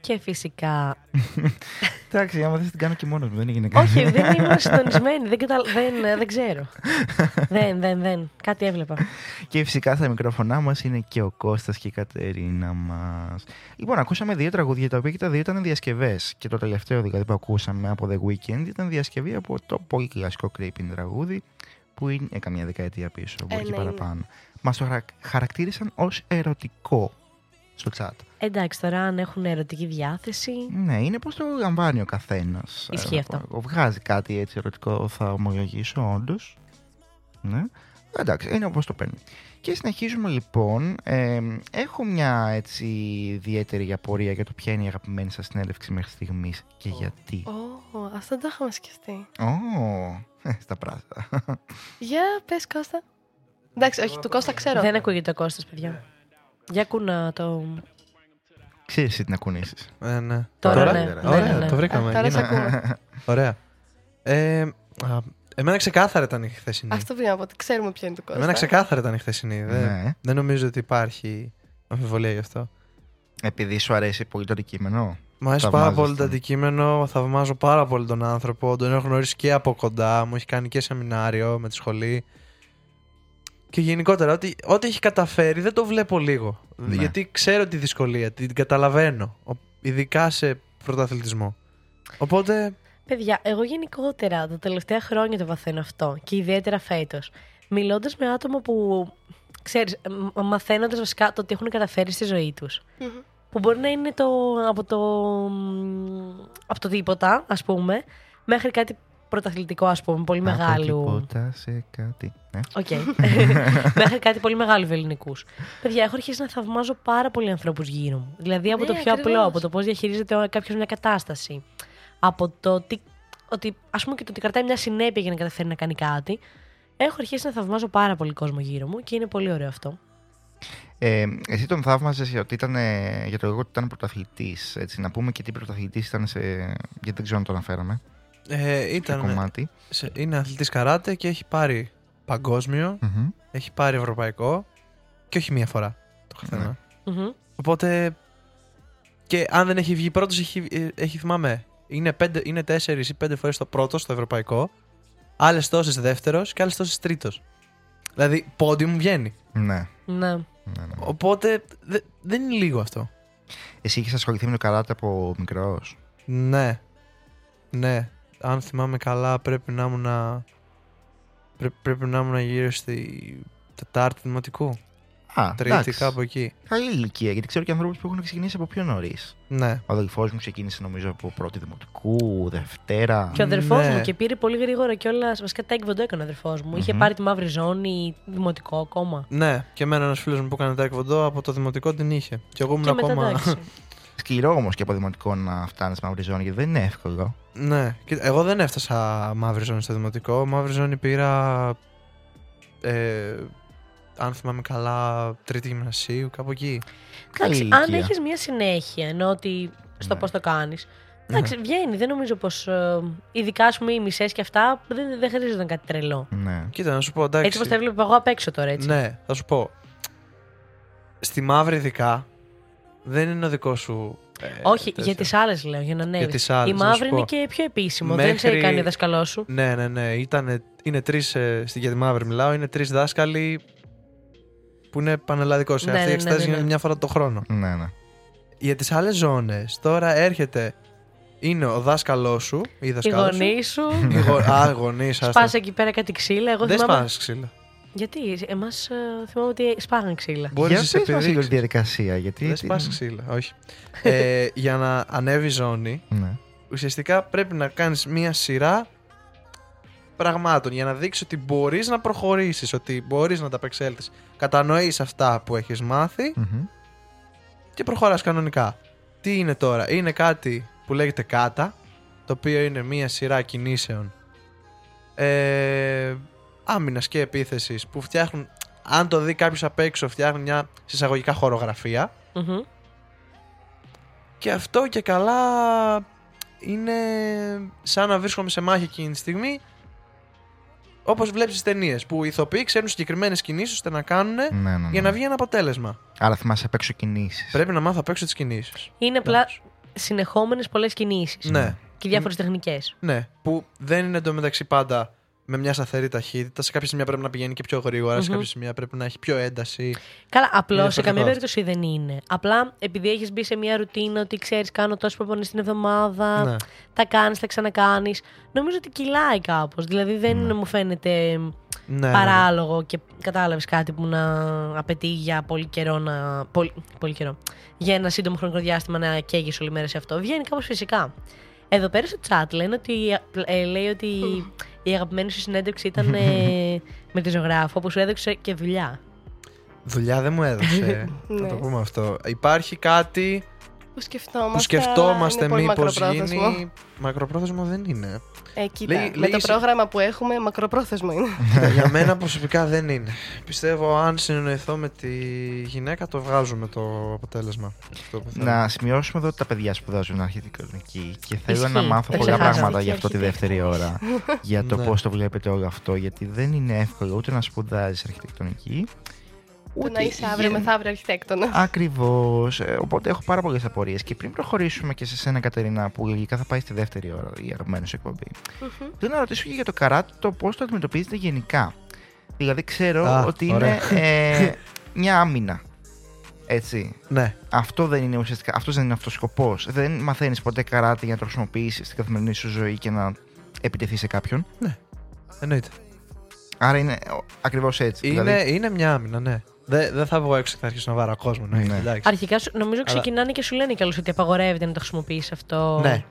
S2: Και φυσικά.
S3: Εντάξει, άμα δεν την κάνω και μόνος μου, δεν έγινε κάτι.
S2: Όχι, δεν ήμουν συντονισμένη. Δεν, καταλ... δεν, δεν ξέρω. δεν, δεν, δεν. Κάτι έβλεπα.
S3: Και φυσικά στα μικρόφωνά μας είναι και ο Κώστας και η Κατερίνα μας. Λοιπόν, ακούσαμε δύο τραγούδια τα οποία και τα δύο ήταν διασκευές. Και το τελευταίο δηλαδή που ακούσαμε από The Weeknd ήταν διασκευή από το πολύ κλασικό Creeping τραγούδι που είναι ε, καμιά δεκαετία πίσω, μπορεί
S6: Ε,
S3: και
S6: ναι, είναι.
S3: παραπάνω. Μας το χαρα- χαρακτήρισαν ως ερωτικό στο chat.
S2: Εντάξει, τώρα αν έχουν ερωτική διάθεση.
S3: Ναι, είναι πώ το λαμβάνει ο καθένας.
S2: Ισχύει αυτό.
S3: Βγάζει κάτι έτσι ερωτικό, θα ομολογήσω, όντως. Ναι. Εντάξει, είναι όπως το παίρνει. Και συνεχίζουμε λοιπόν. Ε, έχω μια έτσι ιδιαίτερη απορία για το ποια είναι η αγαπημένη σας συνέντευξη μέχρι στιγμής και γιατί.
S6: Ω, αυτό δεν το είχαμε σκεφτεί.
S3: Ω, ε, στα πράσινα.
S6: Για πες Κώστα. Εντάξει, όχι, του Κώστα ξέρω.
S2: Δεν ακούγεται ο Κώστας, παιδιά. Για κούνα το.
S3: Ξέρεις εσύ τι να κουνήσεις.
S7: Ε, ναι.
S2: Τώρα, ναι.
S3: καλύτερα.
S2: Ναι,
S7: Ωραία,
S2: ναι, ναι.
S7: το βρήκαμε.
S6: Α, τώρα σε
S7: Γίνα-
S6: ακούμε.
S7: Ωραία. Ε, α, εμένα ξεκάθαρα ήταν η χθεσινή.
S6: Αυτό πριν από ότι ξέρουμε ποιο είναι του Κώστα.
S7: Εμένα ξεκάθαρα ήταν η χθεσινή. Δεν,
S3: Ναι.
S7: δεν νομίζω ότι υπάρχει αμφιβολία γι' αυτό.
S3: Επειδή σου αρέσει πολύ το αντικείμενο.
S7: Μου αρέσει πάρα
S3: Θαυμάζεις
S7: πολύ το
S3: τον.
S7: αντικείμενο. Θαυμάζω πάρα πολύ τον άνθρωπο. Τον έχω γνωρίσει και από κοντά. Μου έχει κάνει και σεμινάριο με τη σχολή. Και γενικότερα, ό,τι, ό,τι έχει καταφέρει δεν το βλέπω λίγο.
S3: Ναι.
S7: Γιατί ξέρω τη δυσκολία, την καταλαβαίνω. Ο- Ειδικά σε πρωταθλητισμό. Οπότε,
S2: Παιδιά, εγώ γενικότερα τα τελευταία χρόνια το βαθαίνω αυτό και ιδιαίτερα φέτος. Μιλώντας με άτομα που ξέρεις, μαθαίνοντας βασικά το τι έχουν καταφέρει στη ζωή τους. Που μπορεί να είναι το, από, το, από το τίποτα, ας πούμε, μέχρι κάτι πρωταθλητικό, ας πούμε, πολύ
S3: Από
S2: μεγάλου.
S3: τίποτα σε κάτι. Ναι.
S2: Οκ. Μέχρι κάτι πολύ μεγάλο ελληνικού. Παιδιά, έχω αρχίσει να θαυμάζω πάρα πολλούς ανθρώπους γύρω μου. Δηλαδή από
S6: Ναι,
S2: το πιο
S6: ακριβώς.
S2: απλό, από το πώς διαχειρίζεται κάποιος μια κατάσταση. Από το τι. Ότι, ας πούμε και το ότι κρατάει μια συνέπεια για να καταφέρει να κάνει κάτι. Έχω αρχίσει να θαυμάζω πάρα πολύ κόσμο γύρω μου και είναι πολύ ωραίο αυτό.
S3: Ε, εσύ τον θαύμαζες για, ότι ήταν, ε, για το εγώ ότι ήταν πρωταθλητής. Έτσι, να πούμε και τι πρωταθλητής ήταν σε... γιατί δεν ξέρω αν το αναφέραμε.
S7: Ε,
S3: Ποιο
S7: ήταν,
S3: κομμάτι.
S7: σε- είναι αθλητής καράτε και έχει πάρει παγκόσμιο,
S3: Μμμ.
S7: έχει πάρει ευρωπαϊκό και όχι μία φορά το καθένα.
S3: Ναι.
S2: Μμμ.
S7: Οπότε Και αν δεν έχει βγει πρώτος, έχει, ε, έχει θυμάμαι. Είναι, πέντε, είναι τέσσερις ή πέντε φορές το πρώτο στο ευρωπαϊκό. Άλλες τόσες δεύτερος και άλλες τόσες τρίτος. Δηλαδή, πόντι μου βγαίνει.
S3: Ναι.
S2: Ναι.
S3: ναι, ναι.
S7: Οπότε δε- δεν είναι λίγο αυτό.
S3: Εσύ είχες ασχοληθεί με το καράτε από μικρός;
S7: Ναι. Ναι. Αν θυμάμαι καλά, πρέπει να ήμουν. Πρέ, πρέπει να ήμουν γύρω στη Τετάρτη Δημοτικού.
S3: Α,
S7: Τρίτη,
S3: εντάξει.
S7: κάπου εκεί.
S3: Καλή ηλικία, γιατί ξέρω και ανθρώπους που έχουν ξεκινήσει από πιο νωρίς.
S7: Ναι.
S3: Ο αδελφός μου ξεκίνησε νομίζω από πρώτη δημοτικού, Δευτέρα.
S2: Και ο αδερφός
S7: Ναι.
S2: μου και πήρε πολύ γρήγορα κιόλας. Βασικά τέκβοντο έκανε ο αδερφός μου. Είχε
S3: Μμμ.
S2: πάρει τη μαύρη ζώνη, δημοτικό ακόμα.
S7: Ναι, και εμένα ένας φίλος μου που έκανε τέκβοντο από το δημοτικό την είχε. Και εγώ ήμουν
S2: Και μετά
S7: ακόμα.
S2: εντάξει.
S3: Σκληρό όμως και από δημοτικό να φτάνεις μαύρη ζώνη, γιατί δεν είναι εύκολο.
S7: ναι, κοίτα, εγώ δεν έφτασα μαύρη ζώνη στο δημοτικό. Μαύρη ζώνη πήρα. Ε, αν θυμάμαι καλά, τρίτη γυμνασίου, κάπου εκεί.
S3: Καλή
S2: Εντάξει, αν
S3: ηλικία.
S2: έχεις μια συνέχεια, ενώ ότι στο
S3: Ναι.
S2: πώς το κάνεις. Εντάξει, βγαίνει. Δεν νομίζω πως. ειδικά, ας πούμε, οι μισές και αυτά δεν, δεν χρειάζονταν κάτι τρελό.
S3: Ναι.
S7: Κοίτα, να σου πω, εντάξει.
S2: Έτσι όπω τα έβλεπα εγώ απ' έξω τώρα, έτσι.
S7: Ναι, θα σου πω. Στη μαύρη ειδικά δεν είναι ο δικός σου. ε,
S2: Όχι,
S7: τέτοιο.
S2: για τις άλλες λέω, για να ανέβεις.
S7: τις άλλες,
S2: Η
S7: να σου
S2: μαύρη
S7: πω.
S2: είναι και πιο επίσημο. Δεν
S7: Μέχρι-
S2: σε κάνει ο δασκαλό σου.
S7: Ναι, ναι, ναι. Ήτανε, είναι τρεις. Ε, στη- για τη μαύρη μιλάω. Είναι τρεις δάσκαλοι που είναι πανελλαδικός.
S2: Ναι,
S7: Αυτή
S2: ναι,
S7: η
S2: ναι,
S7: εξετάση
S2: ναι, ναι.
S7: γίνεται μια φορά το χρόνο.
S3: Ναι, ναι.
S7: Για τις άλλες ζώνες, τώρα έρχεται. Είναι ο δάσκαλός σου ή η
S2: Οι
S7: δασκάλα σου.
S2: γονεί σου.
S7: Οι γο... Α, γονείς,
S2: Σπάσε εκεί πέρα κάτι ξύλα. Εγώ
S7: Δεν
S2: θυμάμαι.
S7: σπάσει ξύλα.
S2: Γιατί, εμάς θυμάμαι ότι σπάγαν ξύλα.
S7: Μπορείς
S3: Για
S7: να σε
S3: πες μας λίγο τη
S7: επιδείξεις.
S3: διαδικασία, γιατί...
S7: Δεν σπάσει ξύλα, όχι. ε, για να ανέβει ζώνη,
S3: Ναι.
S7: ουσιαστικά πρέπει να κάνεις μία σειρά πραγμάτων για να δείξεις ότι μπορείς να προχωρήσεις, ότι μπορείς να τα απεξέλθεις. Κατανοείς αυτά που έχεις μάθει
S3: Μμμ.
S7: και προχωράς κανονικά. Τι είναι τώρα, είναι κάτι που λέγεται κάτα, το οποίο είναι μία σειρά κινήσεων ε, άμυνας και επίθεσης που φτιάχνουν, αν το δει κάποιος απ' έξω, φτιάχνουν μια συσσαγωγικά χορογραφία.
S2: Μμμ.
S7: Και αυτό και καλά είναι σαν να βρίσκομαι σε μάχη εκείνη τη στιγμή. Όπως βλέπεις στι ταινίες που οι ηθοποιοί ξέρουν συγκεκριμένες κινήσεις ώστε να κάνουν
S3: Ναι, ναι, ναι.
S7: για να βγει ένα αποτέλεσμα.
S3: Άρα θυμάσαι απ' έξω κινήσεις.
S7: Πρέπει να μάθω απ' έξω τις κινήσεις.
S2: Είναι απλά συνεχόμενες πολλές κινήσεις.
S7: Ναι,
S2: Και διάφορες τεχνικές.
S7: ναι. Που δεν είναι εντωμεταξύ πάντα με μια σταθερή ταχύτητα. Σε κάποια σημεία πρέπει να πηγαίνει και πιο γρήγορα, σε
S2: Μμμ.
S7: κάποια σημεία πρέπει να έχει πιο ένταση.
S2: Καλά, απλώς
S7: Είναι
S2: σε καμία
S7: διαφορετικό
S2: περίπτωση δεν είναι. Απλά επειδή έχεις μπει σε μια ρουτίνα ότι ξέρεις, κάνω τόσο προπονήσει την εβδομάδα,
S7: Ναι.
S2: τα κάνεις, τα ξανακάνεις. Νομίζω ότι κυλάει κάπως. Δηλαδή δεν
S3: Ναι.
S2: μου φαίνεται
S7: Ναι,
S2: παράλογο και κατάλαβες κάτι που να απαιτεί για πολύ καιρό να. Πολύ, πολύ καιρό. Για ένα σύντομο χρονικό διάστημα να καίγεις όλη μέρα σε αυτό. Βγαίνει κάπως φυσικά. Εδώ πέρα στο chat λένε ότι, ε, λέει ότι η αγαπημένη σου συνέντευξη ήταν ε, με τη ζωγράφο που σου έδειξε και δουλειά.
S7: Δουλειά δεν μου έδωσε. να
S6: Ναι.
S7: το πούμε αυτό. Υπάρχει κάτι
S6: Που σκεφτόμαστε.
S7: που σκεφτόμαστε
S6: είναι πολύ
S7: μήπως
S6: μακροπρόθεσμο.
S7: γίνει. Μακροπρόθεσμο δεν είναι.
S6: Ε, κοίτα,
S7: Λέει-
S6: με
S7: λέει
S6: το
S7: σε-
S6: πρόγραμμα που έχουμε, μακροπρόθεσμο είναι.
S7: Ναι, για μένα προσωπικά δεν είναι. Πιστεύω αν συνεννοηθώ με τη γυναίκα το βγάζουμε το αποτέλεσμα. Αυτό που θέλω.
S3: Να σημειώσουμε εδώ ότι τα παιδιά σπουδάζουν αρχιτεκτονική και θέλω
S2: Ισχύει,
S3: να μάθω
S2: το
S3: πολλά
S2: ξεχάσαμε.
S3: πράγματα
S2: Και
S3: για αυτό τη
S2: αρχιτέκτονα.
S3: δεύτερη ώρα. για το
S7: Ναι.
S3: πώς το βλέπετε όλο αυτό, γιατί δεν είναι εύκολο ούτε να σπουδάζεις αρχιτεκτονική.
S6: Το να είσαι αύριο μεθαύριο αρχιτέκτονας.
S3: Ακριβώς. Οπότε έχω πάρα πολλές απορίες. Και πριν προχωρήσουμε και σε σένα, Κατερίνα, που λογικά θα πάει στη δεύτερη ώρα η αγαπημένη σου εκπομπή, θέλω να ρωτήσω και για το καράτε το πώς το αντιμετωπίζετε γενικά. Δηλαδή, ξέρω
S7: Α,
S3: ότι
S7: ωραία.
S3: είναι ε, μια άμυνα. Έτσι.
S7: Ναι.
S3: Αυτό δεν είναι ουσιαστικά. Αυτός δεν είναι αυτός ο σκοπός. Δεν μαθαίνεις ποτέ καράτε για να το χρησιμοποιήσεις στην καθημερινή σου ζωή και να επιτεθεί σε κάποιον.
S7: Εννοείται.
S3: Άρα είναι ακριβώς έτσι.
S7: Είναι,
S3: Δηλαδή,
S7: είναι μια άμυνα, ναι. Δεν δεν θα βγω έξω και θα αρχίσω να βάρω κόσμο. Ναι,
S3: Ναι.
S7: εντάξει.
S2: Αρχικά σου- νομίζω ξεκινάνε και σου λένε κιόλας ότι απαγορεύεται να το χρησιμοποιήσει αυτό.
S7: Ναι.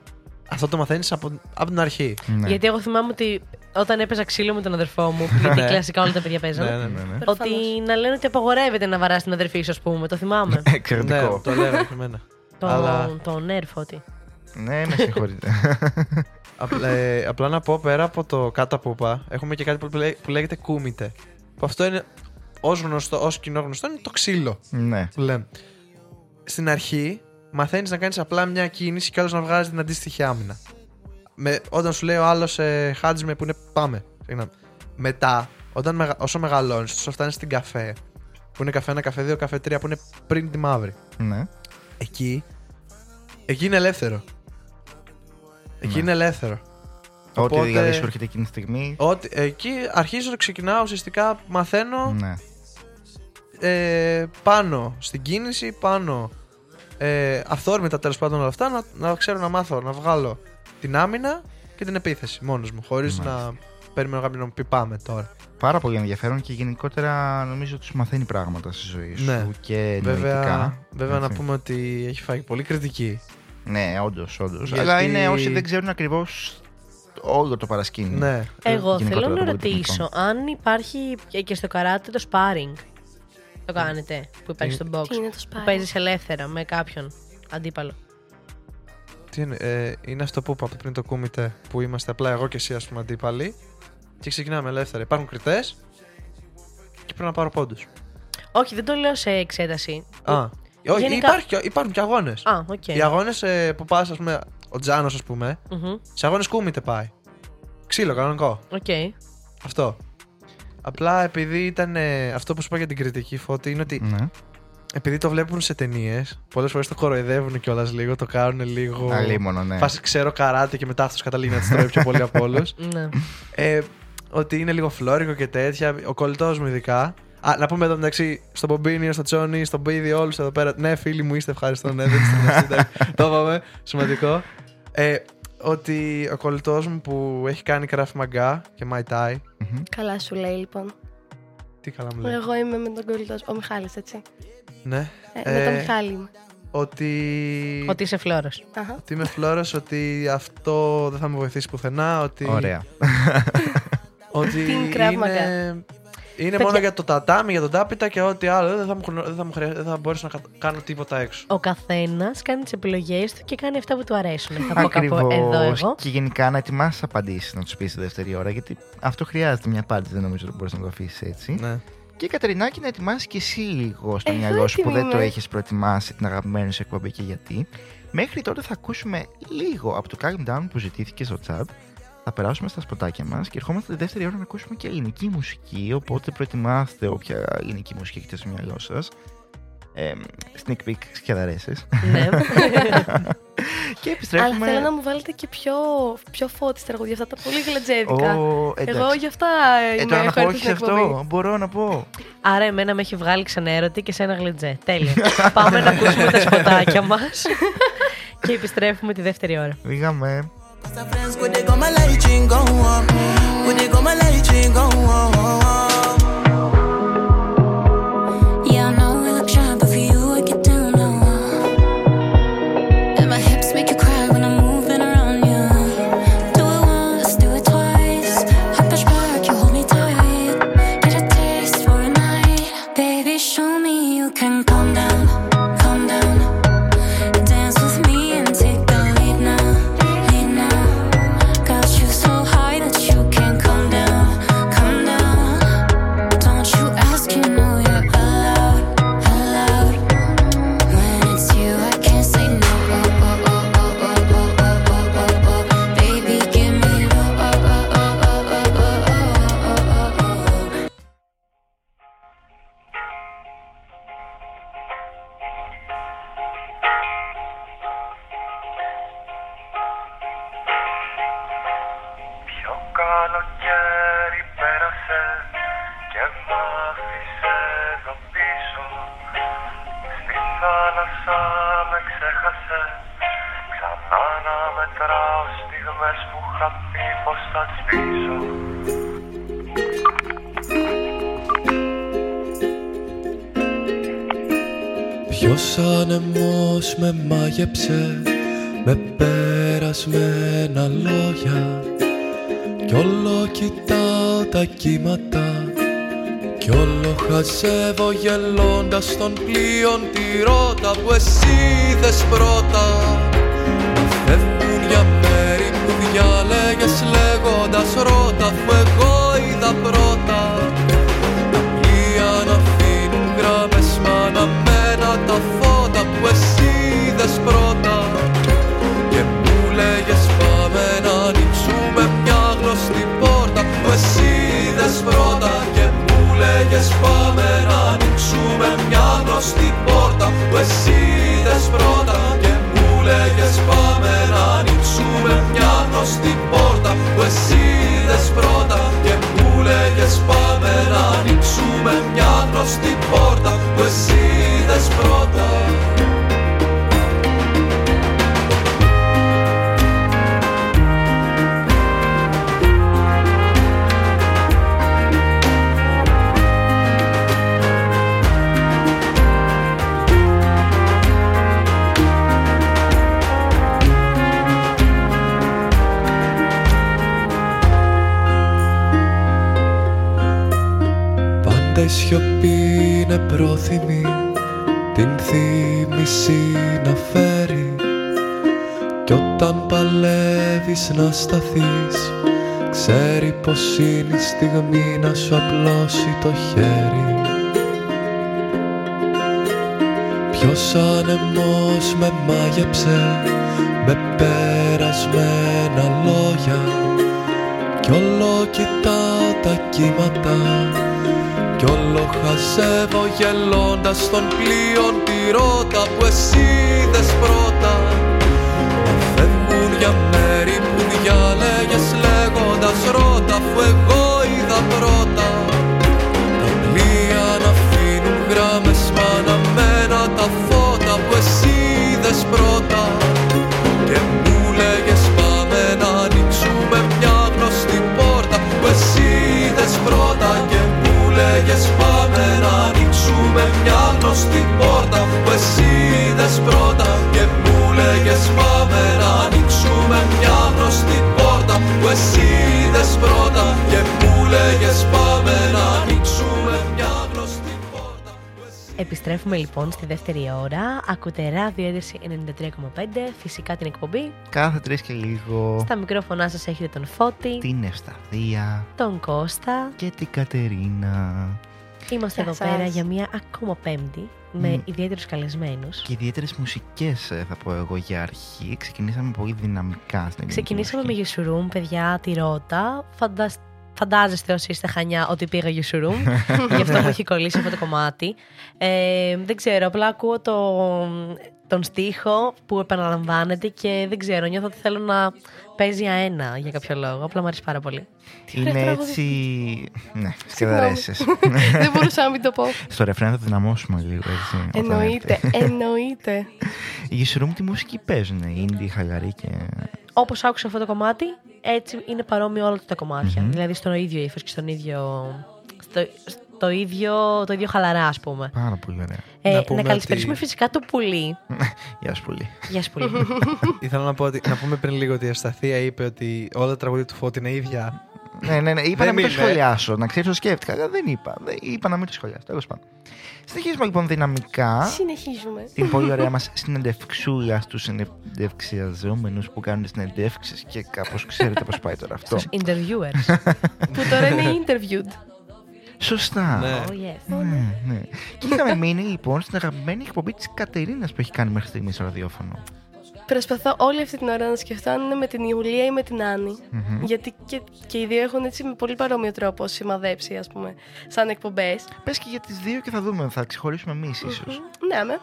S7: Αυτό το μαθαίνεις από, από την αρχή.
S3: ναι.
S2: Γιατί εγώ θυμάμαι ότι όταν έπαιζα ξύλο με τον αδερφό μου, γιατί
S7: Ναι.
S2: κλασικά όλα τα παιδιά παίζανε,
S7: Ναι, ναι,
S3: ναι, ναι.
S2: ότι να λένε ότι απαγορεύεται να βαράς την αδερφή σου, ας πούμε. Το θυμάμαι.
S3: Εξαιρετικό.
S7: Ναι, το λέγανε και εμένα.
S2: το,
S7: Αλλά-
S2: το νέρφο ότι.
S3: Ναι, με συγχωρείτε.
S7: Απλά, ε, απλά να πω πέρα από το κάτω που είπα, έχουμε και κάτι που, λέ- που λέγεται κούμιτε. Που αυτό είναι ως γνωστό, ως κοινό γνωστό, είναι το ξύλο
S3: ναι.
S7: που λέμε. Στην αρχή μαθαίνεις να κάνεις απλά μια κίνηση και άλλο να βγάζει την αντίστοιχη άμυνα. Με, όταν σου λέει ο άλλος ε, χάτζιμε που είναι πάμε. Συγγνώμη. Μετά, όταν μεγα, όσο μεγαλώνεις, όσο φτάνεις στην καφέ, που είναι καφέ 1, καφέ 2, καφέ 3, που είναι πριν τη μαύρη.
S3: ναι.
S7: Εκεί Εκεί είναι ελεύθερο. Εκεί
S3: Ναι.
S7: είναι ελεύθερο.
S3: Ό,τι
S7: Οπότε-
S3: δηλαδή σου έρχεται εκείνη τη στιγμή.
S7: Ότι, εκεί αρχίζω να ξεκινάω ουσιαστικά μαθαίνω
S3: Ναι.
S7: Ε, πάνω στην κίνηση, πάνω ε, αυθόρμητα τέλος πάντων όλα αυτά, να, να ξέρω να μάθω να βγάλω την άμυνα και την επίθεση μόνος μου, χωρίς
S3: Μάλιστα.
S7: να περιμένω κάποιον να μου πει πάμε τώρα.
S3: Πάρα πολύ ενδιαφέρον και γενικότερα νομίζω ότι σου μαθαίνει πράγματα στη ζωή σου
S7: Ναι.
S3: και
S7: Βέβαια,
S3: νοητικά.
S7: βέβαια να
S3: έτσι.
S7: πούμε ότι έχει φάει πολύ κριτική.
S3: Ναι, όντως, όντως.
S7: Γιατί-
S3: Αλλά είναι όσοι δεν ξέρουν ακριβώς όλο το παρασκήνιο.
S7: Ναι.
S2: Εγώ
S3: γενικότερα
S2: θέλω να
S3: το
S2: ρωτήσω
S3: πολυτεχνικό.
S2: αν υπάρχει και- και στο καράτε το sparring. Το κάνετε που υπάρχει στο box.
S6: Τι είναι το
S2: Που
S6: sparring?
S2: παίζεις ελεύθερα με κάποιον αντίπαλο.
S7: Τι είναι, ε, είναι αυτό που είπα από πριν το κούμιτε που είμαστε απλά εγώ και εσύ, ας πούμε, αντίπαλοι. Και ξεκινάμε ελεύθερα. Υπάρχουν κριτές και πρέπει να πάρω πόντους.
S2: Όχι, δεν το λέω σε εξέταση.
S7: Α, όχι,
S2: Γενικά-
S7: υπάρχει, και- υπάρχουν και αγώνες.
S2: Α, οκ.
S7: Οι αγώνες που πας, ας πούμε, ο Τζάνος, ας πούμε,
S2: Μμμ.
S7: σε αγώνες κούμιτε πάει. Ξύλο, κανονικό.
S2: Οκ.
S7: Αυτό. Απλά επειδή ήταν ε, αυτό που σου είπα για την κριτική φώτη είναι ότι
S3: Ναι.
S7: επειδή το βλέπουν σε ταινίες, πολλές φορές το κοροϊδεύουν κιόλας λίγο, το κάνουν λίγο.
S3: Αλίμονο, ναι.
S7: Φάση ξέρω καράτε και μετά αυτός καταλήγει να τη τρώει πιο πολύ από όλους.
S2: Ναι.
S7: ε, ότι είναι λίγο φλόρικο και τέτοια. Ο κολλητός μου ειδικά. Α, να πούμε εδώ μεταξύ στον Μπομπίνι, στο Τσόνι, στον Πίδι, όλους εδώ πέρα. Ναι, φίλοι μου είστε, ευχαριστώ. Ναι, δεν είστε γνωστοί, εντάξει. Το είπαμε. Σημαντικό. Ε, ότι ο κολλητός μου που έχει κάνει κράφι μαγκά και Mai Tai.
S6: Καλά σου λέει λοιπόν.
S7: Τι καλά μου λέει.
S6: Εγώ είμαι με τον κολλητός. Ο Μιχάλης, έτσι.
S7: Ναι.
S6: Ε, με τον
S7: Ε,
S6: Μιχάλη είμαι.
S7: Ότι.
S2: Ότι είσαι φλόρο.
S6: Αχα.
S7: Ότι είμαι φλόρος, ότι αυτό δεν θα με βοηθήσει πουθενά. Ότι...
S3: Ωραία.
S7: Ότι
S6: Την Krav
S7: είναι,
S6: Maga.
S7: Είναι
S2: Παιδιά-
S7: μόνο για το τατάμι, για τον τάπιτα και ό,τι άλλο. Δεν θα μου, χρονο- δεν θα μου χρειάζεται, δεν θα μπορέσω να κα- κάνω τίποτα έξω.
S2: Ο καθένας κάνει τις επιλογές του και κάνει αυτά που του αρέσουν. Θα πω κάπου
S3: Ακριβώς.
S2: εδώ εγώ.
S3: Και γενικά να ετοιμάσεις απαντήσεις να τους πεις στη δεύτερη ώρα. Γιατί αυτό χρειάζεται μια απάντηση. Δεν νομίζω ότι μπορείς να το αφήσεις έτσι.
S7: Ναι.
S3: Και Κατερινάκη, να ετοιμάσεις και εσύ λίγο στο
S6: Εγώ
S3: μυαλό σου που
S6: έτοιμη
S3: δεν το
S6: είμαι.
S3: έχεις προετοιμάσει την αγαπημένη σου εκπομπή και γιατί. Μέχρι τότε θα ακούσουμε λίγο από το calm down που ζητήθηκε στο chat. Θα περάσουμε στα σποτάκια μας και ερχόμαστε τη δεύτερη ώρα να ακούσουμε και ελληνική μουσική. Οπότε προετοιμάστε όποια ελληνική μουσική έχετε στο μυαλό σας. Ε, sneak peek σκεδαρέσεις.
S2: ναι.
S3: και
S6: Αλλά
S3: επιστρέφουμε.
S6: θέλω να μου βάλετε και πιο, πιο φώτη τραγούδια, αυτά τα πολύ γλετζέδικα.
S3: Ω, εντάξει.
S6: Εγώ γι' αυτά
S3: Ε,
S6: είμαι
S3: τώρα να πω
S6: έχω έρθει
S3: όχι σε
S6: στην εκπομπή.
S3: αυτό. Μπορώ να πω.
S2: Άρα, εμένα με έχει βγάλει ξενέρωτη και σε ένα γλιτζέ. Τέλεια. Πάμε να ακούσουμε τα σποτάκια μας. και επιστρέφουμε τη δεύτερη ώρα.
S3: Πήγαμε.
S4: Some friends go they go my light go on. Go they go my light go on.
S5: Με
S9: μάγεψε με περασμένα λόγια. Κι όλο κοιτάω τα κύματα κι όλο χαζεύω γελώντας των πλοίων τη ρότα που εσύ είδες πρώτα. Φεύγουν για μέρη που διάλεγες λέγοντας ρώτα αφού εγώ είδα πρώτα πρώτα και μου λέγες πάμε να ανοίξουμε μια γνωστή πόρτα που εσύ είδες πρώτα και μου λέγες πάμε να ανοίξουμε μια γνωστή πόρτα που εσύ είδες πρώτα και μου λέγες πάμε να ανοίξουμε μια γνωστή πόρτα που εσύ είδες πρώτα. Πάντα η σιωπή είναι πρόθυμη την θύμηση να φέρει. Κι όταν παλεύεις να σταθείς Ξέρει πως είναι η στιγμή να σου απλώσει το χέρι. Ποιος άνεμος με μάγεψε Με περασμένα λόγια. Κι όλο κοιτάω τα κύματα κι όλο χαζεύω γελώντας τον πλοίον τη ρότα που εσύ είδες πρώτα. Να φεύγουν για μέρη που διάλεγες λέγοντας ρότα αφού εγώ είδα πρώτα. Τα πλοία να αφήνουν γράμμες μα αναμένα τα φώτα που εσύ είδες πρώτα λέγες πάμε να ανοίξουμε μια γνωστή πόρτα που εσύ είδες πρώτα και μου λέγες πάμε να ανοίξουμε μια γνωστή πόρτα που εσύ είδες πρώτα και μου λέγες πάμε
S2: Επιστρέφουμε λοιπόν στη δεύτερη ώρα. Ακούτε ράδιο ένταση 93,5. Φυσικά την εκπομπή.
S3: Κάθε τρεις και λίγο.
S2: Στα μικρόφωνά σας έχετε τον Φώτη,
S3: Την Ευσταθία
S2: τον Κώστα.
S3: και την Κατερίνα.
S2: Είμαστε
S6: Γεια
S2: εδώ
S6: σας.
S2: πέρα για μια ακόμα πέμπτη με
S3: Μμ.
S2: ιδιαίτερους καλεσμένους.
S3: Και ιδιαίτερες μουσικές, θα πω εγώ για αρχή. Ξεκινήσαμε πολύ δυναμικά στην
S2: Ξεκινήσαμε με
S3: ελληνική
S2: Γιουσουρούμ, παιδιά, τη Ρότα. Φαντασ... Φαντάζεστε όσοι είστε χανιά ότι πήγα Γιουσουρούμ. Γι' αυτό μου έχει κολλήσει αυτό το κομμάτι. Ε, δεν ξέρω, απλά ακούω το, τον στίχο που επαναλαμβάνεται και δεν ξέρω, νιώθω ότι θέλω να παίζει αένα για κάποιο λόγο. Απλά μου αρέσει πάρα πολύ.
S3: Είναι
S6: τραγούδι.
S3: έτσι. Ναι, σκεδαρέσει.
S6: Δεν μπορούσα να μην το πω.
S3: Στο ρεφρέν θα το δυναμώσουμε λίγο έτσι. όταν
S6: Εννοείται,
S3: έρθει.
S6: εννοείται.
S3: Οι Γισουρούμ τι μουσική παίζουν, indie, χαλαρή και.
S2: Όπως άκουσα αυτό το κομμάτι, έτσι είναι παρόμοιο όλα τα κομμάτια.
S3: Μμμ.
S2: Δηλαδή στο ίδιο ύφος και στον ίδιο. Στο, στο ίδιο, το ίδιο χαλαρά, ας πούμε.
S3: Πάρα πολύ ωραία.
S2: Ε,
S7: Να
S2: να,
S7: πούμε
S2: καλησπερίσουμε
S7: ότι-
S2: φυσικά το πουλί.
S3: Γεια σου πολύ.
S2: Γεια σου πολύ.
S7: Ήθελα να, πω ότι, να πούμε πριν λίγο ότι η Ευσταθία είπε ότι όλα τα τραγούδια του Φώτη είναι ίδια.
S3: Ναι, ναι, ναι. Είπα
S7: Δεν
S3: να μην το
S7: είναι.
S3: σχολιάσω. Να ξέρεις το σκέφτηκα. Αλλά δεν είπα. Δεν, είπα να μην το σχολιάσω. Τέλος πάντων. Συνεχίζουμε λοιπόν δυναμικά
S6: Συνεχίζουμε.
S3: την πολύ ωραία μας συνεντευξούλα στους συνεντευξιαζόμενους που κάνουν συνεντεύξεις και κάπως ξέρετε πώς πάει τώρα αυτό.
S2: Στους interviewers.
S6: που τώρα είναι interviewed.
S3: Σωστά.
S7: Ναι.
S2: oh yes.
S3: Ναι, ναι. Και είχαμε μείνει λοιπόν στην αγαπημένη εκπομπή της Κατερίνας που έχει κάνει μέχρι στιγμής στο ραδιόφωνο.
S6: Προσπαθώ όλη αυτή την ώρα να σκεφτώ αν είναι με την Ιουλία ή με την Άννη.
S3: Μμμ.
S6: Γιατί και, και οι δύο έχουν έτσι με πολύ παρόμοιο τρόπο σημαδέψει, ας πούμε, σαν εκπομπές.
S3: Πες και για τις δύο και θα δούμε. Θα ξεχωρίσουμε εμείς ίσως.
S6: Ναι, με.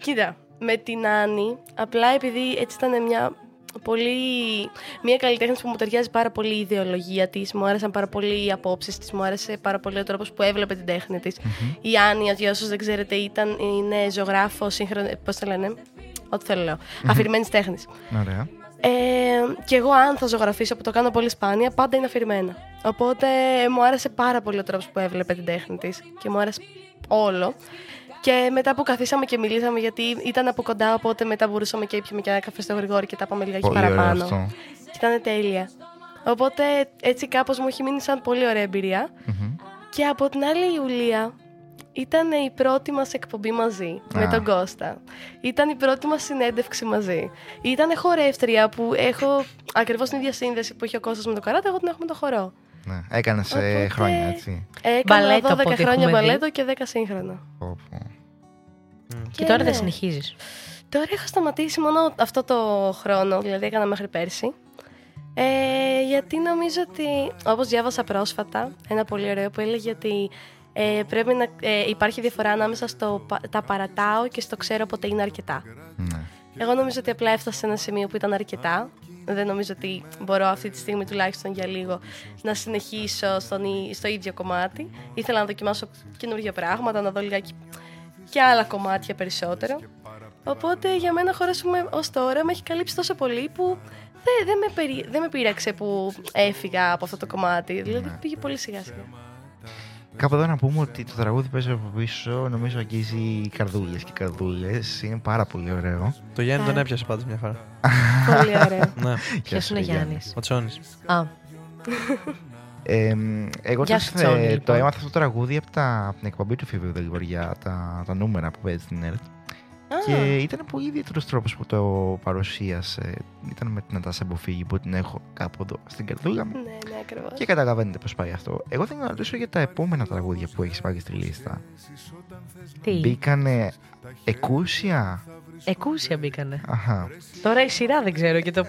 S6: Κοίτα, με την Άννη, απλά επειδή έτσι ήταν μια πολύ. Μια καλλιτέχνης που μου ταιριάζει πάρα πολύ η ιδεολογία της, μου άρεσαν πάρα πολύ οι απόψεις της, μου άρεσε πάρα πολύ ο τρόπος που έβλεπε την τέχνη της. Η Άννη, για όσους δεν ξέρετε, ήταν, είναι ζωγράφος, σύγχρονο. Πώς το λένε, Ό,τι θέλω λέω. Αφηρημένης τέχνης.
S3: Ωραία.
S6: Ε, και εγώ, αν θα ζωγραφίσω, που το κάνω πολύ σπάνια, πάντα είναι αφηρημένα. Οπότε μου άρεσε πάρα πολύ ο τρόπος που έβλεπε την τέχνη της και μου άρεσε όλο. Και μετά που καθίσαμε και μιλήσαμε, γιατί ήταν από κοντά, οπότε μετά μπορούσαμε και ήπιαμε και ένα καφέ στο γρηγόρι και τα πάμε λιγάκι
S3: Πολύ ωραίο
S6: παραπάνω.
S3: αυτό.
S6: Και ήταν τέλεια. Οπότε έτσι κάπως μου έχει μείνει σαν πολύ ωραία εμπειρία.
S3: Μμμ.
S6: Και από την άλλη η Ιουλία ήταν η πρώτη μας εκπομπή μαζί με
S3: Α.
S6: τον Κώστα. Ήταν η πρώτη μας συνέντευξη μαζί. Ήταν χορεύτρια που έχω ακριβώς την ίδια σύνδεση που έχει ο Κώστας με το καράτε, εγώ την έχω με το χορό.
S3: Ναι, έκανες
S6: Οπότε-
S3: χρόνια έτσι.
S6: Έκανα
S2: Μπαλέτο,
S6: 12
S2: από ό,τι
S6: χρόνια
S2: έχουμε δει.
S6: μπαλέτο και 10 σύγχρονα.
S3: Πω, πω.
S2: Και τώρα
S6: ναι.
S2: δεν συνεχίζεις.
S6: Τώρα έχω σταματήσει μόνο αυτό το χρόνο, δηλαδή έκανα μέχρι πέρσι. Ε, γιατί νομίζω ότι, όπως διάβασα πρόσφατα, ένα πολύ ωραίο που έλεγε ότι ε, πρέπει να ε, υπάρχει διαφορά ανάμεσα στο πα- τα παρατάω και στο ξέρω πότε είναι αρκετά.
S3: Ναι.
S6: Εγώ νομίζω ότι απλά έφτασα σε ένα σημείο που ήταν αρκετά δεν νομίζω ότι μπορώ αυτή τη στιγμή τουλάχιστον για λίγο να συνεχίσω στον, ί- στο ίδιο κομμάτι. Ήθελα να δοκιμάσω καινούργια πράγματα, να δω λιγάκι και άλλα κομμάτια περισσότερο. Οπότε για μένα χωρέσουμε ως τώρα με έχει καλύψει τόσο πολύ που δεν, δεν, με, περί, δεν με πείραξε που έφυγα από αυτό το κομμάτι. Δηλαδή πήγε πολύ σιγά σιγά.
S3: Κάπου εδώ να πούμε ότι το τραγούδι που παίζει από πίσω νομίζω αγγίζει καρδούλες και καρδούλες. Είναι πάρα πολύ ωραίο.
S7: Το Γιάννη τον
S6: Α.
S7: έπιασε πάντως μια φορά.
S6: πολύ ωραίο.
S7: ναι,
S2: Ποιος είναι Γιάννη.
S7: ο Τσόνης.
S2: Α,
S3: Ε, εγώ
S2: Γεια
S3: το,
S2: σου, Τσόνη,
S3: το
S2: λοιπόν.
S3: έμαθα αυτό το τραγούδι από, τα, από την εκπομπή του Φίβου Δελβοριά, τα, τα νούμερα που παίζει στην ΕΡΤ. Και ήταν πολύ ιδιαίτερος τρόπος που το παρουσίασε. Ήταν με την Νατάσα Μποφίγη που την έχω κάπου εδώ στην καρδούλα μου.
S6: ναι, ναι, ακριβώς.
S3: Και καταλαβαίνετε πώς πάει αυτό. Εγώ θέλω να ρωτήσω για τα επόμενα τραγούδια που έχεις βάλει στη λίστα.
S2: τι;
S3: Μπήκανε εκούσια;
S2: Εκούσια μπήκανε.
S3: Αχα.
S2: Τώρα η σειρά δεν ξέρω και το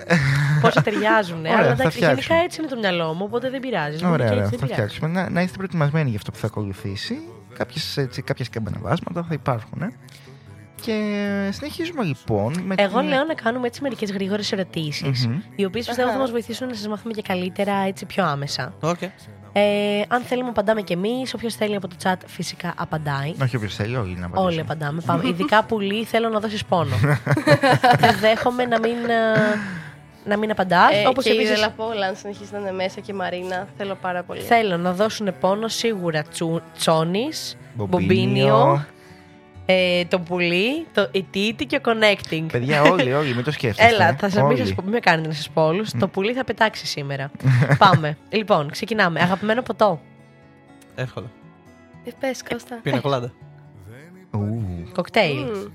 S2: πόσο ταιριάζουν.
S3: Ωραία,
S2: Αλλά
S3: θα
S2: εντάξει, γενικά
S3: φτιάξουμε.
S2: έτσι είναι το μυαλό μου, οπότε δεν πειράζει.
S3: Ωραία,
S2: Και
S3: ωραία,
S2: έτσι
S3: θα
S2: δεν πειράζει.
S3: φτιάξουμε. Να, να είστε προετοιμασμένοι για αυτό που θα ακολουθήσει. Κάποιες, έτσι, κάποια σκαμπανεβάσματα θα υπάρχουν. ε. Και συνεχίζουμε λοιπόν με
S2: Εγώ
S3: την...
S2: λέω να κάνουμε έτσι μερικές γρήγορες ερωτήσεις,
S3: Μμμ.
S2: οι οποίες πιστεύω θα
S6: Αχα.
S2: μας βοηθήσουν να σας μάθουμε και καλύτερα έτσι πιο άμεσα.
S7: Οκ.
S2: Ε, αν θέλουμε, απαντάμε κι εμείς. Όποιος θέλει από το chat φυσικά απαντάει.
S3: Όχι όποιος θέλει, όλοι να απαντήσουν.
S2: Όλοι απαντάμε. Πάμε. Ειδικά πουλή, θέλω να δώσεις πόνο. Δεν δέχομαι να μην, ε, να μην απαντάς.
S6: Ε,
S2: Όπως
S6: και η
S2: επίση
S6: Δελαπόλα, αν συνεχίσει να είναι μέσα και η Μαρίνα, θέλω πάρα πολύ.
S2: θέλω να δώσουν πόνο σίγουρα τσου, Τσόνης,
S3: Μπομπίνιο.
S2: Μπομπίνιο, ε, το πουλί, το η Τίτη και ο Connecting.
S3: Παιδιά, όλοι, όλοι, μην το σκέφτεστε.
S2: Έλα, θα σα μην,
S3: Όλοι.
S2: σας πω, μην με κάνετε να σας πω όλους. Το πουλί θα πετάξει σήμερα. Πάμε. Λοιπόν, ξεκινάμε. Αγαπημένο ποτό.
S7: Εύκολα.
S6: Ε, πες, Κώστα.
S7: Πίνα κολάντα.
S3: Ου,
S2: Κοκτέιλ.
S6: Μμ.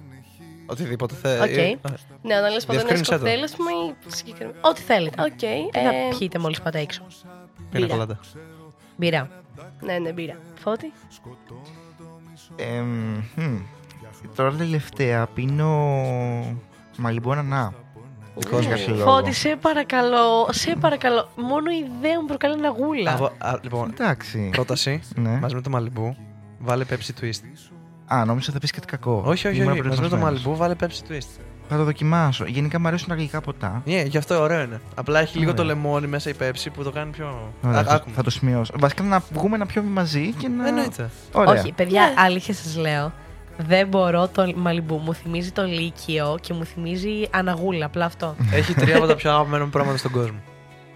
S7: Οτιδήποτε θέλει.
S2: Οκ.
S6: Ναι, όταν λες ποτέ είναι
S7: Διευκρίνησέ το.
S6: κοκτέιλ, ας πούμε, ή συγκεκριμένα.
S2: Ό,τι θέλετε.
S6: Οκ.
S2: Τι θα
S6: ε,
S2: πιείτε μόλις πάτε έξω.
S7: Πίνα
S2: Μπύρα.
S7: κολάντα.
S2: Μπύρα.
S6: Ναι, ναι, μπύρα.
S2: Φώτη.
S3: Εμ, χμ. Τώρα τελευταία πίνω μαλλιμπού ανανά.
S7: Δικός
S3: Για
S7: μου.
S3: κάποιο λόγο.
S2: Φώτη, σε παρακαλώ. Σε παρακαλώ. Μόνο η ιδέα μου προκαλεί αναγούλα.
S7: Αβο- α, Λοιπόν,
S3: Εντάξει.
S7: πρόταση.
S3: Ναι.
S7: Μαζί με το Malibu, βάλε Pepsi Twist.
S3: Α, νόμιζα θα πεις κάτι κακό.
S7: Όχι, όχι,
S3: Ήμουν
S7: όχι. Μαζί με το
S3: προετοιμασμένος.
S7: Malibu, βάλε Pepsi Twist.
S3: Θα το δοκιμάσω. Γενικά μου αρέσουν τα γλυκά ποτά.
S7: Ναι, γι' αυτό ωραίο είναι. Απλά έχει λίγο το
S3: Ωραία.
S7: λεμόνι μέσα η Pepsi που το κάνει πιο.
S3: Ωραία,
S7: Α,
S3: θα,
S7: άκουμε.
S3: θα το σημειώσω. Βασικά να βγούμε να πιούμε μαζί και να.
S7: Εννοείται.
S3: Ωραία.
S2: Όχι, παιδιά, αλήθεια σας λέω. Δεν μπορώ το μαλλιμπού. Μου θυμίζει το Λύκειο και μου θυμίζει αναγούλα. Απλά αυτό.
S7: Έχει τρία από τα πιο αγαπημένα μου πράγματα στον κόσμο.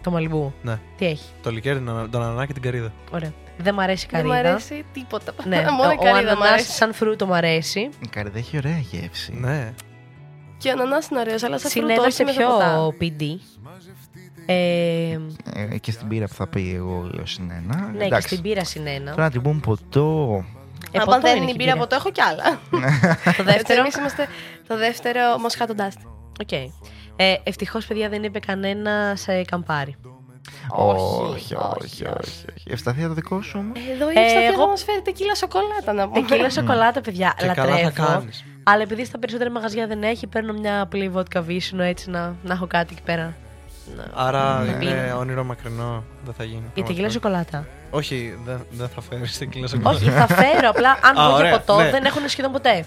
S2: το μαλλιμπού.
S7: Ναι.
S2: Τι έχει;
S7: Το λικέρι, τον τον ανανά και την καρύδα.
S2: Ωραία. Δεν μ' αρέσει η
S6: Δεν μου
S2: καρύδα.
S6: αρέσει τίποτα.
S2: Ναι,
S6: Μόνο η
S2: ο, ο
S6: καρύδα μου
S2: ανανάς
S6: αρέσει.
S2: σαν φρούτο μου αρέσει.
S3: Η καρδιά έχει ωραία γεύση.
S7: Ναι.
S6: Και ο ανανάς είναι ωραίος, αλλά σαν φρούτο
S2: Συνέβη
S6: όχι
S2: σε
S6: με
S2: πιο
S6: ποτά.
S2: PD. Ε,
S3: Ε, και στην πύρα που θα πει εγώ λέω συνένα.
S2: ναι, και στην πύρα συνένα.
S3: Τώρα να την πούμε ποτό.
S2: Ε,
S6: Αν
S2: ποτό
S6: δεν
S2: είναι
S6: είναι η
S2: και
S6: μπύρα από το έχω κι άλλα.
S2: Το
S6: Έτσι,
S2: δεύτερο;
S6: εμείς είμαστε το δεύτερο Moscato d'Asti.
S2: Οκ. Ε, Ευτυχώς, παιδιά, δεν είπε κανένας Campari.
S3: όχι, όχι, όχι. όχι. Ευσταθία το δικό σου όμως.
S6: Εδώ η
S2: Ε,
S6: Ευσταθία
S2: εγώ-
S6: θα μας φέρει τεκίλα σοκολάτα να πούμε.
S2: Τεκίλα σοκολάτα, παιδιά.
S7: Και καλά θα
S2: λατρεύω.
S7: κάνεις.
S2: Αλλά επειδή στα περισσότερα μαγαζιά δεν έχει, παίρνω μια απλή βότκα βύσσινο έτσι να, να έχω κάτι εκεί πέρα. Να-
S7: Άρα
S2: να
S7: είναι
S2: πίνω.
S7: όνειρο μακρινό. Δεν θα γίνει.
S2: Η τεκίλα σοκολάτα.
S7: Όχι, δεν, δεν θα φέρεις τεκίλα σοκολάτα.
S2: Όχι, θα φέρω. Απλά αν
S7: Α,
S2: πω για
S7: ωραία,
S2: ποτό
S7: ναι.
S2: δεν έχουν σχεδόν ποτέ.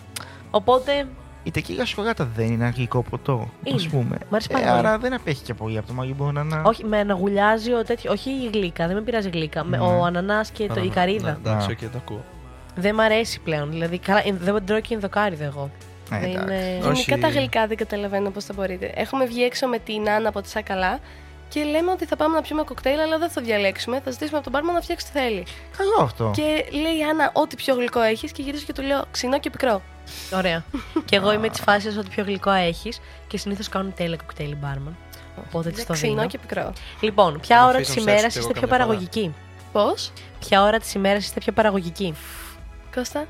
S2: Οπότε
S3: Η τεκίλα σοκολάτα δεν είναι ένα γλυκό ποτό.
S2: Είναι.
S3: Ας πούμε.
S2: Μ' αρέσει πάρα
S3: Ε,
S2: πολύ.
S3: άρα δεν απέχει και πολύ από το μαγιμπό να.
S2: όχι, με αναγουλιάζει ο τέτοιο. Όχι η γλύκα, δεν με πειράζει η γλύκα. Με,
S3: Ναι.
S2: ο ανανάς και το, η καρύδα.
S7: Ναι, εντάξει,
S3: Α.
S7: οκ, το ακούω.
S2: Δεν μ' αρέσει πλέον. Δηλαδή, καλά, δεν τρώω και ινδοκάρυδο εγώ.
S3: Ε,
S2: δεν
S3: εντάξει.
S2: είναι...
S7: Όχι.
S6: Γενικά τα γλυκά δεν καταλαβαίνω πώς θα μπορείτε. Έχουμε βγει έξω με την Άννα από τη Σακαλά και λέμε ότι θα πάμε να πιούμε κοκτέιλ, αλλά δεν θα διαλέξουμε. Θα ζητήσουμε από τον μπάρμαν να φτιάξει τι θέλει.
S3: Καλό αυτό.
S6: Και λέει η Άννα, ό,τι πιο γλυκό έχεις, και γυρίζω και του λέω ξινό και πικρό.
S2: Ωραία. και εγώ είμαι της φάσης ότι πιο γλυκό έχεις και συνήθως κάνουν τέλεια κοκτέιλ μπάρμαν. Οπότε της το
S6: Ξινό
S2: δίνω.
S6: και πικρό.
S2: Λοιπόν, ποια
S7: Θα
S2: ώρα
S7: αφήσω
S2: της
S7: να
S2: ημέρας
S7: φτιάξω κι
S2: είστε
S7: εγώ
S2: πιο
S7: καμιά φορά.
S2: παραγωγικοί;
S6: Πώς,
S2: Ποια ώρα της ημέρας είστε πιο παραγωγικοί;
S6: Κώστα.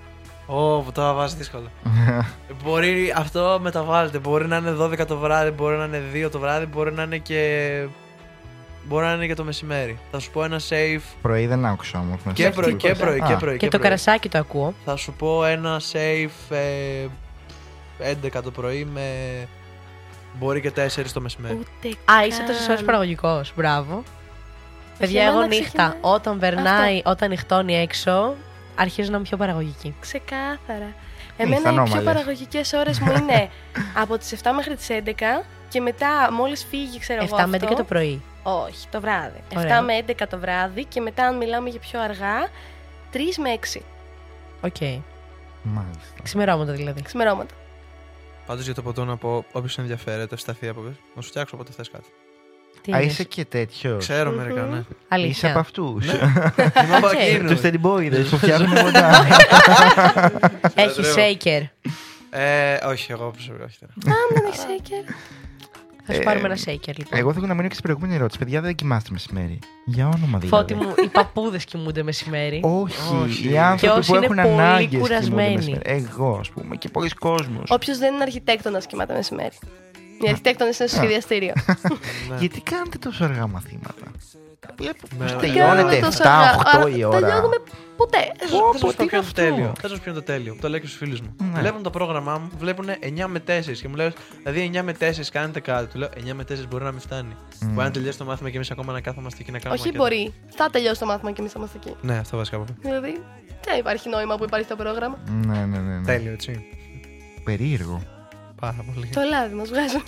S7: Ω, που το βάζεις δύσκολα. μπορεί αυτό μεταβάλλεται. Μπορεί να είναι 12 το βράδυ, μπορεί να είναι 2 το βράδυ, μπορεί να είναι και. Μπορεί να είναι και το μεσημέρι. Θα σου πω ένα safe.
S3: Πρωί δεν άκουσα όμως.
S7: Και πρωί, και πρωί, και πρωί.
S2: Και το
S7: πρωί.
S2: καρασάκι το ακούω.
S7: Θα σου πω ένα safe ε, 11 το πρωί με. Μπορεί και 4 το μεσημέρι.
S6: Ούτε
S2: Α, είσαι
S6: καν.
S2: τόσε ώρες παραγωγικός. Μπράβο. Παιδιά,
S6: εμένα
S2: εγώ νύχτα.
S6: ξεκινάει-
S2: Όταν περνάει, όταν νυχτώνει έξω, αρχίζω να είμαι πιο παραγωγική.
S6: Ξεκάθαρα.
S3: Ε,
S6: Εμένα οι
S3: θα
S6: πιο
S3: νόμαλες.
S6: παραγωγικές ώρες μου είναι από τις 7 μέχρι τις 11 Και μετά, μόλις φύγει, ξέρω εγώ.
S2: 7 με 11
S6: αυτό-
S2: το πρωί.
S6: Όχι, το βράδυ.
S2: Ωραία.
S6: 7 με 11 το βράδυ και μετά, αν μιλάμε για πιο αργά, 3 με 6
S2: Οκ.
S3: Μάλιστα.
S2: Ξημερώματα δηλαδή.
S6: ξημερώματα.
S7: Πάντως για το ποτό να πω, όποιος ενδιαφέρεται, Ευσταθία, μπορώ να σου φτιάξω όποτε θες κάτι.
S2: Τι
S3: Α,
S2: είδες;
S3: είσαι και τέτοιος.
S7: Ξέρω
S6: Μμμ.
S7: μερικά, ναι.
S2: Αλήθεια.
S3: Είσαι από αυτούς.
S7: Είμαι από
S2: Οκ.
S7: εκείνους.
S3: Τους τεντιμπόηδες που φτιάχνουν μοντά.
S2: Έχει shaker.
S7: Ε, όχι, εγώ προσωπικά όχι τώρα.
S6: Α, δεν έχει shaker.
S2: Θα σου
S3: Ε,
S2: πάρουμε ένα shaker λοιπόν.
S3: Εγώ θέλω να μείνω και στην προηγούμενη ερώτηση. Παιδιά, δεν κοιμάστε μεσημέρι. Για όνομα δηλαδή.
S2: Φώτη μου, οι παππούδες κοιμούνται μεσημέρι.
S3: Όχι,
S7: Όχι.
S3: οι άνθρωποι
S2: όσοι
S3: που
S2: είναι
S3: έχουν
S2: πολύ
S3: ανάγκες.
S2: κουρασμένοι.
S3: Εγώ, ας πούμε, και πολλοί κόσμος.
S6: Όποιος δεν είναι αρχιτέκτονας κοιμάται μεσημέρι. Οι αρχιτέκτονες είναι στο σχεδιαστήριο.
S7: Ναι.
S3: Γιατί κάνετε τόσο αργά μαθήματα; Βλέπω
S7: Ναι,
S3: πως
S7: ναι.
S3: τελειώνετε
S6: Κάνουμε τόσο αργά.
S3: 7-8
S6: Άρα
S3: η ώρα;
S6: Τελειώνουμε ποτέ.
S7: Θα
S3: Πω,
S7: σα
S3: πω,
S7: πω
S3: τι
S7: ποιο
S3: είναι
S7: είναι το
S3: αυτό;
S7: τέλειο; Θα σα πω ποιο είναι το τέλειο. Το λέω και στους φίλους μου.
S3: Ναι.
S7: Βλέπουν το πρόγραμμά μου, βλέπουν 9 με 4 και μου λένε Δηλαδή 9 με 4 κάνετε κάτι. Του λέω 9 με 4 μπορεί να μην φτάνει.
S3: Μμ.
S7: Μπορεί να τελειώσει το μάθημα και εμείς ακόμα να κάθομαστε εκεί να κάνουμε.
S6: Όχι,
S7: μακέτα.
S6: μπορεί. Θα τελειώσει το μάθημα και εμείς θα είμαστε εκεί.
S7: Ναι, αυτό βασικά πω.
S6: Δηλαδή, δεν υπάρχει νόημα που υπάρχει το πρόγραμμα.
S3: Ναι, ναι, ναι. ναι.
S7: Τέλειο, έτσι.
S3: Περίεργο.
S7: Πάρα πολύ.
S6: Το λάδι μας βγάζουν.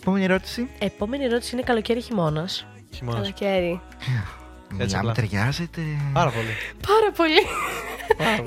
S3: Επόμενη ερώτηση.
S2: Επόμενη ερώτηση είναι καλοκαίρι χειμώνας.
S7: Χειμώνας.
S6: Καλοκαίρι.
S7: Έτσι
S3: Μιλάμε,
S7: απλά.
S3: ταιριάζεται.
S7: Πάρα πολύ.
S6: Πάρα πολύ.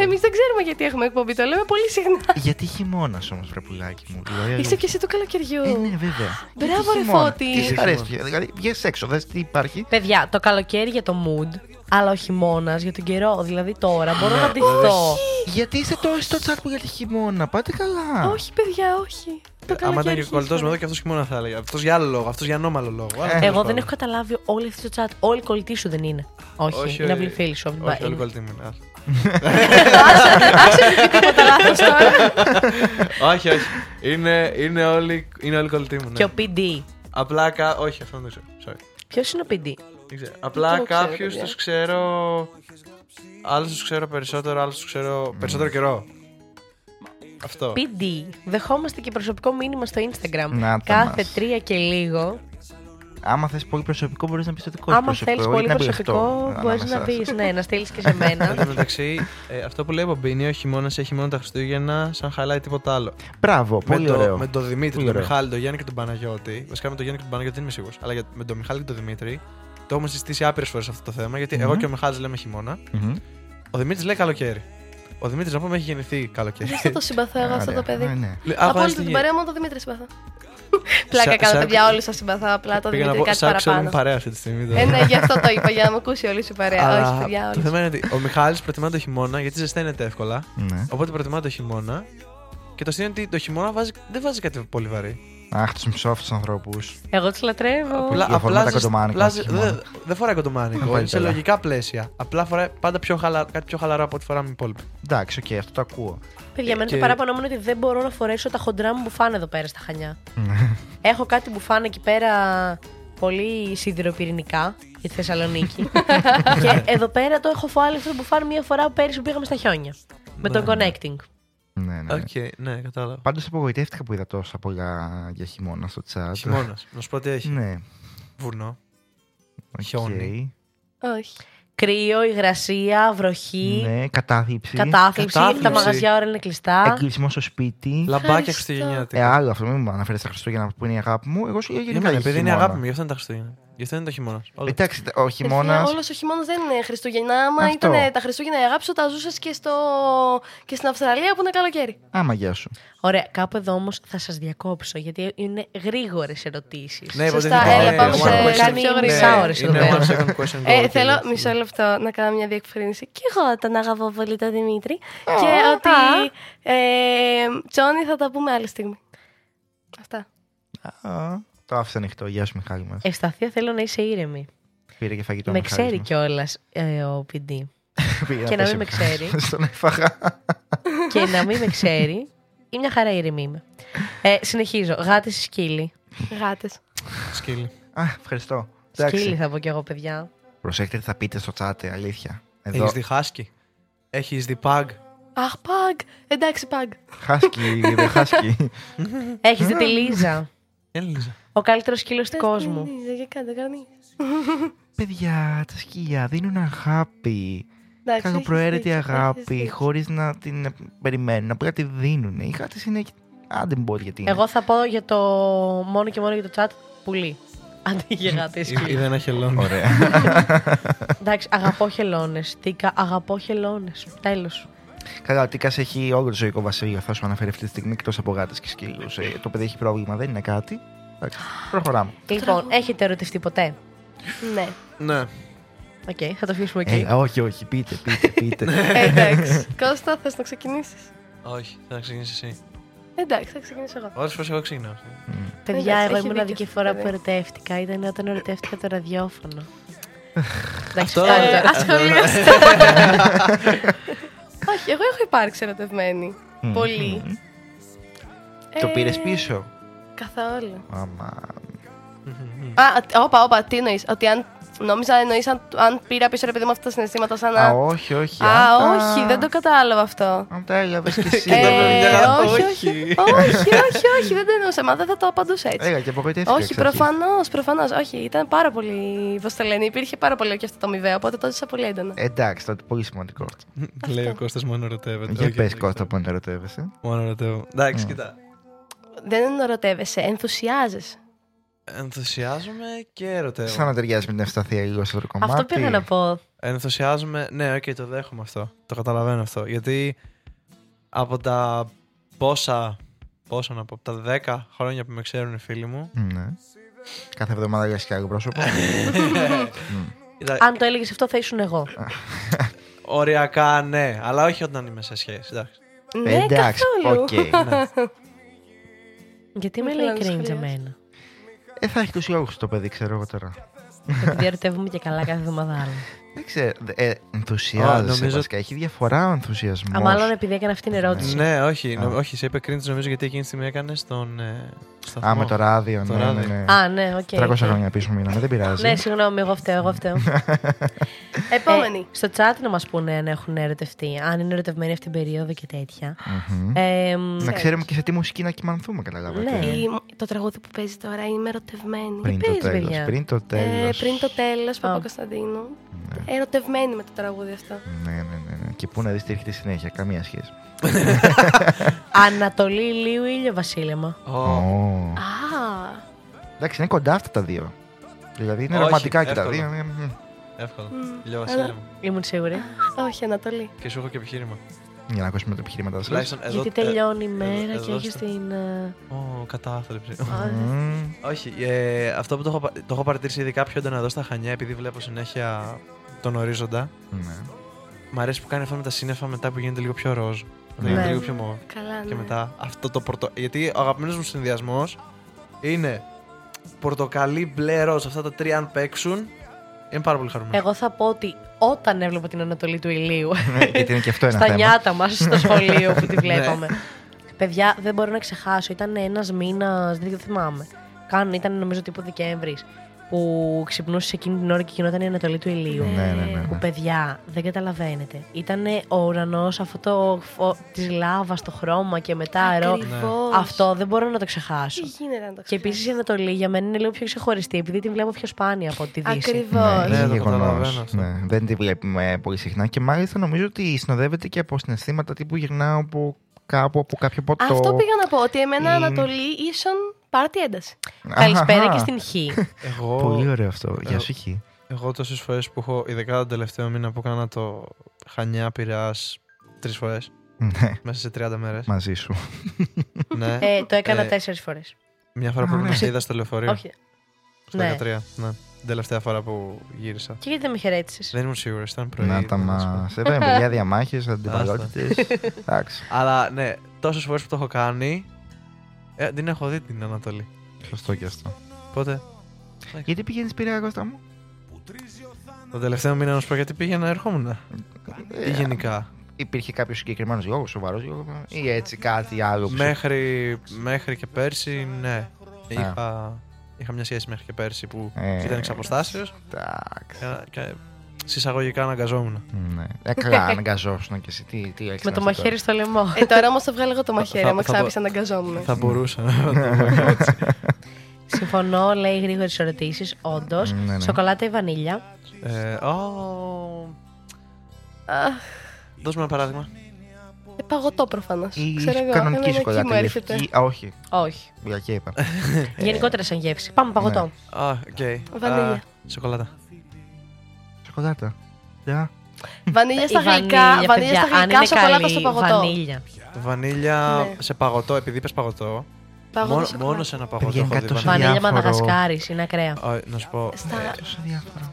S6: Εμείς δεν ξέρουμε γιατί έχουμε εκπομπή. Το λέμε πολύ συχνά.
S3: Γιατί χειμώνας όμως, βρε πουλάκι μου. Δηλαδή,
S6: Είσαι και εσύ του καλοκαιριού.
S3: Ε, ναι, βέβαια.
S6: Μπράβο,
S3: Γιατί
S6: ρε,
S3: χειμώνας;
S6: Φώτη.
S3: Τι σε αρέσει, δηλαδή βγες έξω, δες τι υπάρχει.
S2: Παιδιά, το καλοκαίρι για το mood, αλλά ο χειμώνας για τον καιρό. Δηλαδή τώρα μπορώ
S7: Ναι,
S2: να ντυθώ.
S3: Γιατί είστε τόσο στο chat που για τη χειμώνα, πάτε καλά.
S6: Όχι, παιδιά, όχι. Το
S7: Άμα ήταν
S6: καλοκαίρι
S7: και ο κολλητός μου εδώ και αυτός χειμώνα θα έλεγα. Αυτός για άλλο λόγο, αυτός για ανώμαλο λόγο. Αλλά
S3: Ε,
S7: τέλος
S2: Εγώ δεν
S7: πάντων.
S2: έχω καταλάβει όλη αυτή το chat. Όλοι κολλητοί σου δεν είναι. Όχι,
S7: Όχι,
S2: είναι
S7: όχι.
S2: απλή φίλη σου.
S7: Όχι, όλοι
S2: Είναι-
S7: κολλητοί μου είναι.
S6: Άσε μην πει τίποτα λάθος τώρα.
S7: όχι, όχι. Είναι, είναι, όλοι, είναι όλοι κολλητοί μου. Ναι.
S2: Και ο PD.
S7: Απλά. Κα... Όχι, αυτό δεν το ξέρω. Sorry.
S2: Ποιος είναι ο PD.
S7: Δεν ξέρω. Απλά
S6: το ξέρω,
S7: κάποιους
S6: παιδιά.
S7: τους ξέρω. Άλλους τους ξέρω περισσότερο, άλλους τους ξέρω περισσότερο καιρό. Αυτό.
S2: PD. Δεχόμαστε και προσωπικό μήνυμα στο Instagram.
S3: Να τα
S2: Κάθε
S3: μας.
S2: τρία και λίγο.
S3: Άμα θες πολύ προσωπικό, μπορείς να πεις το δικό σου
S2: Άμα
S3: προσωπικό.
S2: θέλει
S3: ή
S2: πολύ
S3: να
S2: προσωπικό,
S3: μπλεχτώ
S2: μπορείς
S3: ανάμεσά
S2: να
S3: σας.
S2: πει ναι, να στείλεις και σε μένα.
S7: Εν τω μεταξύ, ε, αυτό που λέει ο Μπίνι, ο χειμώνα έχει μόνο τα Χριστούγεννα, σαν χαλάει τίποτα άλλο.
S3: Μπράβο, πολύ
S7: με, το,
S3: ωραίο.
S7: με τον Δημήτρη,
S3: Πολύ
S7: τον
S3: ωραίο.
S7: Μιχάλη, τον Γιάννη και τον Παναγιώτη. Βασικά με τον Γιάννη και τον Παναγιώτη δεν είμαι σίγουρος. Αλλά για, με τον Μιχάλη και τον Δημήτρη το έχουμε συζητήσει άπειρες φορές αυτό το θέμα. Γιατί εγώ
S3: Μμμ.
S7: και ο Μιχάλης λέμε χειμώνα.
S3: Μμμ.
S7: Ο Δημήτρης λέει καλοκαίρι. Ο Δημήτρης να πούμε έχει γεννηθεί καλοκαίρι.
S6: Δεν θα το συμπαθώ εγώ αυτό
S3: Ωραία.
S6: το παιδί.
S3: Ναι, ναι.
S7: Λέει, «Α,
S6: Από
S7: πάει
S6: όλη
S7: στη
S6: την
S7: γη».
S6: παρέα μόνο το Δημήτρη συμπαθώ. Πλάκα
S7: Σα-
S6: κάνω,
S7: σα-
S6: παιδιά, όλους σας συμπαθώ. Απλά το
S7: Πήγα να
S6: Δημήτρη
S7: πω,
S6: κάτι
S7: σαν ξέρουμε
S6: παραπάνω.
S7: παρέα αυτή τη στιγμή. τώρα.
S6: Ε, ναι, γι' αυτό το είπα, για να με ακούσει όλη σου η παρέα.
S7: Αλλά
S6: Όχι, παιδιά,
S7: το
S6: όλη.
S7: θέμα είναι ότι ο Μιχάλης προτιμά το χειμώνα γιατί ζεσταίνεται εύκολα.
S3: ναι.
S7: Οπότε προτιμά το χειμώνα. Και το αστείο είναι ότι το χειμώνα βάζει, δεν βάζει κάτι πολύ βαρύ.
S3: Αχ, τους μισόφτους ανθρώπους.
S2: Εγώ τους λατρεύω.
S3: Απλά- αφορά τα
S7: ζεσ-
S3: κοντομάνικα
S7: απλά
S3: στο
S7: ζε-
S3: χειμώνα.
S7: δε- Δεν φοράει κοντομάνικο.
S3: Πάλι
S7: Είναι σε
S3: καλά.
S7: λογικά πλαίσια. Απλά φοράει πάντα πιο χαλα... κάτι πιο χαλαρό από ό,τι φοράμε οι υπόλοιποι.
S3: Εντάξει, οκ, αυτό το ακούω.
S2: Παιδιά, εμένα
S7: και-
S2: το παράπονο μου είναι ότι δεν μπορώ να φορέσω τα χοντρά μου μπουφάν εδώ πέρα στα Χανιά.
S3: Ναι.
S2: Έχω κάτι μπουφάν εκεί πέρα πολύ σιδηροπυρηνικά για τη Θεσσαλονίκη. και εδώ πέρα το έχω φάει αυτό το μπουφάν μία φορά πέρυσι που πήγαμε στα χιόνια. Με
S7: Ναι,
S2: τον
S7: ναι.
S2: connecting.
S3: Ναι, ναι.
S7: Οκ, ναι, κατάλαβα.
S3: Πάντως απογοητεύτηκα που είδα τόσα πολλά για χειμώνα στο chat.
S7: Χειμώνας. Να σου πω τι έχει.
S3: Ναι.
S7: Βουνό.
S3: οκ.
S7: Χιόνι.
S6: Όχι.
S2: Κρύο, υγρασία, βροχή,
S3: Ναι, κατάθλιψη.
S2: κατάθλιψη.
S7: Κατάθλιψη.
S2: Τα μαγαζιά ώρα είναι κλειστά.
S3: Εγκλεισμό στο σπίτι.
S7: Λαμπάκια
S6: Ευχαριστώ.
S7: Χριστουγεννιάτικα.
S3: Ε, άλλο αυτό, μην μου αναφέρει τα Χριστούγεννα που είναι η αγάπη μου. Εγώ σου λέω
S7: Για
S3: γενικά.
S7: μένα,
S3: για
S7: επειδή είναι η
S3: χειμώνα.
S7: αγάπη μου, γι' αυτό είναι τα Χριστούγεννα. Γι' αυτό είναι το χειμώνας.
S3: Εντάξει, ο χειμώνα.
S6: Όλος ο χειμώνας δεν είναι Χριστούγεννα. Άμα
S3: Αυτό.
S6: ήταν τα Χριστούγεννα η αγάπη σου, τα ζούσε και, στο... και στην Αυστραλία που είναι καλοκαίρι.
S3: Άμα γεια σου.
S2: Ωραία, κάπου εδώ όμως θα σας διακόψω γιατί είναι γρήγορες ερωτήσεις.
S7: Ναι,
S6: Σωστά,
S7: υποτίθεται
S6: έλα,
S7: είναι
S6: πάμε
S7: one
S6: σε
S7: question.
S6: κάτι πιο
S7: Ναι,
S6: γρήγορα.
S2: ώρες εδώ
S7: Είναι
S2: πέρα.
S7: one second question
S6: Ε,
S7: goal,
S6: θέλω
S7: κύριε.
S6: μισό λεπτό να κάνω μια διευκρίνηση. Και εγώ τον αγαπώ πολύ τον Δημήτρη. και ότι. Ε, Τσόνι θα τα πούμε άλλη στιγμή. Αυτά.
S3: Α, Το άφησα ανοιχτό. Γεια σου, Μιχάλη μα.
S2: Ευσταθία θέλω να είσαι ήρεμη.
S3: Πήρε και φαγητό.
S2: με
S3: ο Μιχάλης
S2: ξέρει
S3: μας.
S2: κιόλας ε, ο PD.
S3: Πήγε
S2: και να
S3: πέσει
S2: μην με ξέρει.
S3: Στον έφαγα.
S2: και να μην με ξέρει. Ή μια χαρά ήρεμη είμαι. Ε, συνεχίζω. Γάτες ή σκύλι.
S6: Γάτες.
S7: Σκύλι.
S3: Α, ευχαριστώ.
S2: Σκύλι
S3: Εντάξει.
S2: θα πω κι εγώ, παιδιά.
S3: Προσέχετε τι θα πείτε στο chat, ε, αλήθεια. Εδώ.
S7: Έχεις δει χάσκι. Έχεις δει παγ.
S6: Αχ, παγ. Εντάξει, παγ.
S3: Χάσκι, δεν χάσκι.
S2: Έχεις δει τη Λίζα;
S7: Έλυζα.
S2: Ο καλύτερος σκύλος του κόσμου.
S6: Για κάντε, κάνει.
S3: Παιδιά, τα σκυλιά δίνουν αγάπη.
S6: Εντάξει,
S3: Καλοπροαίρετη
S6: έχεις δίκιο, έχεις
S3: αγάπη,
S6: δίκιο.
S3: χωρίς να την ε, περιμένουν. Απλά τη δίνουν. Οι γάτε είναι Άντε μπότ γιατί είναι.
S2: Εγώ θα πω για το μόνο και μόνο για το chat πουλί. Αντί για γάτα ή
S7: Ή, ή
S2: σκύλο.
S7: δεν έχει ελόνι.
S3: Ωραία.
S2: Εντάξει, αγαπώ χελώνες. Τίκα, αγαπώ χελώνες. Τέλος.
S3: Καλά, ο Τίκας έχει όλο το ζωικό βασίλειο. Θα σου αναφέρει αυτή τη στιγμή εκτός από γάτες και σκύλους. το παιδί έχει πρόβλημα, δεν είναι κάτι. Εντάξει, προχωράμε.
S2: Λοιπόν, έχετε ερωτευτεί ποτέ;
S6: Ναι.
S7: Ναι.
S2: Οκ, θα το αφήσουμε εκεί.
S3: Ε, όχι, όχι, πείτε, πείτε, πείτε.
S6: Ε, εντάξει. Κώστα, θες να ξεκινήσεις;
S7: Όχι, θα ξεκινήσει εσύ.
S6: Εντάξει, θα ξεκινήσω εγώ.
S7: Όλες φορές εγώ ξεκινάω.
S2: Παιδιά,
S6: εντάξει,
S2: εγώ η
S6: έχει
S2: μοναδική
S6: δίκιο
S2: φορά
S6: αυτό,
S2: που
S6: παιδί.
S2: ερωτεύτηκα ήταν όταν ερωτεύτηκα το ραδιόφωνο. Εντάξει,
S7: Αυτό-
S2: φτάνει
S6: Ε,
S2: τώρα.
S6: ασχολείστε. Όχι, εγώ έχω υπάρξει ερωτευμένη.
S3: Μμμ.
S6: Πολύ.
S3: Το
S6: Ε,
S3: πήρε πίσω;
S6: Καθόλου.
S3: Άμα.
S6: Α, τ- όπα, όπα, τι εννοείς; Ότι αν. Νόμιζα εννοείς αν, αν πήρα πίσω ρε παιδί μου αυτά τα συναισθήματα σαν
S3: Α,
S6: να.
S3: όχι, όχι.
S6: Α,
S3: αν τα-
S6: όχι, δεν το κατάλαβα αυτό.
S3: Αν τα έλαβες κι εσύ.
S6: Ε,
S7: παιδιά,
S6: όχι,
S7: όχι.
S6: όχι, όχι, όχι, όχι, δεν το εννοούσα. Μα δεν θα το απαντούσα έτσι.
S3: Έγα και απογοητεύτηκα.
S6: Όχι,
S3: εξ αρχής.
S6: προφανώς, προφανώς. Όχι, ήταν πάρα πολύ. Πώς το λένε, υπήρχε πάρα πολύ και αυτό το αμοιβαίο, οπότε το ζήσα πολύ έντονα.
S3: Εντάξει, τότε πολύ σημαντικό.
S7: Λέει ο Κώστας μόνο ερωτεύεται.
S3: Για
S7: Όχι,
S3: πες
S7: όχι,
S3: Κώστα που ερωτεύεσαι.
S7: Μόνο ερωτεύω. Εντάξει, κοίτα.
S6: Δεν ερωτεύεσαι, ενθουσιάζεσαι.
S7: Ενθουσιάζομαι και ερωτεύω.
S3: Σαν να ταιριάζει με την Ευσταθία λίγο στο κομμάτι.
S2: Αυτό πήγα να πω.
S7: Ενθουσιάζομαι. Ναι, οκ, το δέχομαι αυτό. Το καταλαβαίνω αυτό. Γιατί από τα πόσα. Πόσα να πω, από τα 10 χρόνια που με ξέρουν οι φίλοι μου.
S3: Ναι. Κάθε εβδομάδα λες και άλλο πρόσωπο.
S7: Κοίτα,
S2: Αν το έλεγες αυτό, θα ήσουν εγώ.
S7: Οριακά ναι, αλλά όχι όταν είμαι σε σχέση. Εντάξει.
S6: Ναι,
S3: Εντάξει,
S6: καθόλου.
S3: οκ. ναι.
S2: Γιατί με
S6: Δεν
S2: λέει
S6: θέλω να
S2: cringe
S6: σχολιάσω.
S2: εμένα.
S3: Ε, θα έχει τους λόγους το παιδί, ξέρω εγώ τώρα.
S2: Επειδή ερωτεύομαι και καλά κάθε εβδομάδα άλλο.
S3: Δεν ξέρω. Ε, ενθουσιάζεσαι
S7: νομίζω-
S3: βασικά. Έχει διαφορά ο ενθουσιασμός.
S2: Α, μάλλον επειδή έκανα αυτή την ερώτηση.
S7: Ναι, όχι, νο-
S3: Α.
S7: όχι, σε είπε cringe νομίζω γιατί εκείνη τη στιγμή έκανες τον. Ε, σταθμό.
S3: Α, με το ράδιο,
S7: Το
S3: ναι, ναι,
S7: ράδιο.
S3: ναι.
S2: Α, ναι, οκ.
S3: 300
S2: οκ.
S3: χρόνια πίσω μείναμε, δεν πειράζει.
S2: Ναι, συγγνώμη, εγώ φταίω, εγώ φταίω.
S6: Επόμενη.
S2: Ε, στο chat να μας πούνε αν έχουν ερωτευτεί, αν είναι ερωτευμένοι αυτήν την περίοδο και τέτοια.
S3: Μμμ.
S2: Ε, μ,
S3: Να ξέρουμε και σε τι μουσική να κοιμανθούμε, καταλάβατε.
S2: Ναι.
S6: Η- Το τραγούδι που παίζει τώρα είμαι ερωτευμένη.
S3: Πριν το
S2: παίζεις,
S3: τέλος,
S2: παιδιά;
S3: Πριν το
S6: Ε,
S3: τέλος.
S6: πριν το τέλος,
S2: Α.
S6: Παπα-Κωνσταντίνου. Ερωτευμένη με το τραγούδι αυτό.
S3: Ναι, ναι, ναι, ναι. Και πού να δεις τι έρχεται συνέχεια, καμία σχέση.
S2: Ανατολή ηλίου ήλιο βασίλεμα.
S7: Ω,
S3: Ω.
S6: Α,
S3: Εντάξει, είναι κοντά αυτά τα δύο. Δηλαδή είναι
S7: Όχι,
S3: ρομαντικά και τα
S7: εύκολο.
S3: δύο. ναι, μ.
S7: Εύκολο.
S6: Μμ.
S7: Ηλιο Βασίλειο μου.
S2: Ήμουν σίγουρη.
S6: όχι, Ανατολή.
S7: Και σου έχω και επιχείρημα.
S3: Για να ακούσουμε το επιχείρημα σας.
S7: Τουλάχιστον εδώ.
S2: Γιατί
S7: ε,
S2: τελειώνει η
S7: εδώ-
S2: μέρα
S7: εδώ
S2: και έχει
S7: στο-
S2: την. ε,
S7: Ω, κατάθλιψη.
S2: α,
S7: Όχι, ε, αυτό που το έχω, πα- το έχω παρατηρήσει ειδικά πιο έντονα εδώ στα Χανιά, επειδή βλέπω συνέχεια τον ορίζοντα.
S3: Ναι.
S7: Μ' αρέσει που κάνει αυτό με τα σύννεφα μετά που γίνεται λίγο πιο ροζ.
S3: Ναι.
S7: Γίνεται λίγο πιο μοβ.
S6: Καλά, ναι.
S7: Και μετά αυτό το πορτο... Γιατί ο αγαπημένος μου συνδυασμός είναι πορτοκαλί μπλε ροζ. Αυτά τα τρία αν παίξουν είναι πάρα πολύ χαρούμενος.
S2: Εγώ θα πω ότι όταν έβλεπα την Ανατολή του ηλίου
S3: Ναι, Γιατί είναι και αυτό ένα
S2: στα
S3: θέμα.
S2: νιάτα μας στο σχολείο που τη βλέπαμε. Παιδιά, δεν μπορώ να ξεχάσω. Ήταν ένας μήνας, δεν το θυμάμαι. Καν ήταν νομίζω τύπου Δεκέμβρης. Που ξυπνούσε εκείνη την ώρα και γινόταν η Ανατολή του ηλίου.
S3: Ναι, ναι, ναι.
S2: Που
S3: ναι.
S2: παιδιά, δεν καταλαβαίνετε. Ήταν ο ουρανός αυτό το φω... της λάβας στο χρώμα και μετά αερό.
S6: Ακριβώς.
S2: Αυτό δεν μπορώ να το ξεχάσω.
S6: Τι γίνεται να το
S2: Και επίσης η Ανατολή για μένα είναι λίγο πιο ξεχωριστή, επειδή την βλέπω πιο σπάνια από τη Δύση.
S6: Ακριβώς.
S3: Ναι,
S7: Ναι,
S3: είναι
S7: το
S3: γεγονός.
S7: καταλαβαίνω αυτό.
S3: Ναι, δεν τη βλέπουμε πολύ συχνά και μάλιστα νομίζω ότι συνοδεύεται και από συναισθήματα τύπου γυρνάω από κάπου από κάποιο ποτό.
S6: Αυτό πήγα να πω, ότι εμένα
S3: ή-
S6: Ανατολή ίσον πάρτι ένταση.
S2: Καλησπέρα
S3: Αχα.
S2: και στην Χ.
S7: Εγώ,
S3: Πολύ ωραίο αυτό. Γεια
S7: Ε,
S3: σου, Χι.
S7: εγώ τόσες φορές που έχω, ειδικά τον τελευταίο μήνα που έκανα το Χανιά Πειραιά τρεις φορές
S3: Ναι,
S7: μέσα σε 30 μέρες.
S3: μαζί σου.
S7: ναι.
S2: Ε, το έκανα
S7: Ε,
S2: τέσσερις φορές.
S7: Μια φορά που
S3: Α, ναι.
S7: με είδα στο λεωφορείο.
S2: Όχι.
S7: Στο
S2: Ναι.
S7: 13. Ναι. Την τελευταία φορά που γύρισα.
S2: Και γιατί δεν με χαιρέτησες;
S7: Δεν ήμουν σίγουρος, ήταν πρωί.
S3: Να τα
S7: ήταν άσπρο.
S3: μα. Εδώ είναι παιδιά διαμάχες, αντιπαλότητες. Εντάξει.
S7: Αλλά ναι, τόσες φορές που το έχω κάνει. Ε, την έχω δει την Ανατολή.
S3: Σωστό και αυτό.
S7: Οπότε.
S3: Γιατί πηγαίνεις πειραία, Κώστα μου;
S7: Το τελευταίο μήνα να σου πω γιατί πήγαινα, ερχόμουν.
S3: Ε,
S7: Ή γενικά.
S3: Υπήρχε κάποιος συγκεκριμένος λόγος, σοβαρός λόγος, ή έτσι κάτι άλλο. που σου-
S7: Μέχρι, μέχρι και πέρσι, ναι. Είχα, είχα μια σχέση μέχρι και πέρσι που
S3: Ε.
S7: ήταν εξ αποστάσεως
S3: Εντάξει.
S7: Και, και συσσαγωγικά αναγκαζόμουν.
S3: Ναι. Ε, καλά, αναγκαζόσουν και εσύ. Τι, τι έχεις
S2: Με
S3: να
S2: το
S3: σου
S2: μαχαίρι στο λαιμό.
S6: Ε, τώρα όμως το βγάλω εγώ το μαχαίρι,
S7: θα-
S6: άμα
S7: θα
S6: ξάπησε
S7: πω-
S6: αναγκαζόμουν.
S7: Θα μπορούσα να το πω έτσι.
S2: Συμφωνώ, λέει γρήγορες ερωτήσεις. Όντως.
S3: Ναι, ναι.
S2: Σοκολάτα ή βανίλια;
S7: Ε, ω,
S6: Αχ,
S7: Δώσ' μου ένα παράδειγμα.
S6: Ε, παγωτό προφανώς.
S3: Ή
S6: Ξέρω εγώ.
S3: κανονική
S6: εμένα εκεί
S3: σοκολάτα.
S6: μου έρχεται.
S3: λευκή. Α, όχι.
S2: Όχι.
S3: Γλυκιά είπα.
S2: Γενικότερα σαν γεύση. Πάμε παγωτό.
S7: Α, οκ.
S6: Βανίλια.
S7: Α, Σοκολάτα.
S3: Σοκολάτα. Για.
S6: Βανίλια στα
S2: Η
S6: γλυκά,
S2: βανίλια,
S6: βανίλια στα
S2: παιδιά, αν
S6: γλυκά,
S2: είναι
S6: σοκολάτα
S2: καλή
S6: στο παγωτό.
S2: Βανίλια.
S7: Βανίλια
S6: Ναι.
S7: σε παγωτό, επειδή είπες παγωτό.
S6: Παγωτό
S7: μόνο,
S6: σοκολάτα.
S7: μόνο σε ένα παγωτό
S3: Παιδιά,
S7: έχω
S3: είναι
S7: δει
S3: κάτι τόσο
S7: βανίλια.
S2: Βανίλια
S3: διάφορο.
S2: Μαδαγασκάρη, είναι ακραία.
S7: Α, Να σου πω.
S6: Στα,
S3: Τόσο διάφορο.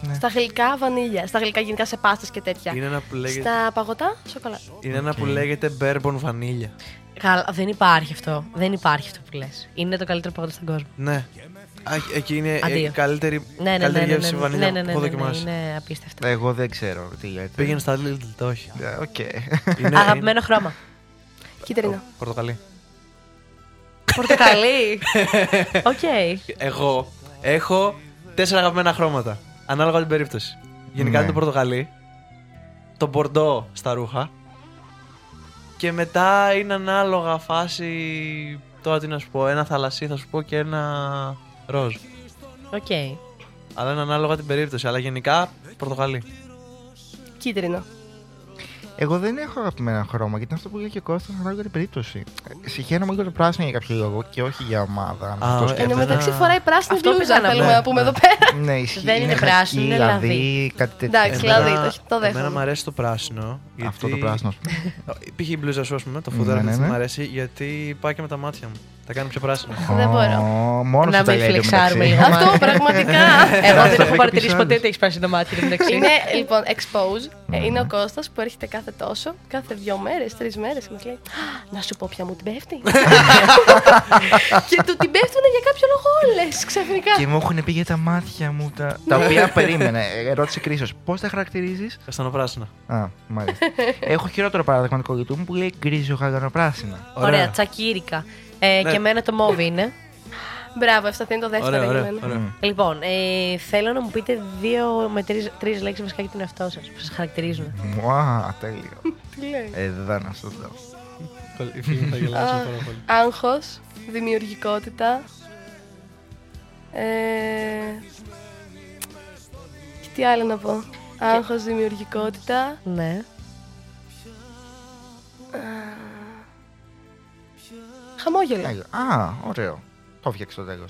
S3: Ναι.
S6: στα γλυκά, βανίλια. Στα γλυκά, γενικά σε πάστες και τέτοια.
S7: Είναι ένα που λέγεται,
S6: Στα παγωτά, σοκολάτα.
S7: είναι ένα που λέγεται bourbon βανίλια.
S2: Καλά, δεν υπάρχει αυτό. Δεν υπάρχει αυτό που λες. Είναι το καλύτερο παγωτό στον κόσμο.
S7: Ναι. Α, εκεί είναι
S2: Αντίο.
S7: η καλύτερη,
S2: Ναι, ναι, ναι.
S7: καλύτερη
S2: ναι,
S7: γεύση
S2: ναι,
S7: βανίλια
S2: ναι, ναι,
S7: που έχω
S2: ναι, ναι,
S7: δοκιμάσει.
S2: Είναι απίστευτο.
S3: Εγώ δεν ξέρω τι λέτε.
S7: Πήγαινε στα Lidl, το όχι.
S3: Ε, Οκ.
S7: Είναι,
S2: Αγαπημένο χρώμα.
S6: Κίτρινο.
S7: είναι πορτοκαλί.
S2: Πορτοκαλί. Οκ.
S7: Εγώ έχω τέσσερα αγαπημένα χρώματα. Ανάλογα την περίπτωση. Γενικά
S3: Ναι.
S7: είναι το πορτοκαλί, το μπορντό στα ρούχα και μετά είναι ανάλογα φάση. Τώρα τι να σου πω, ένα θαλασσί θα σου πω και ένα ροζ.
S2: Οκ.
S7: Αλλά είναι ανάλογα την περίπτωση. Αλλά γενικά πορτοκαλί.
S6: Κίτρινο.
S3: Εγώ δεν έχω αγαπημένο χρώμα γιατί είναι αυτό που λέει και ο Κώστας ανάλογα την περίπτωση. Ε, Συγχαίρομαι για το πράσινο για κάποιο λόγο και όχι για ομάδα. αν
S7: Α,
S3: αυτό
S7: ε,
S6: Εν τω
S3: σκέφτεται.
S6: μεταξύ φοράει πράσινη
S2: Αυτό
S6: μπλούζα,
S2: πήγα να
S6: θέλουμε
S2: πω.
S6: να πούμε
S7: Ναι.
S6: εδώ πέρα.
S3: Ναι, ισχύει.
S2: Δεν είναι
S3: χακί,
S2: πράσινο, είναι λαδί.
S3: λαδί, κάτι τέτοιο.
S6: Εντάξει,
S7: Εμένα-
S6: λαδί, το- το δέχομαι.
S7: Εμένα μου αρέσει το πράσινο.
S3: Αυτό
S7: γιατί-
S3: το πράσινο. ας πούμε.
S7: Π.χ. η μπλούζα σου, α πούμε, το
S3: Ναι,
S7: φούτρα
S3: ναι,
S7: αυτή
S3: ναι.
S7: μου αρέσει γιατί πάει και με τα μάτια μου. Τα κάνει πιο πράσινο.
S6: Δεν μπορώ.
S3: Ω, Μόνος
S2: Να
S3: σου τα
S2: μην
S3: λέει
S2: φλεξάρουμε
S3: εντωμεταξύ.
S2: λίγο.
S6: Αυτό
S2: μάτια.
S6: πραγματικά.
S2: Εγώ δεν
S3: Θα
S2: έχω
S3: βρει
S2: παρατηρήσει
S3: κάποιος
S2: ποτέ
S3: άλλος.
S2: ότι έχεις πράσινο μάτι εν μεταξύ.
S6: Είναι λοιπόν expose. Ε, Είναι ο Κώστας που έρχεται κάθε τόσο, κάθε δύο μέρες, τρεις μέρες και μας λέει «Α, Να σου πω ποια μου την πέφτει. και του την πέφτουν για κάποιο λόγο όλες ξαφνικά.
S3: Και μου έχουν πει για τα μάτια μου τα, τα οποία περίμενε. Ε, Ρώτησε κρίσος. Πώς τα χαρακτηρίζεις;
S7: Καστανοπράσινα.
S3: Α, μάλιστα. Έχω χειρότερο παράδειγμα του κολλητού μου που λέει γκρίζο χαγανοπράσινα.
S2: Ωραία, τσακίρικα. Ε,
S7: Ναι.
S2: Και εμένα το μόβ είναι.
S6: Μπράβο, αυτό θα είναι το δεύτερο
S7: Ωραία,
S6: για
S7: ωραία.
S6: μένα.
S7: ωραία.
S2: Λοιπόν, ε, θέλω να μου πείτε δύο με τρεις λέξεις βασικά για τον εαυτό σας που σας χαρακτηρίζουν.
S3: Μουά, τέλειο.
S6: Τι λέει;
S3: Ε, δεν να σου το δω.
S7: Οι φίλοι μου θα γελάσουν
S6: Α,
S7: πάρα πολύ.
S6: Άγχος, δημιουργικότητα. Ε, και τι άλλο να πω. Άγχος, δημιουργικότητα.
S2: Ναι.
S6: Χαμόγελο.
S3: Τέλειο. Α, ωραίο. Το έφτιαξε το τέλο.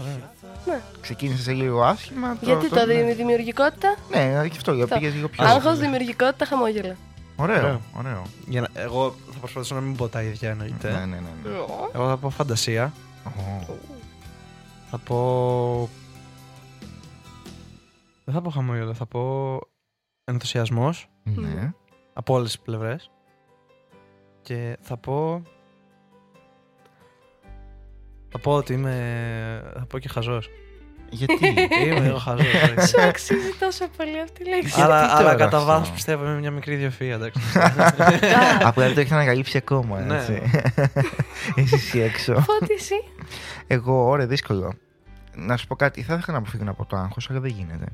S7: Ωραία.
S6: Ναι.
S3: Ξεκίνησε σε λίγο άσχημα.
S6: Γιατί
S3: τώρα-
S6: το
S3: ναι.
S6: δι- δημιουργικότητα;
S3: Ναι, γι' αυτό.
S6: Αυτό.
S3: Πήγες λίγο πιο.
S6: Άγχος, δημιουργικότητα, χαμόγελο.
S3: Ωραίο.
S7: Ωραίο.
S3: ωραίο.
S7: Για να- Εγώ θα προσπαθήσω να μην πω τα ίδια εννοείται.
S3: Ναι, ναι, ναι. ναι.
S7: Εγώ θα πω φαντασία.
S3: Ω,
S7: Θα πω. Δεν θα πω χαμόγελο, θα πω ενθουσιασμός
S3: Ναι.
S7: από όλες τις πλευρές. Και θα πω. Θα πω ότι είμαι. Θα πω και χαζός.
S3: Γιατί;
S7: είμαι εγώ χαζός.
S6: Σου αξίζει τόσο πολύ αυτή η λέξη.
S7: αλλά
S3: Γιατί
S7: αλλά
S3: τώρα
S7: κατά
S3: αυτό;
S7: βάθος πιστεύω είμαι μια μικρή ιδιοφυα, εντάξει.
S3: Απλά δεν το έχεις ανακαλύψει ακόμα.
S7: Ναι.
S3: Έτσι. Είσαι εσύ έξω.
S6: Φώτη εσύ.
S3: Εγώ, ωραία, δύσκολο. Να σου πω κάτι, θα ήθελα να αποφύγω από το άγχος, αλλά δεν γίνεται.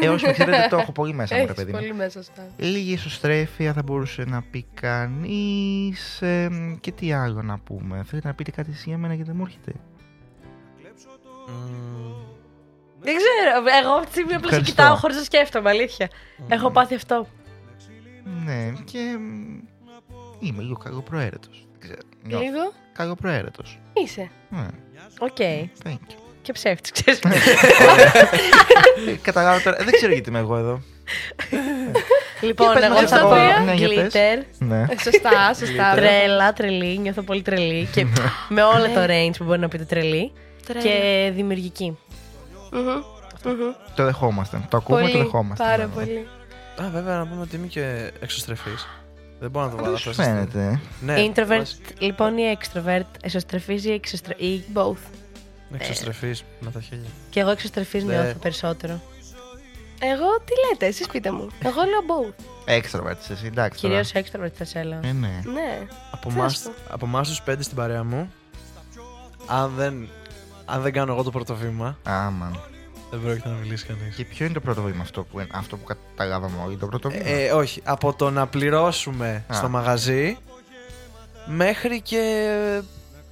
S3: Έω με ξέρετε, το έχω πολύ μέσα μου, ρε
S6: Έχεις
S3: παιδί μου.
S6: πολύ μέσα στα.
S3: Λίγη ισοστρέφεια θα μπορούσε να πει κανείς. και τι άλλο να πούμε. Θέλετε να πείτε κάτι εσύ για μένα γιατί δεν μου έρχεται;
S7: Μμμ,
S2: Δεν ξέρω. Εγώ αυτή τη στιγμή απλά σε
S3: Ευχαριστώ.
S2: κοιτάω χωρίς να σκέφτομαι, αλήθεια. Έχω πάθει αυτό.
S3: Ναι, και. μ, Είμαι λίγο καλοπροαίρετο. Δεν ξέρω. Νιώθω.
S6: Λίγο;
S3: Καλοπροαίρετο.
S6: Είσαι.
S3: Ναι,
S2: Οκ.
S3: thank you.
S2: Και ψεύτης, ξέρεις.
S3: Ε, Καταλάβω τώρα, δεν ξέρω γιατί είμαι εγώ εδώ.
S2: λοιπόν,
S3: πες
S2: εγώ
S3: μας
S2: θα
S6: αυτό,
S2: πω
S3: ναι, για πες.
S2: glitter.
S3: Ναι.
S6: Ε, Σωστά, σωστά.
S2: Τρέλα, τρελή, νιώθω πολύ τρελή. Και με όλο το range που μπορεί να πείτε τρελή.
S6: Τρέλα.
S2: Και δημιουργική.
S6: Μμμ, μμμ.
S3: Το δεχόμαστε. Το ακούμε, το
S6: Πολύ,
S3: δεχόμαστε.
S6: πάρα
S3: ναι.
S6: πολύ.
S7: Α, βέβαια να πούμε ότι είμαι και εξωστρεφής. Δεν μπορώ να το βάλω αυτό.
S3: Πώς φαίνεται.
S7: Ναι,
S2: Introvert, λοιπόν, ή extrovert. Εσωστρεφής ή εξωστρεφή. Ή...
S6: Both.
S7: Εξωστρεφή με τα χέρια.
S2: Και εγώ εξωστρεφή
S7: Ναι.
S2: νιώθω περισσότερο.
S6: Εγώ τι λέτε, εσείς πείτε μου. Εγώ λέω both.
S3: Extrovert, εσύ, εντάξει. τώρα.
S2: Κυρίως extrovert θα σε έλεγα.
S3: Ε, ναι.
S6: Ναι.
S7: Από
S6: Τι
S7: εμά
S6: να σου
S7: από εμάς τους πέντε στην παρέα μου, αν δεν, αν δεν κάνω εγώ το πρώτο βήμα,
S3: Άμαν.
S7: δεν πρόκειται να μιλήσει κανείς.
S3: Και ποιο είναι το πρώτο βήμα αυτό που, αυτό που καταλάβαμε όλοι, το πρώτο βήμα;
S7: Ε, όχι, από το να πληρώσουμε
S3: Α.
S7: στο μαγαζί μέχρι και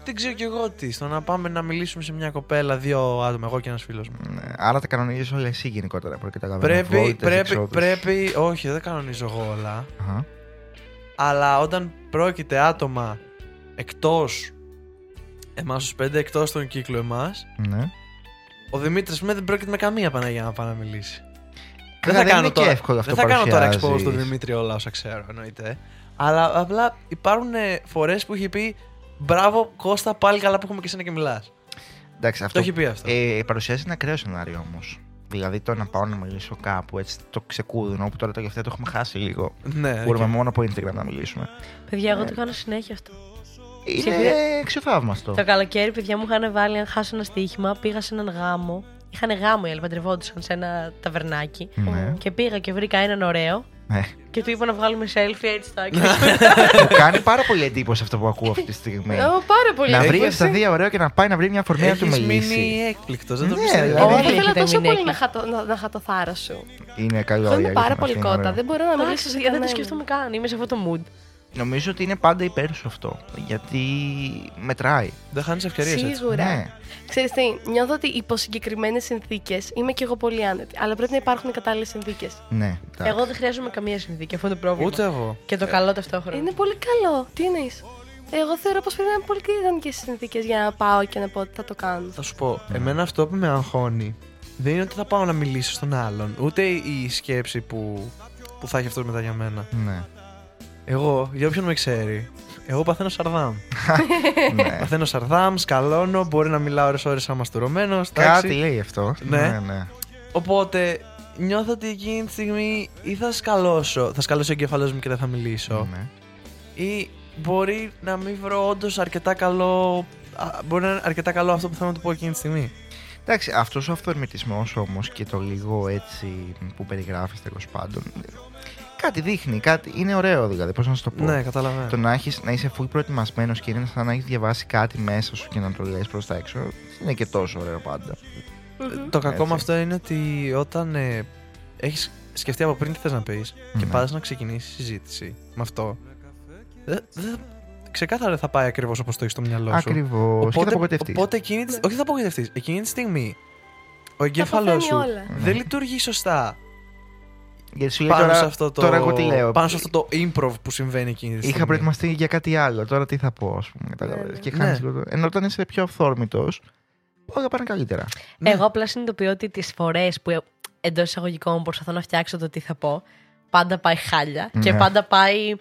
S7: δεν ξέρω κι εγώ τι. Στο να πάμε να μιλήσουμε σε μια κοπέλα, δύο άτομα, εγώ και ένας φίλος μου.
S3: Ναι, άρα τα κανονίζεις όλα εσύ γενικότερα. Που καταλαβαίνω.
S7: Πρέπει,
S3: Βόλτες,
S7: πρέπει,
S3: εξόδους.
S7: πρέπει. Όχι, δεν κανονίζω εγώ όλα.
S3: Αχα.
S7: Αλλά όταν πρόκειται άτομα εκτός εμάς τους πέντε, εκτός των κύκλου εμάς,
S3: Ναι.
S7: ο Δημήτρης πούμε δεν πρόκειται με καμία Παναγία να πάει να μιλήσει.
S3: Καλά, δεν είναι και
S7: τώρα,
S3: εύκολο αυτό
S7: δεν θα
S3: που
S7: κάνω τώρα
S3: παρουσιάζεις.
S7: expose στον Δημήτρη όλα όσα ξέρω, εννοείται. Αλλά απλά υπάρχουν φορές που έχει πει Μπράβο, Κώστα, πάλι καλά που έχουμε και εσένα και μιλάς.
S3: Εντάξει, αυτό
S7: Το έχει πει αυτό.
S3: Ε, παρουσιάζει ένα ακραίο σενάριο όμως. Δηλαδή το να πάω να μιλήσω κάπου έτσι το ξεκούδουνο που τώρα το τελευταίο το έχουμε χάσει λίγο.
S7: Ναι,
S3: Μπορούμε
S7: οκ.
S3: μόνο από Instagram να μιλήσουμε.
S2: Παιδιά, εγώ το κάνω συνέχεια αυτό.
S3: Είναι
S2: Σίγουρα.
S3: αξιοθαύμαστο.
S2: Το καλοκαίρι, παιδιά μου είχαν βάλει, αν χάσω ένα στοίχημα, πήγα σε έναν γάμο. Είχαν γάμο οι άλλοι, παντρευόντουσαν σε ένα ταβερνάκι.
S3: Ναι.
S2: Και πήγα και βρήκα έναν ωραίο
S3: Ναι.
S2: Και του είπα να βγάλουμε selfie έτσι τα
S3: Μου κάνει πάρα πολύ εντύπωση αυτό που ακούω αυτή τη στιγμή.
S6: Ω, πάρα πολύ.
S3: να βρει
S6: εντύπωση.
S3: αυτά δύο ωραίο και να πάει να βρει μια φορμή να του
S7: Έχεις
S3: μιλήσει.
S7: μείνει έκπληκτος, δεν το
S3: Ναι,
S7: πιστεύω.
S3: δηλαδή.
S6: Εγώ
S2: Όχι,
S6: ήθελα
S2: έχετε
S6: τόσο
S2: μείνει
S6: πολύ να
S2: έκπληκτος.
S6: χατώ, να, να χατώ θάρρο σου.
S3: Είναι καλό.
S6: Εγώ
S3: η
S6: είμαι
S3: αλήθεια
S6: πάρα
S3: είναι
S6: πολύ
S3: αυτή, είναι
S6: κότα.
S3: ωραίο.
S6: Δεν μπορώ να μιλήσω
S2: Εντάξει,
S6: σε
S2: δεν το
S6: κανέναν.
S2: σκέφτομαι καν. Είμαι σε αυτό το mood.
S3: Νομίζω ότι είναι πάντα υπέρ σου αυτό. Γιατί μετράει.
S7: Δεν χάνεις ευκαιρίες έτσι.
S6: Σίγουρα.
S3: Ναι.
S6: Ξέρεις τι, νιώθω ότι υπό συγκεκριμένες συνθήκες είμαι και εγώ πολύ άνετη. Αλλά πρέπει να υπάρχουν κατάλληλες συνθήκες.
S3: Ναι. εντάξει.
S2: Εγώ δεν χρειάζομαι καμία συνθήκη, αυτό είναι το πρόβλημα.
S7: Ούτε εγώ.
S2: Και το καλό ταυτόχρονα.
S6: Είναι πολύ καλό. Τι εννοείς; Εγώ θεωρώ πως πρέπει να είναι πολύ ιδανικές συνθήκες για να πάω και να πω ότι θα το κάνω.
S7: Θα σου πω, εμένα αυτό που με αγχώνει δεν είναι ότι θα πάω να μιλήσω στον άλλον, ούτε η σκέψη που, που θα έχει αυτός μετά για μένα.
S3: Ναι.
S7: Εγώ, για όποιον με ξέρει, εγώ παθαίνω σαρδάμ.
S3: ναι.
S7: παθαίνω σαρδάμ, σκαλώνω, μπορεί να μιλάω ώρες-ώρες σαν μαστουρωμένος,
S3: Κάτι
S7: εντάξει.
S3: λέει αυτό.
S7: Ναι.
S3: ναι. ναι.
S7: Οπότε νιώθω ότι εκείνη τη στιγμή ή θα σκαλώσω, θα σκαλώσει ο εγκεφαλός μου και δεν θα μιλήσω.
S3: Ναι.
S7: Ή μπορεί να μην βρω όντως αρκετά καλό. α, Μπορεί να είναι αρκετά καλό αυτό που θέλω να του πω εκείνη τη στιγμή.
S3: Εντάξει, αυτός ο αυθορμητισμό όμως και το λίγο έτσι που περιγράφει τέλος πάντων. Κάτι δείχνει, κάτι. Είναι ωραίο δηλαδή, πώς να σου το πω.
S7: Ναι, καταλαβαίνω.
S3: Το να, έχεις, να είσαι full προετοιμασμένος και είναι σαν να έχεις διαβάσει κάτι μέσα σου και να το λες προς τα έξω. δεν Είναι και τόσο ωραίο πάντα.
S7: Το κακό
S3: Έτσι.
S7: με αυτό είναι ότι όταν ε, έχεις σκεφτεί από πριν τι θες να πεις και
S3: Ναι.
S7: πας να ξεκινήσεις συζήτηση με αυτό. δε- δε- ξεκάθαρα δεν θα πάει ακριβώς όπως το έχεις στο μυαλό σου.
S3: Ακριβώς. Και θα
S7: Οπότε,
S3: απογοητευτείς.
S7: οπότε εκείνη, τη- όχι θα απογοητευτείς. Εκείνη τη στιγμή ο
S6: Τα
S7: εγκέφαλός
S6: παθαίνει
S7: σου
S6: όλα.
S7: δεν λειτουργεί σωστά
S3: Γιατί σου λέει
S7: πάνω
S3: τώρα,
S7: σε αυτό το.
S3: τώρα εγώ τι λέω.
S7: Πάνω σε αυτό το improv που συμβαίνει εκείνη τη στιγμή.
S3: Είχα προετοιμαστεί για κάτι άλλο. Τώρα τι θα πω, ας πούμε. κατάλαβες.
S6: Ναι, ναι.
S3: Και χάνεις
S7: Ναι.
S3: λίγο το- Ενώ όταν είσαι πιο αυθόρμητος, όλα πάνε καλύτερα.
S7: Ναι.
S2: Εγώ απλά συνειδητοποιώ ότι τις φορές που εντός εισαγωγικών προσπαθώ να φτιάξω το τι θα πω, πάντα πάει χάλια και
S3: Ναι.
S2: πάντα πάει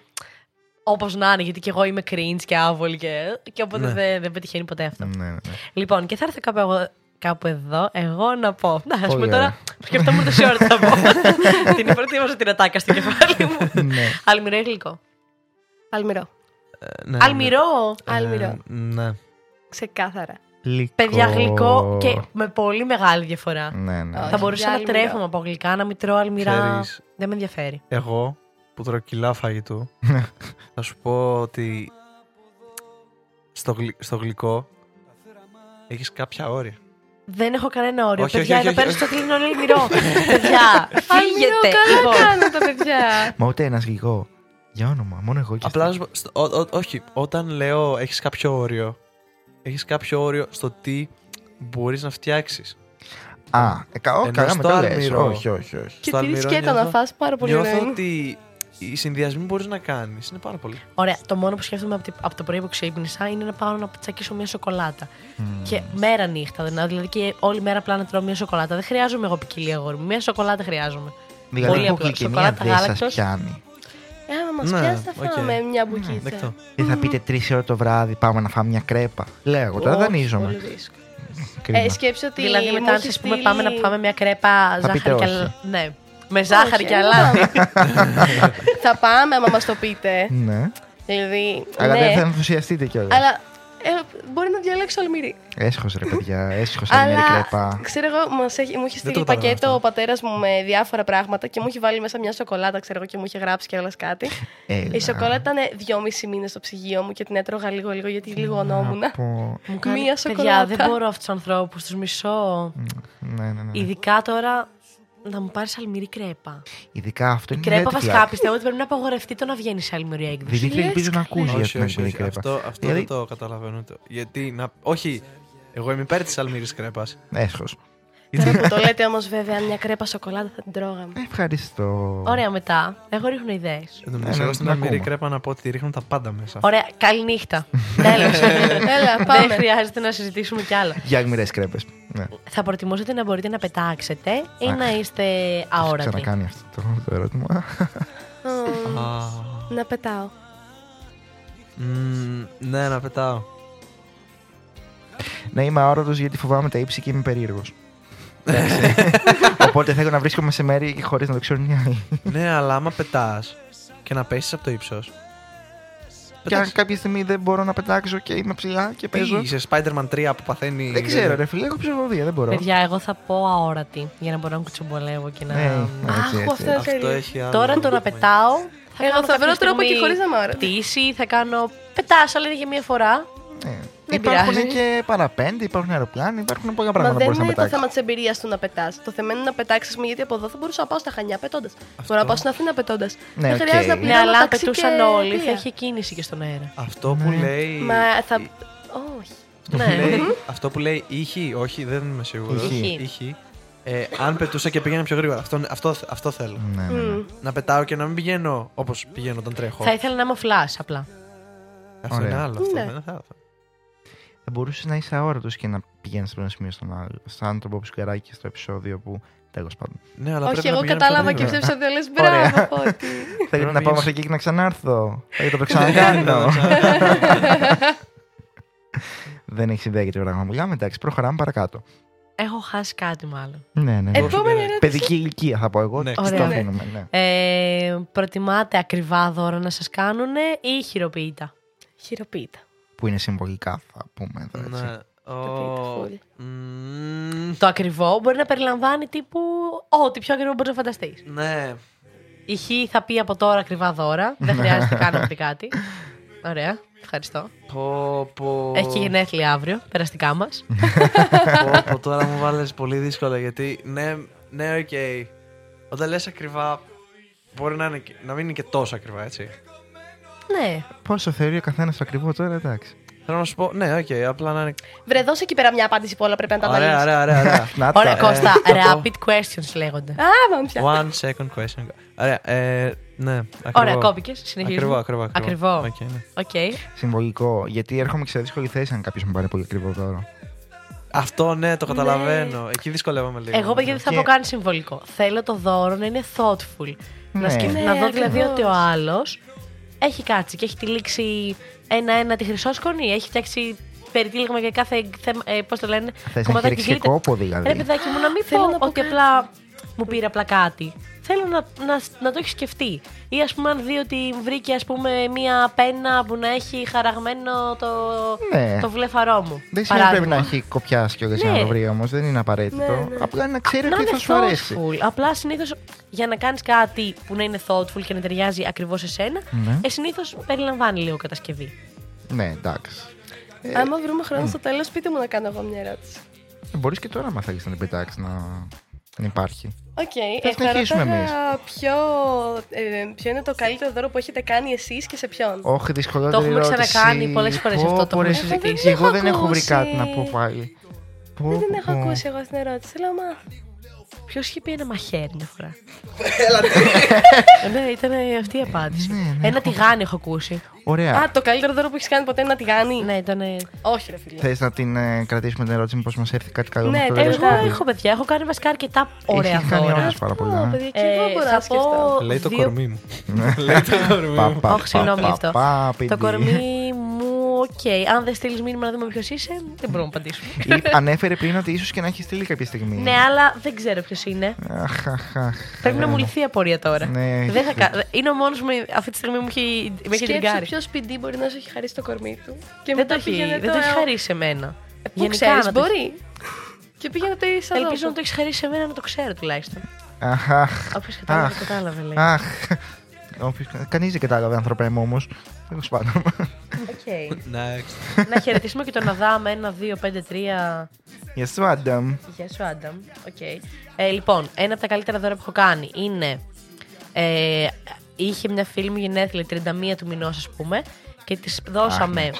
S2: όπως να είναι, γιατί και εγώ είμαι cringe και άβολη και, και οπότε
S7: Ναι.
S2: δεν, δεν πετυχαίνει ποτέ αυτό.
S3: Ναι, ναι, ναι.
S2: Λοιπόν, και θα έρθω κάπου, εγώ, κάπου εδώ εγώ να πω. Να, ας
S3: Πολύ
S2: πούμε
S3: ωραία.
S2: τώρα σκεφτόμουν τόση ώρα τι θα πω. την προετοίμασα την ατάκα στο κεφάλι μου.
S3: ναι.
S2: Αλμυρό ή γλυκό.
S6: Αλμυρό.
S7: Ε, ναι,
S2: Αλμυρό!
S7: ναι.
S6: Αλμυρό.
S7: Ε, ναι.
S6: Ξεκάθαρα.
S3: Γλυκό.
S2: Παιδιά, γλυκό και με πολύ μεγάλη διαφορά.
S3: Ναι, ναι.
S6: Όχι.
S2: Θα μπορούσα
S6: για
S2: να
S6: αλμυρό.
S2: τρέφομαι από γλυκά, να μην τρώω αλμυρά.
S7: Ξέρεις,
S2: Δεν με ενδιαφέρει.
S7: εγώ που τρώω κιλά φαγητού, θα σου πω ότι στο, γλυ- στο γλυκό έχεις κάποια όρια.
S2: Δεν έχω κανένα όριο.
S7: Όχι,
S2: παιδιά,
S7: όχι,
S2: εδώ
S7: όχι,
S2: πέρα
S7: όχι.
S2: στο κλείνω αλμυρό. παιδιά,
S6: Αλμυρό,
S2: φύγετε.
S6: καλά
S2: Λοιπόν,
S6: κάνετε, παιδιά.
S3: Μα ούτε ένα γλυκό. Για όνομα, μόνο εγώ και
S7: Απλά
S3: εσύ.
S7: να σου πω, στο- ο- ο- όχι, όταν λέω έχεις κάποιο όριο, έχεις κάποιο όριο στο τι μπορείς να φτιάξεις.
S3: Α, ε, κα- όχι,
S7: Ενώ
S3: καλά με
S7: στο
S3: το λες.
S7: αλμυρό-
S3: Όχι, όχι, όχι.
S6: Και
S7: Στο
S6: τη
S7: αλμυρό
S6: σκέτα να
S7: νιώθω-
S6: φας πάρα πολύ
S7: Νιώθω
S6: ωραία. είναι.
S7: ότι οι συνδυασμοί που μπορείς να κάνεις είναι πάρα πολύ.
S2: Ωραία, το μόνο που σκέφτομαι από, τη- από το πρωί που ξύπνησα είναι να πάω να τσακίσω μια σοκολάτα. Και μέρα νύχτα, δηλαδή, δηλαδή και όλη μέρα απλά να τρώω μια σοκολάτα. Δεν χρειάζομαι εγώ ποικιλία αγόρι μου. Μια σοκολάτα χρειάζομαι.
S3: Δηλαδή
S2: Πολύ
S3: που
S2: απλό.
S3: γλυκαιμία
S2: Σοκολάτα,
S3: δεν σας
S2: γάλακτος.
S3: πιάνει.
S6: Ε, άμα μας
S7: Ναι,
S6: πιάσεις θα
S7: οκ.
S6: φάμε μια μπουκίτσα.
S7: Δεκτό.
S3: Δεν θα πείτε τρεις ώρα το βράδυ πάμε να φάμε μια κρέπα. Λέω εγώ τώρα
S6: Όχι,
S3: δανείζομαι.
S6: πολύ δύσκολο.
S3: Κρίμα.
S6: Ε, σκέψου ότι
S2: δηλαδή
S6: μου
S2: μετά, αν
S6: έχει
S2: σας πούμε,
S6: στείλει-
S2: πάμε να πάμε μια κρέπα
S3: Θα πείτε
S2: ζάχαρη και
S3: όχι.
S2: αλάτι. Ναι. Με ζάχαρη
S6: Όχι,
S2: και
S6: ε,
S2: αλάτι.
S6: Θα πάμε άμα μας το πείτε.
S3: Ναι.
S6: Δηλαδή,
S3: Αλλά
S6: ναι.
S3: δεν θα ενθουσιαστείτε κιόλας.
S6: Αλλά ε, μπορεί να διαλέξω αλμυρί.
S3: Έσχος ρε παιδιά, έσχος σαν μια
S6: Αλλά
S3: κρέπα.
S6: ξέρω εγώ, μας έχει, μου έχει
S7: Δεν
S6: στείλει
S7: το καταλαβαίνω
S6: πακέτο
S7: αυτό.
S6: ο πατέρας μου με διάφορα πράγματα και μου έχει βάλει μέσα μια σοκολάτα, ξέρω εγώ, και μου είχε γράψει κιόλα κάτι.
S3: Έλα.
S6: Η σοκολάτα ήταν δυόμιση μήνες στο ψυγείο μου και την έτρωγα λίγο-λίγο γιατί λιγωνόμουν.
S3: Να πω.
S2: Μου κάνει,
S6: Μία
S2: Παιδιά,
S6: σοκολάτα.
S2: δεν μπορώ αυτούς τους ανθρώπους, τους μισώ.
S3: Ναι, ναι, ναι.
S2: Ειδικά τώρα να μου πάρεις αλμυρή κρέπα.
S3: Ειδικά αυτό
S2: Η
S3: είναι
S2: κρέπα
S3: red
S2: βασικά
S3: flag.
S2: πιστεύω ότι πρέπει να απαγορευτεί το να βγαίνει σε αλμυρή έκδοση.
S3: Δημήτρη, ελπίζω να ακούσει για
S7: όχι,
S3: την
S7: όχι,
S3: αλμυρή
S7: όχι.
S3: κρέπα.
S7: Αυτό, αυτό
S3: Δηλαδή-
S7: δεν το καταλαβαίνω. ούτε. Γιατί να. Όχι, εγώ είμαι υπέρ της αλμύρης κρέπας.
S3: Έσχος.
S6: Τώρα που το λέτε όμως, βέβαια, μια κρέπα σοκολάτα θα την τρώγαμε.
S3: Ευχαριστώ.
S2: Ωραία, μετά. Εγώ ρίχνω ιδέες.
S7: Εν τω
S3: Ναι,
S7: μεταξύ,
S3: ναι,
S7: εγώ στην
S3: να
S7: Αλμυρή
S3: ακούμε.
S7: κρέπα να πω ότι ρίχνουν τα πάντα μέσα.
S2: Ωραία, καληνύχτα. Τέλος.
S6: Έλα,
S2: Δεν
S6: πάμε.
S2: χρειάζεται να συζητήσουμε κι άλλα.
S3: Για αγμυρέ κρέπες. Ναι.
S2: Θα προτιμούσατε να μπορείτε να πετάξετε ή
S3: Αχ,
S2: να είστε
S3: Έχω
S2: αόρατοι;
S3: ξανακάνει αυτό το, το ερώτημα.
S6: Μμμ,
S7: Α,
S6: Να πετάω.
S7: μμ, Ναι, να πετάω.
S3: να είμαι αόρατος γιατί φοβάμαι τα ύψη και είμαι περίεργος. Οπότε θέλω να βρίσκομαι σε μέρη χωρίς να το ξέρουν οι άλλοι.
S7: Ναι, αλλά άμα πετάς και να πέσεις από το ύψος.
S3: Και αν κάποια στιγμή δεν μπορώ να πετάξω και είμαι ψηλά και παίζω.
S7: Είσαι Spider-Man 3 που παθαίνει.
S3: Δεν ξέρω, ρε φίλε, έχω ψυχοφοβία, δεν μπορώ.
S2: Παιδιά, εγώ θα πω αόρατη για να μπορώ να κουτσομπολεύω και να.
S3: Ναι, έτσι,
S6: Αχ,
S3: έτσι.
S6: αυτό
S7: Αυτό
S6: θέλει.
S7: έχει άλλο.
S2: Τώρα το να πετάω. Θα
S6: Εγώ
S2: κάνω
S6: θα βρω
S2: κάποια
S6: τρόπο και
S2: στιγμή
S6: χωρίς να είμαι αόρατη.
S2: Πτήση, θα κάνω. Πετά, αλλά είναι για μία φορά.
S3: Ναι.
S2: Δεν
S3: Υπάρχουν
S2: πειράζει.
S3: και παραπέντε, υπάρχουν αεροπλάνα, υπάρχουν πολλά
S6: Μα
S3: πράγματα που
S6: δεν
S3: μπορείς να
S6: είναι το
S3: πετάξεις.
S6: θέμα της εμπειρίας του να πετάς. Το θέμα είναι να πετάξεις, γιατί από εδώ θα μπορούσα να πάω στα Χανιά πετώντας. Μπορώ να πάω στην Αθήνα πετώντας.
S3: Ναι,
S6: δεν
S3: οκ.
S6: χρειάζεται να
S3: Ναι,
S2: Ναι,
S6: πληρώνω
S2: αλλά αν
S6: ταξί
S2: πετούσαν
S6: και
S2: όλοι, θα
S6: πλοία.
S2: είχε κίνηση και στον αέρα.
S7: Αυτό που
S3: Ναι.
S7: λέει.
S6: Μα θα. Όχι.
S7: Αυτό που
S2: Ναι.
S7: λέει- Αυτό που λέει ήχη, όχι, δεν είμαι σίγουρος.
S2: Ήχη.
S7: Ήχη. Ε, αν πετούσα και πήγαινα πιο γρήγορα. Αυτό, αυτό, αυτό θέλω.
S3: Ναι, ναι, ναι.
S6: Μμ.
S7: Να πετάω και να μην πηγαίνω όπως πηγαίνω όταν τρέχω.
S2: Θα ήθελα να είμαι flash απλά.
S7: Αυτό
S3: Ωραία.
S7: είναι άλλο. Αυτό
S6: Ναι.
S7: δεν θα
S3: Θα μπορούσες να είσαι αόρατος και να πηγαίνεις από ένα σημείο στον άλλο. Σαν το Bob Σκεράκι στο επεισόδιο που. Τέλος πάντων.
S7: Ναι, αλλά
S6: Όχι,
S7: πρέπει να
S6: εγώ
S7: πηγαίνω
S6: κατάλαβα
S7: πιο
S6: και αυτό
S7: γρήγορα.
S6: επεισόδιο λες.
S3: Ωραία.
S6: Μπράβο, Φώτη.
S3: Θέλετε να πάω
S7: πηγαίνεις-
S3: μέχρι εκεί και να ξανάρθω. Θέλετε να το ξανακάνω. Δεν έχεις ιδέα για το πράγμα που μιλάμε. Εντάξει, προχωράμε παρακάτω.
S2: Έχω χάσει κάτι μάλλον.
S3: Ναι, ναι. ναι.
S6: Επόμενη ερώτηση.
S3: Παιδική ηλικία θα πω εγώ.
S7: Ναι.
S3: Το
S2: Ωραία.
S3: αφήνουμε, ναι.
S2: Ε, προτιμάτε ακριβά δώρα να σας κάνουνε ή χειροποίητα;
S6: Χειροποίητα.
S3: Που είναι συμβολικά, θα πούμε εδώ έτσι.
S7: Ναι. Ο-
S6: πείτε,
S7: Μμμ,
S2: Το ακριβό μπορεί να περιλαμβάνει τύπου ό,τι πιο ακριβό μπορείς να φανταστείς.
S7: Ναι.
S2: Η Χ θα πει από τώρα ακριβά δώρα. Δεν χρειάζεται καν να πει κάτι. Ωραία. Ευχαριστώ.
S7: Πω, πω.
S2: Έχει και γενέθλια αύριο, περαστικά μας.
S7: πω, πω, τώρα μου βάλες πολύ δύσκολα γιατί ναι, ναι, οκ. Όταν λες ακριβά, μπορεί να, είναι, και- να μην είναι και τόσο ακριβά, έτσι.
S2: Ναι.
S3: Πόσο θεωρεί ο καθένας το ακριβό τώρα, εντάξει.
S7: Θέλω να σου πω, ναι, οκ, απλά να είναι.
S6: Βρε, δώσε εκεί πέρα μια απάντηση που όλα πρέπει να τα
S7: Ωραία,
S6: αναλύσει.
S7: ωραία, ωραία. ωραία.
S3: Να τα.
S2: Ωραία,
S7: ε,
S2: Κώστα.
S7: θα πω.
S2: Rapid questions λέγονται.
S6: Α, πάμε πια.
S7: One second question. Ωραία, ε, ναι, ακριβό.
S2: Ωραία, κόπηκες. Συνεχίζουμε.
S7: Ακριβό, ακριβό.
S2: Ακριβό.
S7: Οκ, ναι.
S2: Οκ.
S3: Συμβολικό. Γιατί έρχομαι σε δύσκολη θέση αν κάποιος μου πάρει πολύ ακριβό δώρο.
S7: Αυτό ναι, το καταλαβαίνω. Εκεί δυσκολεύομαι λίγο.
S2: Εγώ, παιδιά, δεν θα
S3: Και-
S2: πω καν συμβολικό. Θέλω το δώρο να είναι thoughtful. Να,
S3: Ναι.
S2: σκεφ-
S6: Ναι,
S2: να δω δηλαδή
S6: ακριβώς.
S2: ότι ο άλλος έχει κάτσει και έχει τυλίξει ένα-ένα τη χρυσόσκονη, έχει φτιάξει περιτύλιγμα για κάθε θέμα. Ε, Πώς το λένε,
S3: Θες να
S2: κομματάκι
S3: έχει ρίξει
S2: γλύτα.
S3: κόπο δηλαδή.
S2: Ρε παιδάκι μου, να μην
S6: Θέλω
S2: πω
S6: να πω
S2: ότι
S6: κάτι.
S2: απλά μου πήρε απλά κάτι. Θέλω να, να, να το έχει σκεφτεί. Ή ας πούμε, αν δει ότι βρήκε ας πούμε, μία πένα που να έχει χαραγμένο το,
S3: Ναι.
S2: το βλεφαρό μου.
S3: Δεν σημαίνει πρέπει
S2: παράδειγμα.
S3: να έχει κοπιάσει κιόλα για να
S2: Ναι.
S3: το βρει όμως. Δεν είναι απαραίτητο.
S6: Ναι, ναι.
S3: Απλά να ξέρει
S2: Να
S3: ότι
S2: είναι
S3: θα σου αρέσει.
S2: thoughtful. Απλά συνήθως για να κάνεις κάτι που να είναι thoughtful και να ταιριάζει ακριβώς σε σένα,
S3: Ναι.
S2: ε, συνήθως περιλαμβάνει λίγο κατασκευή.
S3: Ναι, εντάξει.
S6: Άμα βρούμε χρόνο στο τέλος, πείτε μου να κάνω εγώ μια ερώτηση.
S3: Μπορείς και τώρα, άμα θέλει να την πετάξεις, να να υπάρχει.
S6: Οκ,
S3: Θα
S6: ε, θα
S3: συνεχίσουμε
S6: ρώταγα ποιο, ε, ποιο είναι το καλύτερο δώρο που έχετε κάνει εσείς και σε ποιον;
S3: Όχι, δυσκολότερη
S2: Το έχουμε
S3: ερώτηση.
S2: ξανακάνει πολλές φορές
S3: Πω,
S2: αυτό, το
S3: πω,
S2: έχουμε
S3: ρε,
S2: συζητήσει.
S3: Και εγώ
S6: Δεν
S3: δεν
S6: έχω
S3: έχω βρει
S6: ακούσει.
S3: κάτι να πω πάλι. Πω,
S6: Δεν την
S3: πω,
S6: έχω
S3: πω.
S6: ακούσει εγώ στην ερώτηση. Θέλω να μάθω.
S2: Ποιος είχε πει ένα μαχαίρι μια φορά; ναι, ήταν αυτή η απάντηση.
S3: Ναι, ναι,
S2: ένα
S3: έχω-
S2: τηγάνι έχω ακούσει.
S3: Ωραία.
S6: Α, το καλύτερο δώρο που έχεις κάνει ποτέ είναι να τηγάνει.
S2: Ναι, ήταν.
S6: Όχι, ρε φίλε.
S3: Θες να την ε, κρατήσουμε την ερώτηση, μήπως μας έρθει κάτι καλό
S6: Ναι,
S3: με το
S6: τέλος
S3: τέλος
S2: Εγώ
S3: του
S2: έχω παιδιά, έχω κάνει βασικά αρκετά
S3: Έχεις
S2: ωραία
S3: κάνει
S2: δώρα.
S3: όντως πάρα πολλά.
S6: Ω,
S3: ε.
S6: παιδιά, και εγώ
S2: Ε,
S6: μπορώ
S2: θα
S6: να σκεφτώ.
S2: πω
S7: Λέει το
S2: δύο-
S7: κορμί μου.
S3: Ναι.
S7: Λέει το κορμί
S3: Πα,
S7: μου.
S3: πα,
S2: Όχι, συγγνώμη
S3: πα,
S2: γι' αυτό.
S3: πα,
S2: Το
S3: παιδί.
S2: κορμί μου, οκ. Αν δεν στείλεις μήνυμα να δούμε ποιος είσαι, δεν μπορούμε να απαντήσουμε.
S3: Ή- Ανέφερε πριν ότι ίσως και να έχει στείλει κάποια στιγμή.
S2: ναι, αλλά δεν ξέρω ποιος είναι.
S3: Αχ, αχ, αχ.
S2: Πρέπει να μου λυθεί η απορία τώρα.
S3: Ναι,
S2: δεν θα
S3: έχει-
S2: κα... Είναι ο μόνος που με- αυτή τη στιγμή μου έχει, με έχει
S6: Σκέψου
S2: τριγκάρει.
S6: ποιος σπίτι μπορεί να σου έχει χαρίσει το κορμί του. Και
S2: Δεν
S6: μετά
S2: το έχει,
S6: πήγαινε
S2: δεν το έχει χαρίσει σε μένα.
S6: Πού
S2: Γενικά
S6: ξέρεις,
S2: να το έχει-
S6: μπορεί. Και πήγαινε το ίδιο
S2: Ελπίζω να το έχεις χαρίσει σε μένα να το ξέρω τουλάχιστον.
S3: Αχ, αχ.
S2: Όποιος κατάλαβε,
S3: Αχ.
S2: κατάλαβε. Λέει.
S3: Αχ. Κανείς δεν κατάλαβε, άνθρωπε μου όμως. Τέλος πάντων.
S2: Οκ.
S7: Next.
S2: να χαιρετήσουμε και τον Αδάμ 1, 2, 5, 3.
S3: Γεια σου, Άνταμ.
S2: Γεια σου, Άνταμ. Οκ. Ε, λοιπόν, ένα από τα καλύτερα δώρα που έχω κάνει είναι. Ε, είχε μια φίλη μου γενέθλια 31 του μηνός, ας πούμε, και της δώσαμε.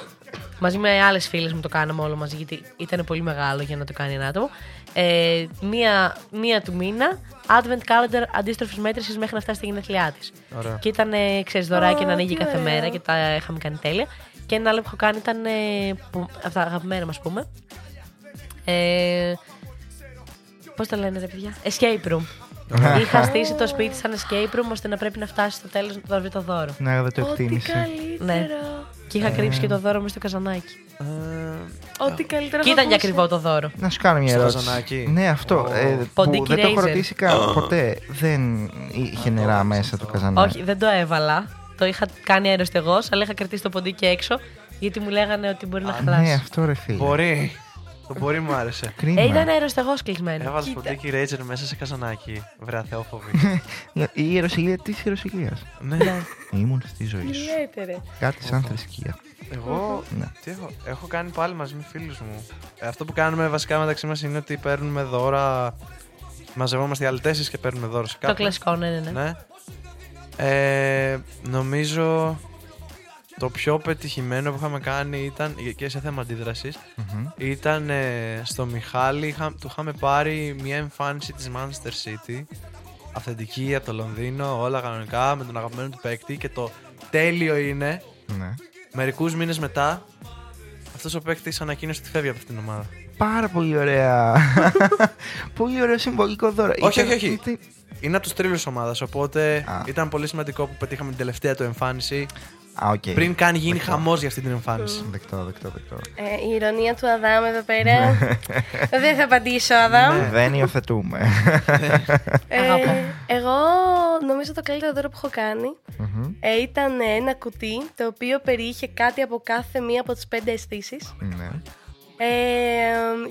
S2: Μαζί με άλλες φίλες μου το κάναμε όλο μαζί, γιατί ήταν πολύ μεγάλο για να το κάνει ένα άτομο. Ε, μία, μία του μήνα, advent calendar αντίστροφης μέτρησης μέχρι να φτάσει στη γενέθλιά της.
S7: Ωραία.
S2: Και ήταν, ε, ξέρεις, δωράκι
S6: Ω,
S2: να ανοίγει
S6: τι
S2: κάθε
S6: ωραίο.
S2: μέρα και τα είχαμε κάνει τέλεια. Και ένα άλλο που έχω κάνει ήταν. Ε, που, αυτά αγαπημένα, ας πούμε. Ε, Πώς το λένε, ρε παιδιά; Escape room. Είχα στήσει το σπίτι σαν escape room ώστε να πρέπει να φτάσει στο τέλος να το βρει το δώρο.
S3: Ναι, δεν το
S6: Ό,τι
S3: εκτίμησε.
S2: Ναι.
S6: καλύτερο.
S2: Και είχα κρύψει και το δώρο μέσα στο καζανάκι.
S7: Ε,
S6: Ό,τι καλύτερο.
S2: Και
S6: έχω
S2: ήταν για
S6: ακούσει.
S2: ακριβό το δώρο.
S3: Να σου κάνω μια
S7: Στο
S3: ερώτηση.
S7: καζανάκι.
S3: Ναι, αυτό.
S7: Ω.
S3: ε, που
S2: Ποντίκι
S3: δεν το έχω
S2: Razer.
S3: ρωτήσει καν ποτέ. Δεν είχε νερά μέσα το καζανάκι.
S2: Όχι, δεν το έβαλα. Το είχα κάνει αεροστεγό, αλλά είχα κρατήσει το ποντίκι έξω γιατί μου λέγανε ότι μπορεί να
S3: Ναι,
S2: χαλάσει.
S3: αυτό ρε φίλε.
S7: Μπορεί. Το μπορεί μου άρεσε.
S3: Κρίμα.
S2: Ε, ήταν αεροστεγός κλεισμένος.
S7: Έβαλες
S6: Κοίτα.
S7: ποντίκι Ρέιτζερ μέσα σε καζανάκι. Βρε θεόφοβη.
S3: Η ιεροσιλία της ιεροσιλία.
S7: ναι.
S3: Ήμουν στη ζωή σου.
S6: Λέτε, ρε.
S3: Κάτι σαν θρησκεία.
S7: Εγώ
S3: Ναι.
S7: τι έχω, έχω κάνει πάλι μαζί με φίλους μου. Ε, αυτό που κάνουμε βασικά μεταξύ μας είναι ότι παίρνουμε δώρα. Μαζευόμαστε οι άλλοι τέσσερις και παίρνουμε δώρα σε
S2: Το
S7: κάποιον.
S2: κλασικό, ναι, ναι. ναι.
S7: Ναι. Ε, νομίζω το πιο πετυχημένο που είχαμε κάνει ήταν και σε θέμα αντίδρασης
S3: Μμμ.
S7: ήταν ε, στο Μιχάλη. είχα- του είχαμε πάρει μια εμφάνιση της Manchester City. Αυθεντική από το Λονδίνο, όλα κανονικά με τον αγαπημένο του παίκτη. Και το τέλειο είναι
S3: Ναι.
S7: Μερικούς μήνες μετά, αυτός ο παίκτης ανακοίνωσε ότι φεύγει από αυτήν την ομάδα.
S3: Πάρα πολύ ωραία. πολύ ωραίο συμβολικό δώρο.
S7: όχι,
S3: Ήταν-
S7: όχι, όχι.
S3: ήταν-
S7: Είναι από τους τρίλους ομάδας. Οπότε
S3: Α.
S7: ήταν πολύ σημαντικό που πετύχαμε την τελευταία του εμφάνιση.
S3: Α, οκ.
S7: Πριν καν γίνει
S3: Δεκτό.
S7: χαμός για αυτή την εμφάνιση.
S3: Δεκτό, δεκτό, δεκτό.
S6: Ε, η ειρωνεία του Αδάμ εδώ πέρα. Δεν θα απαντήσω, Αδάμ.
S7: Ναι.
S3: Δεν υιοθετούμε.
S6: Ε, εγώ νομίζω το καλύτερο δώρο που έχω κάνει
S3: Μμμ.
S6: ε, ήταν ένα κουτί το οποίο περιείχε κάτι από κάθε μία από τις πέντε αισθήσεις.
S3: Ναι.
S6: Ε,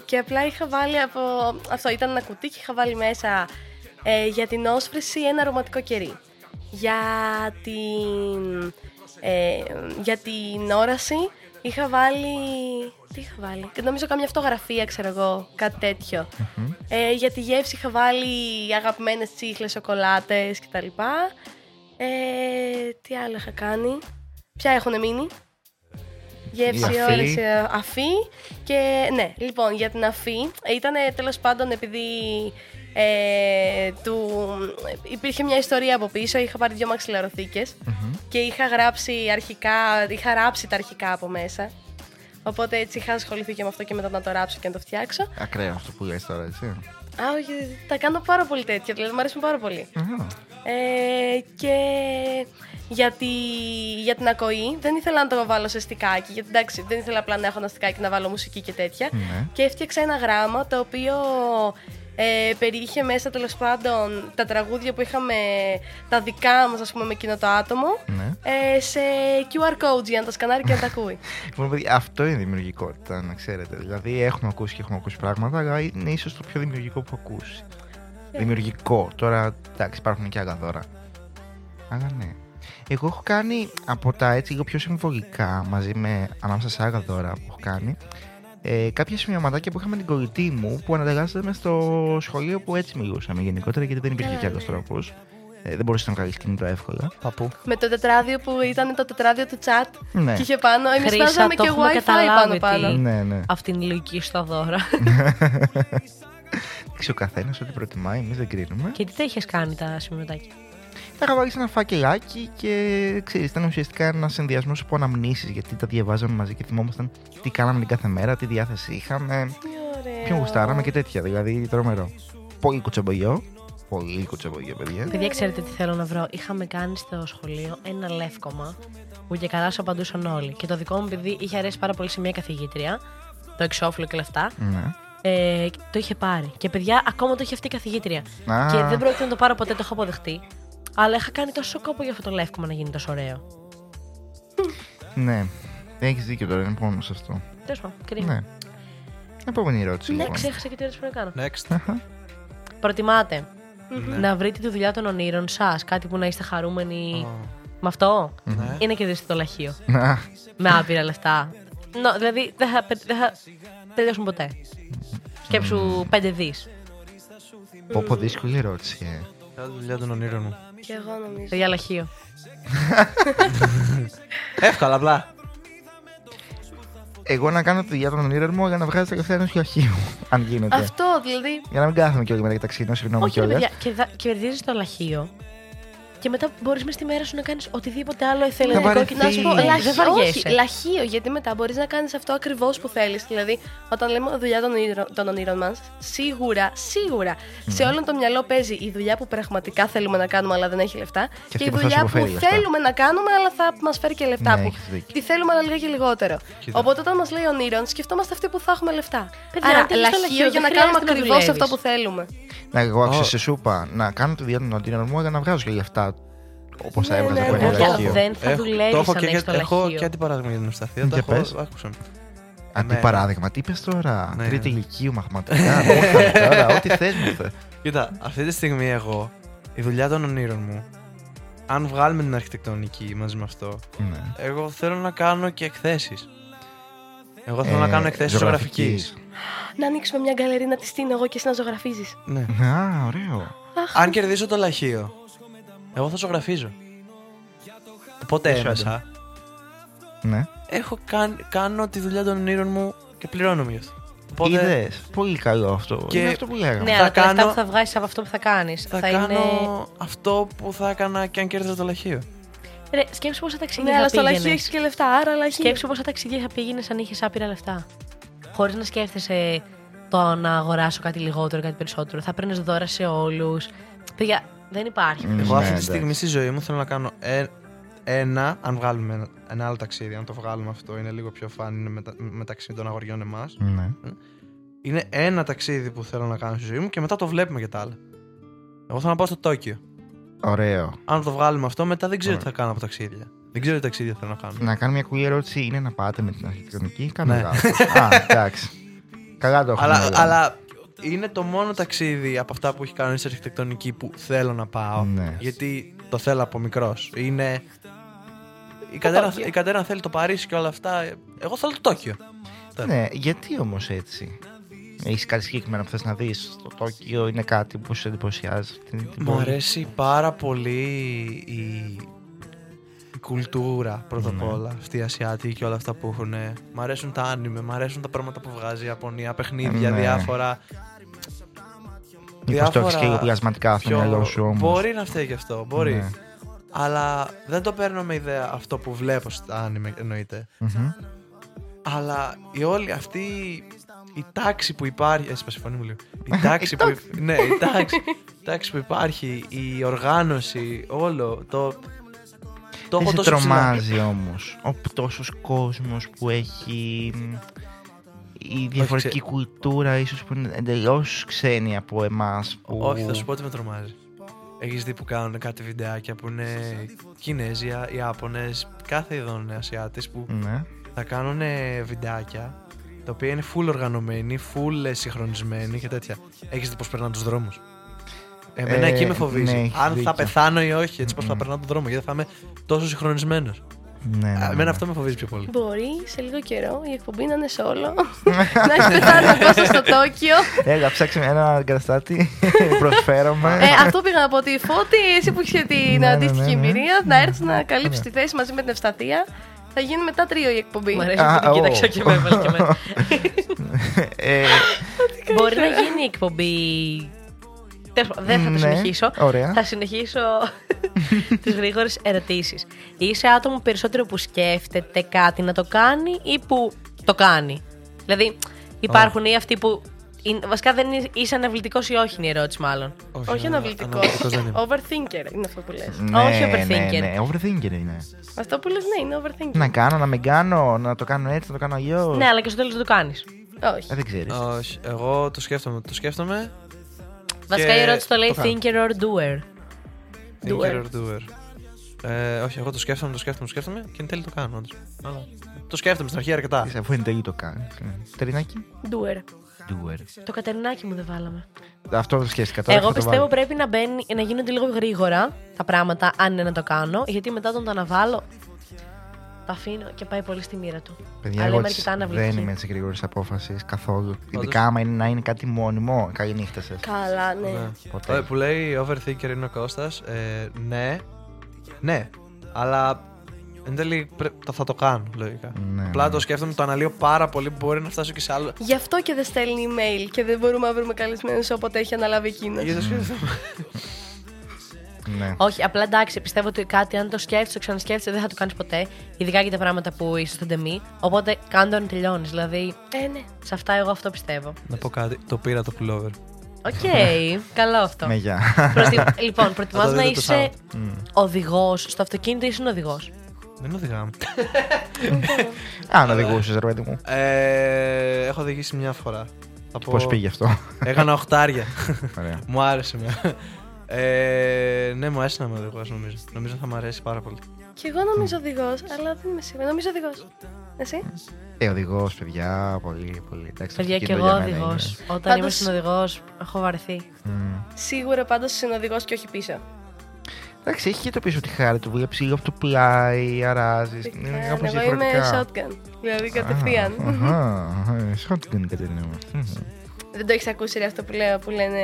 S6: και απλά είχα βάλει από. Αυτό ήταν ένα κουτί και είχα βάλει μέσα ε, για την όσφρηση ένα αρωματικό κερί. Για την. Ε, για την όραση είχα βάλει. Τι είχα βάλει; Νομίζω κάμια αυτογραφία, ξέρω εγώ, κάτι τέτοιο. Ε, για τη γεύση είχα βάλει αγαπημένες τσίχλες, σοκολάτες κτλ. Ε, τι άλλο είχα κάνει; Ποια έχουν μείνει; Γεύση,
S3: αφή.
S6: όρεξη, αφή. Και ναι, λοιπόν, για την αφή ήταν τέλος πάντων επειδή ε, του, υπήρχε μια ιστορία από πίσω. Είχα πάρει δύο μαξιλαροθήκες και είχα γράψει αρχικά, είχα ράψει τα αρχικά από μέσα. Οπότε έτσι είχα ασχοληθεί και με αυτό και μετά να το ράψω και να το φτιάξω.
S3: Ακραίο αυτό που λες τώρα, έτσι.
S6: Α, όχι, τα κάνω πάρα πολύ τέτοια, δηλαδή μου αρέσουν πάρα πολύ.
S3: Αχα.
S6: Ε, και για, τη, για την ακοή δεν ήθελα να το βάλω σε στικάκι, γιατί εντάξει δεν ήθελα απλά να έχω ένα στικάκι να βάλω μουσική και τέτοια.
S3: Ναι.
S6: Και έφτιαξα ένα γράμμα το οποίο ε, περιείχε μέσα τέλος πάντων τα τραγούδια που είχαμε τα δικά μας ας πούμε με εκείνο το άτομο
S3: Ναι.
S6: ε, σε QR codes για να τα σκανάρει και να τα ακούει.
S3: Λοιπόν, παιδιά, αυτό είναι δημιουργικότητα, να ξέρετε. Δηλαδή, έχουμε ακούσει και έχουμε ακούσει πράγματα, αλλά είναι ίσως το πιο δημιουργικό που έχω ακούσει. Δημιουργικό. Τώρα, εντάξει, υπάρχουν και άλλα δώρα. Αλλά ναι. Εγώ έχω κάνει από τα έτσι λίγο πιο συμβολικά μαζί με ανάμεσα σε άλλα δώρα που έχω κάνει ε, κάποια σημειωματάκια που είχαμε την κολλητή μου που ανατελάσσαμε στο σχολείο που έτσι μιλούσαμε γενικότερα γιατί δεν υπήρχε
S6: Καλά,
S3: και άλλος
S6: ναι.
S3: τρόπος. Ε, δεν μπορούσες να βγάλεις κινητό εύκολα.
S7: Παππού.
S6: με το τετράδιο που ήταν το τετράδιο του chat
S3: Ναι.
S6: και είχε πάνω, εμείς
S2: Χρήσα,
S6: βάζαμε
S2: το
S6: και
S2: έχουμε
S6: wifi
S2: καταλάβει
S6: πάνω πάνω.
S2: τι-
S3: Ναι, ναι.
S2: Αυτή είναι η λογική στα δώρα.
S3: Εντάξει, ο καθένας ό,τι προτιμάει, εμείς δεν κρίνουμε.
S2: και τι τα είχες κάνει τα σημειωτάκια.
S3: Τα είχα βάλει σε ένα φακελάκι και ξέρεις, ήταν ουσιαστικά ένας συνδυασμός από αναμνήσεις γιατί τα διαβάζαμε μαζί και θυμόμασταν τι κάναμε την κάθε μέρα, τι διάθεση είχαμε,
S6: Τι ωραίο.
S3: ποιον γουστάραμε και τέτοια. Δηλαδή τρομερό. Πολύ κουτσομπολιό. Πολύ κουτσομπολιό, παιδιά.
S2: Παιδιά, ξέρετε τι θέλω να βρω. Είχαμε κάνει στο σχολείο ένα λεύκομα που και καλά σου απαντούσαν όλοι. Και το δικό μου παιδί είχε αρέσει πάρα πολύ σε μια καθηγήτρια, το εξώφυλλο και λεφτά.
S3: Ναι.
S2: Ε, το είχε πάρει. Και παιδιά, ακόμα το είχε αυτή η καθηγήτρια.
S3: Α.
S2: Και δεν πρόκειται να το πάρω ποτέ, το έχω αποδεχτεί. Αλλά είχα κάνει τόσο κόπο για αυτό το λεύκομα να γίνει τόσο ωραίο.
S3: Ναι. Έχεις δίκιο τώρα, είναι πόνος αυτό.
S2: Τέλος πάντων, κρίμα.
S3: Ναι. Επόμενη ερώτηση.
S2: Ναι,
S3: λοιπόν.
S2: ξέχασα και τι ερώτηση πρέπει να κάνω.
S7: Next.
S2: Προτιμάτε
S7: Ναι.
S2: να βρείτε τη δουλειά των ονείρων σας, κάτι που να είστε χαρούμενοι
S7: Ω,
S2: με αυτό,
S7: Ναι.
S2: ή να κερδίσετε το λαχείο
S3: Να.
S2: με άπειρα λεφτά. Νο, δηλαδή δεν θα, δεν θα τελειώσουν ποτέ. Σκέψου 5 δις.
S3: Πω πω δύσκολη ερώτηση. ε.
S7: Ποια δουλειά των ονείρων μου.
S6: Και εγώ νομίζω.
S2: Παιδιά, λαχείο.
S7: Εύκολα, απλά.
S3: Εγώ να κάνω τη δουλειά των ονείρων μου για να βγάζει τελευταία ενό χιλιαχείου. Αν γίνεται.
S6: Αυτό δηλαδή.
S3: Για να μην κάθομαι και όλοι μεταξύ ενό συγγνώμη
S2: Όχι, ρε
S3: κιόλας.
S2: παιδιά, και δα- κερδίζεις το λαχείο. Και μετά μπορείς μες στη μέρα σου να κάνεις οτιδήποτε άλλο εθελοντικό και
S3: βαρεθείς.
S2: να
S6: Να σου πω,
S2: Ναι,
S6: λαχ...
S2: δεν βαριέσαι.
S6: όχι, λαχείο, γιατί μετά μπορείς να κάνεις αυτό ακριβώς που θέλεις. Δηλαδή, όταν λέμε δουλειά των, όνειρων- των ονείρων μας, σίγουρα, σίγουρα σε όλο το μυαλό παίζει η δουλειά που πραγματικά θέλουμε να κάνουμε αλλά δεν έχει λεφτά. Και,
S3: αυτή
S6: η
S3: που θα
S6: δουλειά
S3: σου
S6: που
S3: αποφέρει λεφτά.
S6: θέλουμε να κάνουμε αλλά θα μας φέρει και λεφτά.
S3: Ναι,
S6: που
S3: έχεις δίκιο.
S6: τη θέλουμε αλλά λίγα και λιγότερο.
S7: Κοίτα.
S6: Οπότε όταν μας λέει ονείρων, σκεφτόμαστε αυτή που θα έχουμε λεφτά.
S2: Παιδιά,
S6: Άρα,
S2: αν τύχεις στο
S6: λαχείο
S2: λαχείο,
S6: για
S2: δεν
S6: να κάνουμε
S2: χρειάζεται να
S6: ακριβώς
S2: δουλεύεις.
S6: αυτό που θέλουμε.
S3: Να, εγώ άκουσα
S7: Ω.
S3: σε σούπα να κάνω τη δουλειά των ονείρων μου για να βγάζω και λεφτά. Όπως θα
S6: Ναι,
S3: έβγαζα
S6: ναι,
S3: από
S6: ναι.
S3: ένα
S6: Παιδιά,
S3: λαχείο.
S2: δεν θα
S7: Έχω-
S2: δουλεύεις
S7: το έχω
S2: αν
S7: και,
S2: έχεις το
S7: έχω
S2: λαχείο.
S7: και αντιπαράδειγμα για την ευσταθία.
S3: Για
S7: Το έχω,
S3: πες.
S7: άκουσα.
S3: Αντιπαράδειγμα, τι είπες τώρα;
S7: Ναι,
S3: Τρίτη
S7: ναι.
S3: ηλικίου μαθηματικά. νότα τώρα, Ό,τι θες μου θες.
S7: Κοίτα, αυτή τη στιγμή εγώ, η δουλειά των ονείρων μου, αν βγάλουμε την αρχιτεκτονική μαζί με αυτό,
S3: Ναι.
S7: εγώ θέλω να κάνω και εκθέσεις. Εγώ θέλω
S3: Ε,
S7: να κάνω εκθέσεις
S3: ζωγραφικής.
S7: ζωγραφικής.
S6: Να ανοίξουμε μια γκαλερί να τη στείλω εγώ και εσύ να ζωγραφίζεις.
S7: Ναι.
S3: Α, ωραίο.
S7: Αν κερδίσω το λαχείο, εγώ θα ζωγραφίζω. Οπότε
S3: Πόσο
S7: έμεσα,
S3: Ναι.
S7: έχω κάν, κάνω τη δουλειά των ονείρων μου και πληρώνομαι γι' αυτό. Οπότε
S3: Είδες. Πολύ καλό αυτό.
S7: Και-
S3: Είναι αυτό που λέγαμε.
S2: Ναι,
S7: Θα
S2: αλλά τα λεφτά
S7: κάνω-
S2: που θα βγάλει από αυτό που θα κάνεις.
S7: θα,
S2: Θα,
S7: κάνω
S2: είναι.
S7: αυτό που θα έκανα και αν κέρδιζα το λαχείο.
S2: Ρε, σκέψου πόσα ταξίδια
S6: Ναι, αλλά
S2: θα
S6: στο λαχείο
S2: πήγαινες.
S6: έχεις και λεφτά, άρα λαχείο.
S2: Σκέψου πόσα ταξίδια θα πήγαινες αν είχες άπειρα λεφτά. Χωρίς να σκέφτεσαι το να αγοράσω κάτι λιγότερο, κάτι περισσότερο. Θα παίρνεις δώρα σε όλους. Παιδιά, δεν υπάρχει.
S3: Μμ.
S7: Εγώ
S3: Ναι,
S7: αυτή τη
S3: εντάξει.
S7: στιγμή στη ζωή μου θέλω να κάνω ε- ένα, αν βγάλουμε ένα, ένα άλλο ταξίδι, αν το βγάλουμε αυτό, είναι λίγο πιο φαν, είναι μετα- μεταξύ των αγοριών εμάς.
S3: Ναι.
S7: Είναι ένα ταξίδι που θέλω να κάνω στη ζωή μου και μετά το βλέπουμε και τα άλλα. Εγώ θέλω να πάω στο Τόκιο.
S3: Ωραίο.
S7: Αν το βγάλουμε αυτό, μετά δεν ξέρω τι θα
S3: Ωραία.
S7: κάνω από ταξίδια. Δεν ξέρω τι ταξίδια θέλω να κάνω.
S3: Να κάνω μια κουλή ερώτηση. Είναι να πάτε με την αρχιτεκτονική. Κάνω
S7: Ναι.
S3: λάθος; Α, εντάξει. Καλά το έχω.
S7: αλλά,
S3: μυαλό.
S7: αλλά είναι το μόνο ταξίδι από αυτά που έχει κάνει σε αρχιτεκτονική που θέλω να πάω.
S3: Ναι.
S7: Γιατί το θέλω από μικρός. Είναι. Η κατέρα,
S6: Τόκιο.
S7: η κατέρα θέλει το Παρίσι και όλα αυτά. Εγώ θέλω το Τόκιο.
S3: Ναι, γιατί όμως έτσι; Έχεις κάτι συγκεκριμένο που θες να δεις; Το Τόκιο είναι κάτι που σε εντυπωσιάζει. Την, την
S7: Μου
S3: πόλη.
S7: αρέσει πάρα πολύ η, η κουλτούρα πρώτα απ'
S3: Ναι.
S7: όλα. Αυτή η Ασιατική και όλα αυτά που έχουν. Μ' αρέσουν τα άνιμε, μ' αρέσουν τα πράγματα που βγάζει η Ιαπωνία, παιχνίδια,
S3: Ναι.
S7: διάφορα.
S3: Μήπως το έχεις και λίγο πλασματικά στο
S7: πιο-
S3: μυαλό σου όμως.
S7: Μπορεί να φταίει γι' αυτό, μπορεί.
S3: Ναι.
S7: Αλλά δεν το παίρνω με ιδέα αυτό που βλέπω στα άνιμε εννοείται.
S3: Μμμ.
S7: Αλλά η όλη αυτή η τάξη που υπάρχει. Έσπασε η φωνή μου λίγο. Η τάξη που, ναι, η τάξη, η τάξη που υπάρχει, η οργάνωση, όλο το. Το
S3: Δεν
S7: έχω
S3: σε
S7: τόσο ψηλά.
S3: τρομάζει όμως. Ο τόσο κόσμος που έχει. μ, Η διαφορετική
S7: ξέ-
S3: κουλτούρα, ίσως που είναι εντελώς ξένη από εμάς. Που...
S7: Όχι, θα σου πω τι με τρομάζει. Έχεις δει που κάνουν κάτι βιντεάκια που είναι Κινέζοι, Ιάπωνε, κάθε ειδών Ασιάτες που
S3: Ναι.
S7: θα κάνουν βιντεάκια τα οποία είναι full οργανωμένοι, full ε, συγχρονισμένοι και τέτοια. Έχεις δει πώς περνάνε τους δρόμους; Εμένα
S3: Ε,
S7: εκεί με φοβίζει.
S3: ναι, έχεις
S7: Αν
S3: δίκιο.
S7: θα πεθάνω ή όχι, έτσι πώς θα
S3: Μμμ.
S7: περνάω τον δρόμο, γιατί θα είμαι τόσο συγχρονισμένος.
S3: Ναι, ναι, ναι.
S7: Εμένα αυτό με φοβίζει πιο πολύ.
S6: Μπορεί σε λίγο καιρό η εκπομπή να είναι solo. να έχει πεθάνει ο Κώστας στο Τόκιο.
S3: Έλα, ψάξαμε ένα εγκαταστάτη. Προσφέρομαι.
S6: ε, αυτό πήγα να πω ότι Φώτη, εσύ που είχε την
S3: Ναι, ναι,
S6: αντίστοιχη
S3: ναι, ναι.
S6: εμπειρία, να έρθεις να καλύψεις
S3: Ναι.
S6: τη θέση μαζί με την Ευσταθία. Θα γίνει μετά τρίο η εκπομπή.
S2: Μ' αρέσει
S3: Α,
S2: που την
S3: ω.
S2: κοίταξα και με έβαλε και εμένα.
S3: Ε,
S2: Μπορεί να γίνει η εκπομπή. Τέλος πάντων, Δεν θα το
S3: ναι,
S2: συνεχίσω.
S3: Ωραία.
S2: Θα συνεχίσω τις γρήγορες ερωτήσεις. Είσαι άτομο περισσότερο που σκέφτεται κάτι να το κάνει ή που το κάνει; Δηλαδή, υπάρχουν ή αυτοί που. είναι- βασικά δεν είναι- είσαι αναβλητικός ή όχι, είναι η ερώτηση μάλλον.
S6: Όχι αναβλητικός.
S7: αναβλητικός δεν είμαι.
S6: Overthinker είναι αυτό που λες.
S3: Ναι,
S2: όχι
S3: ναι,
S2: overthinker.
S3: Ναι, overthinker είναι.
S6: Αυτό που λες ναι, είναι overthinker.
S3: Να κάνω, να μην κάνω, να το κάνω έτσι, να το κάνω αλλιώς.
S2: Ναι, αλλά και στο τέλος δεν το κάνεις.
S6: Όχι.
S3: Ε, δεν ξέρεις.
S7: Όχι, εγώ το σκέφτομαι. Το σκέφτομαι.
S2: Βασικά η ερώτηση το λέει
S7: το κάνω.
S2: thinker or doer.
S7: Thinker or doer. Ε, όχι, εγώ το σκέφτομαι, το σκέφτομαι, το σκέφτομαι και εν τέλει το κάνω. όντως. Αλλά το σκέφτομαι στην αρχή αρκετά.
S3: Αφού είναι τέλειο το κάνεις. Τερινάκι.
S6: Doer.
S3: Doer.
S2: Το κατερινάκι μου δεν βάλαμε.
S3: Αυτό το σκέφτηκα τώρα.
S2: Εγώ
S3: θα το
S2: πιστεύω
S3: βάλω.
S2: πρέπει να, μπαίνει, να γίνονται λίγο γρήγορα τα πράγματα, αν είναι να το κάνω, γιατί μετά όταν το αναβάλω, τα αφήνω και πάει πολύ στη μοίρα του.
S3: Παιδιά,
S2: Αλλά
S3: εγώ
S2: είμαι
S3: τις-
S2: αρκετά
S3: δεν
S2: αναβλητική.
S3: είμαι σε γρήγορε απόφασης καθόλου. Ειδικά άμα είναι να είναι κάτι μόνιμο. Καλή νύχτα σας.
S6: Καλά, ναι.
S7: Ναι.
S3: Ποτέ.
S7: Ε, Που λέει overthinker είναι ο Κώστας. Ε, ναι. Ναι. Αλλά Εν τέλει πρέ- το- θα το κάνω, λογικά.
S3: Ναι,
S7: Απλά
S3: ναι.
S7: το σκέφτομαι, το αναλύω πάρα πολύ. Μπορεί να φτάσω και σε άλλο.
S6: Γι' αυτό και δεν στέλνει email και δεν μπορούμε να βρούμε καλεσμένους όποτε έχει αναλάβει εκείνος.
S7: Γιατί το σκέφτομαι.
S3: Ναι.
S2: Όχι, απλά εντάξει, πιστεύω ότι κάτι αν το σκέφτεσαι, το ξανασκέφτεσαι, δεν θα το κάνεις ποτέ. Ειδικά για τα πράγματα που είσαι στον τεμή. Οπότε κάντο να τελειώνεις. Δηλαδή,
S6: Ε, ναι.
S2: σε αυτά εγώ αυτό πιστεύω.
S7: να πω κάτι. Το πήρα το πουλόβερ.
S2: Οκ, καλό αυτό.
S3: Ναι, γεια.
S2: Προστι- Λοιπόν, προτιμάς
S7: Θα το
S2: να
S7: δείτε το
S2: είσαι
S7: Σάββατο.
S2: οδηγός στο αυτοκίνητο ή ήσουν οδηγός;
S7: Δεν οδηγάμε.
S3: Α, να οδηγούσες, ρε παιδί μου.
S7: Ε, έχω οδηγήσει μια φορά. Θα πω-
S3: Πώς πήγε αυτό;
S7: Έκανα οχτάρια.
S3: Ωραία.
S7: μου άρεσε μια. Ε, ναι, μου άρεσε να είμαι οδηγός, νομίζω. Νομίζω θα μου αρέσει πάρα πολύ.
S6: Και εγώ νομίζω οδηγός, αλλά δεν είμαι σίγουρη. Νομίζω οδηγός. Εσύ;
S3: Ε, οδηγός, παιδιά, πολύ, πολύ. Εντάξει,
S2: Παιδιά, και
S3: αυτοκίνητο
S2: εγώ
S3: για μένα
S2: οδηγός.
S3: είναι.
S2: Όταν
S6: Πάντως-
S2: ήμουν στην οδηγός, έχω βαρεθεί.
S3: Μμ.
S6: Σίγουρα πάντως είναι οδηγός και όχι πίσω.
S3: Εντάξει, έχει και το πίσω τη χάρη του. Βλέπει λίγο από το πλάι, αράζεις. Είναι
S6: Ε,
S3: κάπω
S6: εγώ είμαι
S3: διαφορετικά.
S6: shotgun. Δηλαδή κατευθείαν.
S3: Αχα, αχα, Shotgun, Κατερίνα μου. Μμμ.
S6: Δεν το έχεις ακούσει ρε, αυτό που λέω που λένε